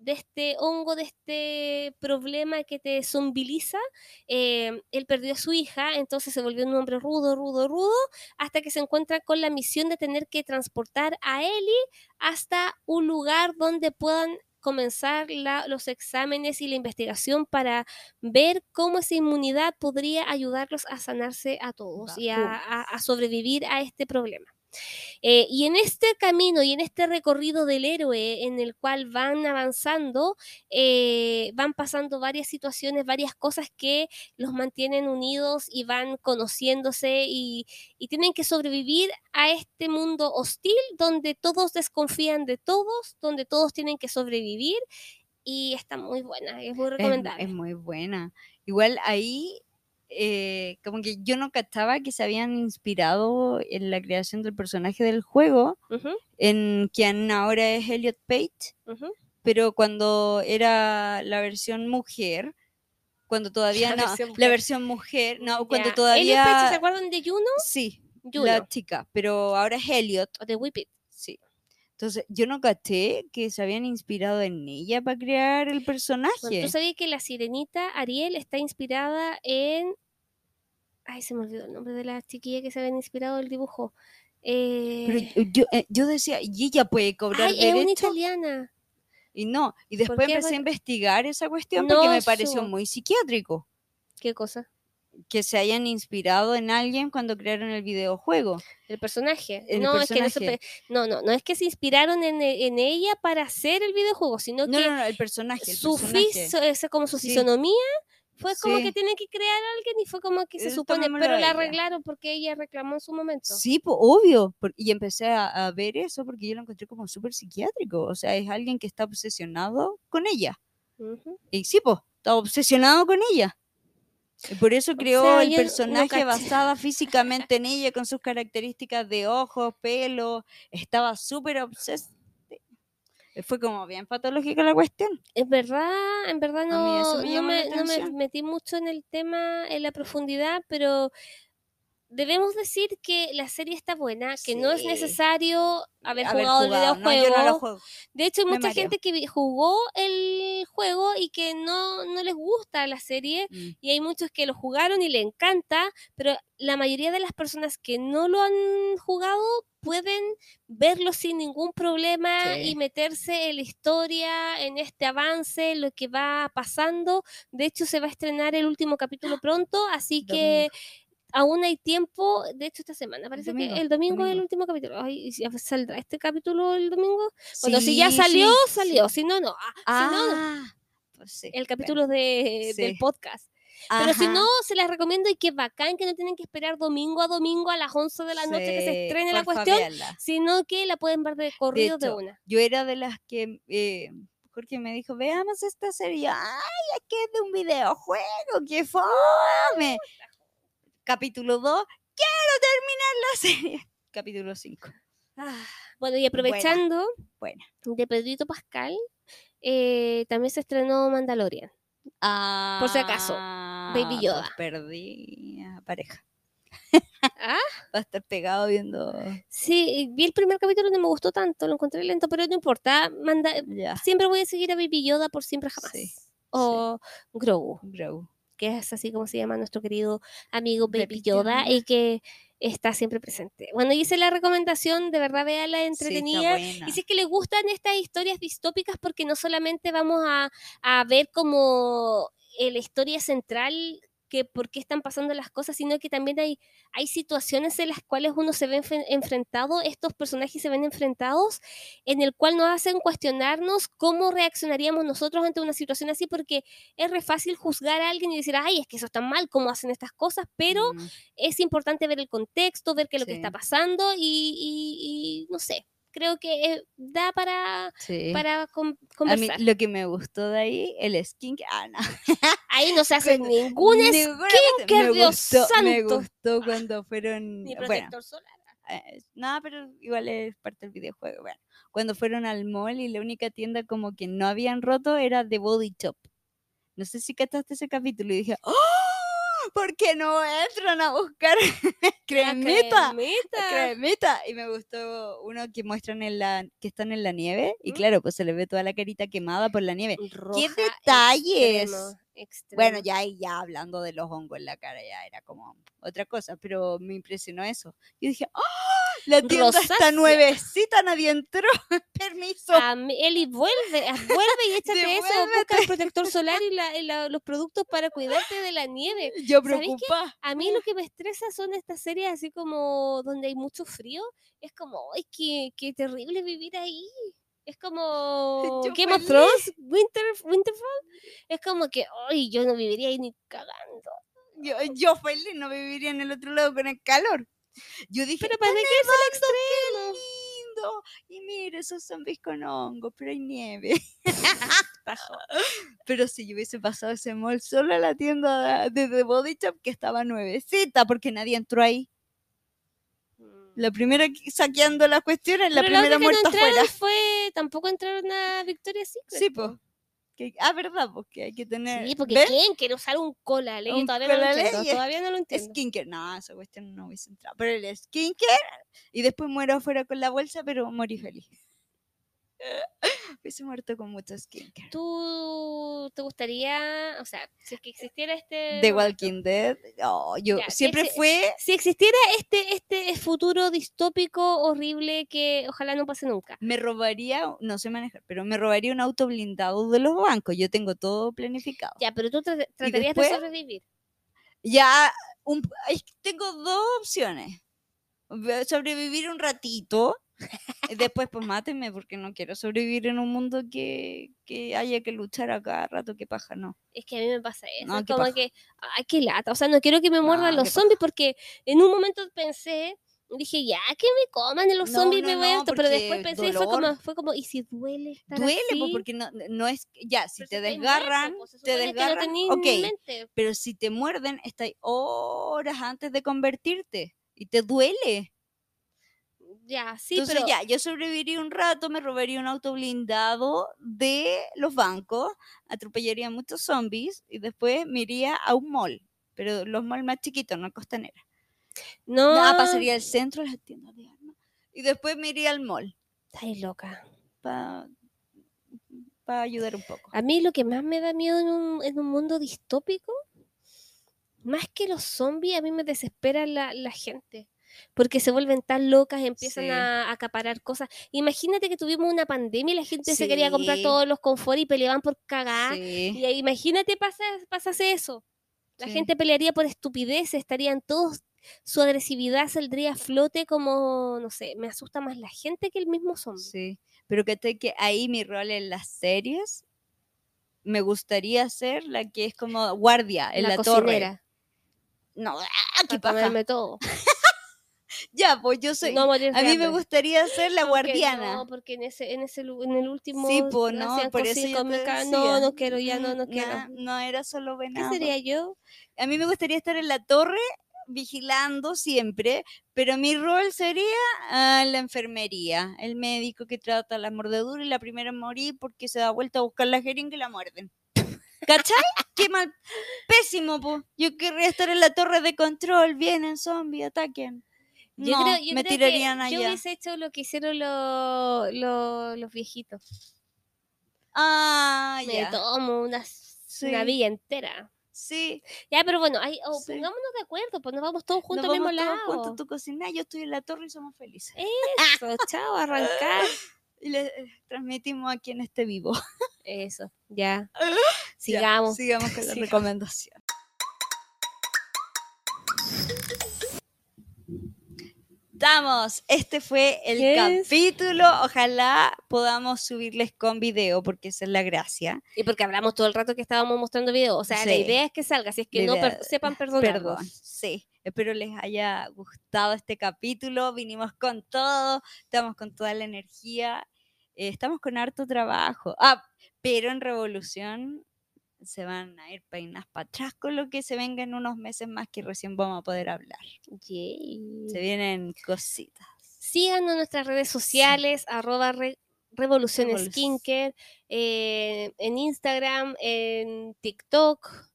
de este hongo, de este problema que te zombiliza, eh, él perdió a su hija, entonces se volvió un hombre rudo, rudo, rudo, hasta que se encuentra con la misión de tener que transportar a Ellie hasta un lugar donde puedan comenzar la- los exámenes y la investigación para ver cómo esa inmunidad podría ayudarlos a sanarse a todos y a, a- a sobrevivir a este problema. Eh, y en este camino y en este recorrido del héroe en el cual van avanzando, eh, van pasando varias situaciones, varias cosas que los mantienen unidos y van conociéndose y, y tienen que sobrevivir a este mundo hostil donde todos desconfían de todos, donde todos tienen que sobrevivir y está muy buena, es muy Es, recomendable. es muy buena. Igual ahí, eh, como que yo no cachaba que se habían inspirado en la creación del personaje del juego, en quien ahora es Elliot Page, ujú. pero cuando era la versión mujer, cuando todavía La no, versión la mujer. versión mujer, no, cuando Ya. Elliot Page, todavía, ¿Se acuerdan de Juno? sí, Juno, la chica, pero ahora es Elliot, o de Whip It. sí. Entonces, yo no caché que se habían inspirado en ella para crear el Bueno, personaje. ¿Tú sabías que la sirenita Ariel está inspirada en. Ay, se me olvidó el nombre de la chiquilla que se habían inspirado del dibujo. Pero Eh, yo, eh, yo decía, ¿y ella puede cobrar Ay, es una derecho? italiana. Y no, y después empecé a investigar esa cuestión porque me pareció su- muy psiquiátrico ¿Qué cosa? Que se hayan inspirado en alguien cuando crearon el videojuego. El personaje. El no, es que no, se personaje. no, no, no es que se inspiraron en, e- en ella para hacer el videojuego, sino No, que no, el personaje. El su personaje. fis- como su Sí. fisonomía fue como Sí. que tienen que crear a alguien y fue como que se supone, pero la arreglaron porque ella reclamó en su momento. Sí, pues obvio. y empecé a, a ver eso porque yo lo encontré como súper psiquiátrico. O sea, es alguien que está obsesionado con ella. Y sí, pues, está obsesionado con ella. Por eso creó sea, el personaje basada físicamente en ella, con sus características de ojos, pelo. Estaba súper obses... Fue como bien patológica la cuestión. Es verdad, en verdad no, me no, me, no me metí mucho en el tema, en la profundidad, pero debemos decir que la serie está buena, que no es necesario haber Haber jugado, el no, yo videojuego. no juego. De hecho, hay me mucha mareo. gente que jugó el juego y que no, no les gusta la serie, Mm. y hay muchos que lo jugaron y le encanta, pero la mayoría de las personas que no lo han jugado pueden verlo sin ningún problema Sí. y meterse en la historia, en este avance, en lo que va pasando. De hecho, se va a estrenar el último capítulo pronto, así que aún hay tiempo. De hecho, esta semana parece domingo, que el domingo, es el último capítulo. Ay, ¿y si ¿Saldrá este capítulo el domingo? Bueno, si ya Sí, salió, sí, salió. sí. Si no, no. Ah, si no, no. Ah, pues sí, el bueno. capítulo de, del Sí. podcast. Pero si no, se las recomiendo y que bacán que no tienen que esperar domingo a domingo a las 11 de la noche que se sí, estrene la cuestión, sino que la pueden ver de corrido de, hecho, una. Yo era de las que eh, Jorge me dijo, veamos esta serie. Yo, Ay, es que es de un videojuego, qué fome. Capítulo 2, quiero terminar la serie. Capítulo 5. Ah, bueno, y aprovechando buena. de Pedrito Pascal, eh, también se estrenó Mandalorian. Ah, si acaso, Baby pues Yoda. perdí a pareja. ¿Ah? Va a estar pegado viendo. Sí, vi el primer capítulo y no me gustó tanto, lo encontré lento, pero no importa. Manda, siempre voy a seguir a Baby Yoda por siempre jamás. Sí, o Grogu. bro. Que es así como se llama nuestro querido amigo Baby Yoda y que está siempre presente. Bueno, hice la recomendación, de verdad véala entretenida. y si es que les gustan estas historias distópicas porque no solamente vamos a, a ver como eh, la historia central que por qué están pasando las cosas, sino que también hay, hay situaciones en las cuales uno se ve enfrentado, estos personajes se ven enfrentados, en el cual nos hacen cuestionarnos cómo reaccionaríamos nosotros ante una situación así, porque es re fácil juzgar a alguien y decir, ay, es que eso está mal, cómo hacen estas cosas, pero Mm, es importante ver el contexto, ver qué es lo que está pasando y, y- y no sé, creo que eh, da para, sí. para con- A mí conversar. lo que me gustó de ahí, el skin, ah, no. Ahí no se hace Cuando- ningún me Dios gustó, Me santo. gustó cuando fueron, ni bueno, solar. eh, nada, pero igual es parte del videojuego. Bueno, cuando fueron al mall y la única tienda como que no habían roto era The Body Shop. No sé si cachaste ese capítulo y dije, ¡Oh! ¿Por qué no entran a buscar cremita? cremita. Cremita. Y me gustó uno que muestran en la, que están en la nieve. Y claro, pues se les ve toda la carita quemada por la nieve. Roja detalles! extremo, Bueno, ya ya hablando de los hongos en la cara, ya era como otra cosa, pero me impresionó eso. Yo dije, ¡Oh! La tienda está nuevecita, nadie entró. Permiso. A mí- Eli, vuelve, ah, vuelve y échate eso, busca el protector solar y, la- y la- los productos para cuidarte de la nieve. Yo preocupada. A mí lo que me estresa son estas series así como donde hay mucho frío. Es como, ¡ay, qué, qué terrible vivir ahí! Es como Yo Game of feliz. Thrones, Winter, Winterfell. Es como que, ¡ay, yo no viviría ahí ni cagando! Yo, yo feliz, no viviría en el otro lado con el calor. Yo dije, Pero para "Está qué es el extremo. lindo. Y mira, esos zombies con hongos, pero hay nieve. Pero si yo hubiese pasado ese mall solo a la tienda de The Body Shop que estaba nuevecita, porque nadie entró ahí. La primera que- saqueando las cuestiones, la Pero la primera otra que no muerta entraron afuera. fue, tampoco entraron a Victoria's Secret. Sí, po. Pues. ah, verdad, porque hay que tener. Sí, porque ¿ven? ¿quién quiere usar un cola? Ley? Todavía no. Todavía no lo entiendo. Skincare. No, esa cuestión no hubiese entrado. Pero el skincare. Y después muero afuera con la bolsa, pero morí feliz. Hubiese muerto con mucho skincare. ¿Tú te gustaría, o sea, si es que existiera este... The Walking Dead. oh, yo Ya, siempre fue. Si existiera este, este futuro distópico horrible que ojalá no pase nunca. Me robaría, no sé manejar, pero me robaría un auto blindado de los bancos. Yo tengo todo planificado. Ya, pero tú tra- tratarías después? de sobrevivir. Ya, un, tengo dos opciones. Sobrevivir un ratito. después, pues mátenme, porque no quiero sobrevivir en un mundo que, que haya que luchar a cada rato. Que paja, no. Es que a mí me pasa eso. No, como paja. que, ay, qué lata. O sea, no quiero que me muerdan No, los qué paja. zombies porque en un momento pensé, dije, ya, que me coman los No, zombies, no, me voy esto. Pero después pensé, y fue dolor. como, fue como, ¿y si duele estar Duele, po, así? porque no, no es. Ya, si Pero te desgarran, muerto, pues, te desgarran. ok, pero si te muerden, estás horas antes de convertirte. Y te duele. Ya, sí, Entonces pero ya, yo sobreviviría un rato, me robaría un auto blindado de los bancos, atropellaría a muchos zombies y después me iría a un mall, pero los malls más chiquitos, no costanera. no. Nada, pasaría al centro de las tiendas de armas y después me iría al mall Estáis loca. para ayudar un poco. A mí lo que más me da miedo en un, en un mundo distópico, más que los zombies, a mí me desespera la, la gente. Porque se vuelven tan locas, empiezan Sí. a acaparar cosas. Imagínate que tuvimos una pandemia y la gente se quería comprar todos los confort y peleaban por cagar. Sí, Y ahí, imagínate pasa, pasase eso. La gente pelearía por estupideces, estarían todos, su agresividad saldría a flote como, no sé, me asusta más la gente que el mismo zombie. sí. Pero que que ahí mi rol en las series me gustaría ser la que es como guardia en la, torre. cocinera, No, ¡ah, qué para todo. Ya, pues yo soy. No a mí me gustaría ser la guardiana. No, porque en ese, en ese en el último Sí, po, no, por eso yo decía. No, no quiero, ya no, no Mm, quiero. na- no era solo ¿Qué venado. sería yo? A mí me gustaría estar en la torre vigilando siempre, pero mi rol sería ah, la enfermería, el médico que trata la mordedura y la primera en morir porque se da vuelta a buscar la jeringa y la muerden. ¿Cachai? Qué mal, pésimo, po. Yo querría estar en la torre de control, vienen zombies, ataquen. Yo no, creo, yo me creo tirarían que allá. Yo hubiese hecho lo que hicieron los, los, los viejitos. Ah, Me ya. tomo una, Sí. una villa entera. Sí, Ya, pero bueno, ahí, oh, Sí. pongámonos de acuerdo, pues nos vamos todos juntos nos al mismo vamos todos lado. juntos, tú cocinas, yo estoy en la torre y somos felices. Eso, chao, arrancar. Y le eh, transmitimos a quien esté vivo. Eso, ya. Ya, Sigamos. sigamos con la Sigamos. recomendación. Estamos. Este fue el capítulo. Ojalá podamos subirles con video, porque esa es la gracia. Y porque hablamos todo el rato que estábamos mostrando videos. O sea, la idea es que salga, si es que La no idea- per- sepan perdonarnos. Perdón, sí. Espero les haya gustado este capítulo. Vinimos con todo, estamos con toda la energía. eh, estamos con harto trabajo. Ah, pero en Revolución se van a ir peinas para atrás con lo que se venga en unos meses más que recién vamos a poder hablar. Yay. Se vienen cositas. Síganos en nuestras redes sociales, arroba re- Revolución eh, en Instagram, en TikTok.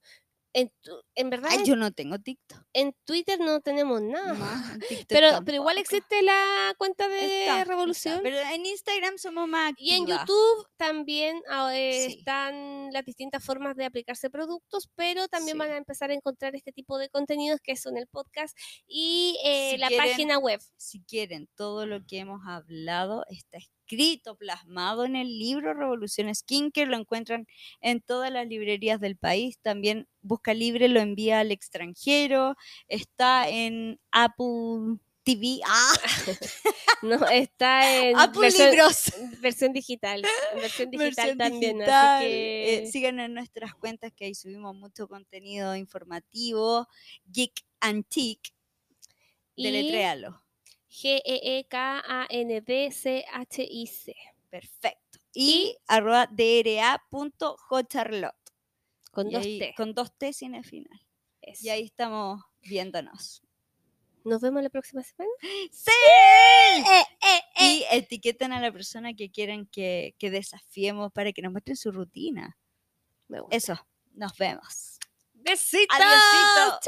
En, en verdad, Ay, yo no tengo TikTok. en Twitter no tenemos nada. Pero, pero igual existe la cuenta de Está, está, Revolución. Pero en Instagram somos más Y en. YouTube también ah, eh, Sí. están las distintas formas de aplicarse productos, pero también Sí. van a empezar a encontrar este tipo de contenidos que son el podcast y eh, Si la quieren- página web. si quieren, todo lo que hemos hablado está escrito, plasmado en el libro Revolución Skincare, lo encuentran en todas las librerías del país, también Busca Libre lo envía al extranjero, está en Apple TV, ¡ah! No, está en Apple versión, Libros. versión digital. versión digital versión también. digital, Así eh, que síganos en nuestras cuentas que ahí subimos mucho contenido informativo, Geek Antique, y deletréalo. G-E-E-K-A-N-D-C-H-I-C. Perfecto. Y arroba dra.jcharlotte. Con Y dos ahí- T. Con dos T sin el final. Eso. Y ahí estamos viéndonos. Nos vemos la próxima semana. ¡Sí! Y etiqueten a la persona que quieren que, que desafiemos para que nos muestren su rutina. Eso, nos vemos. Besitos. Adiósito.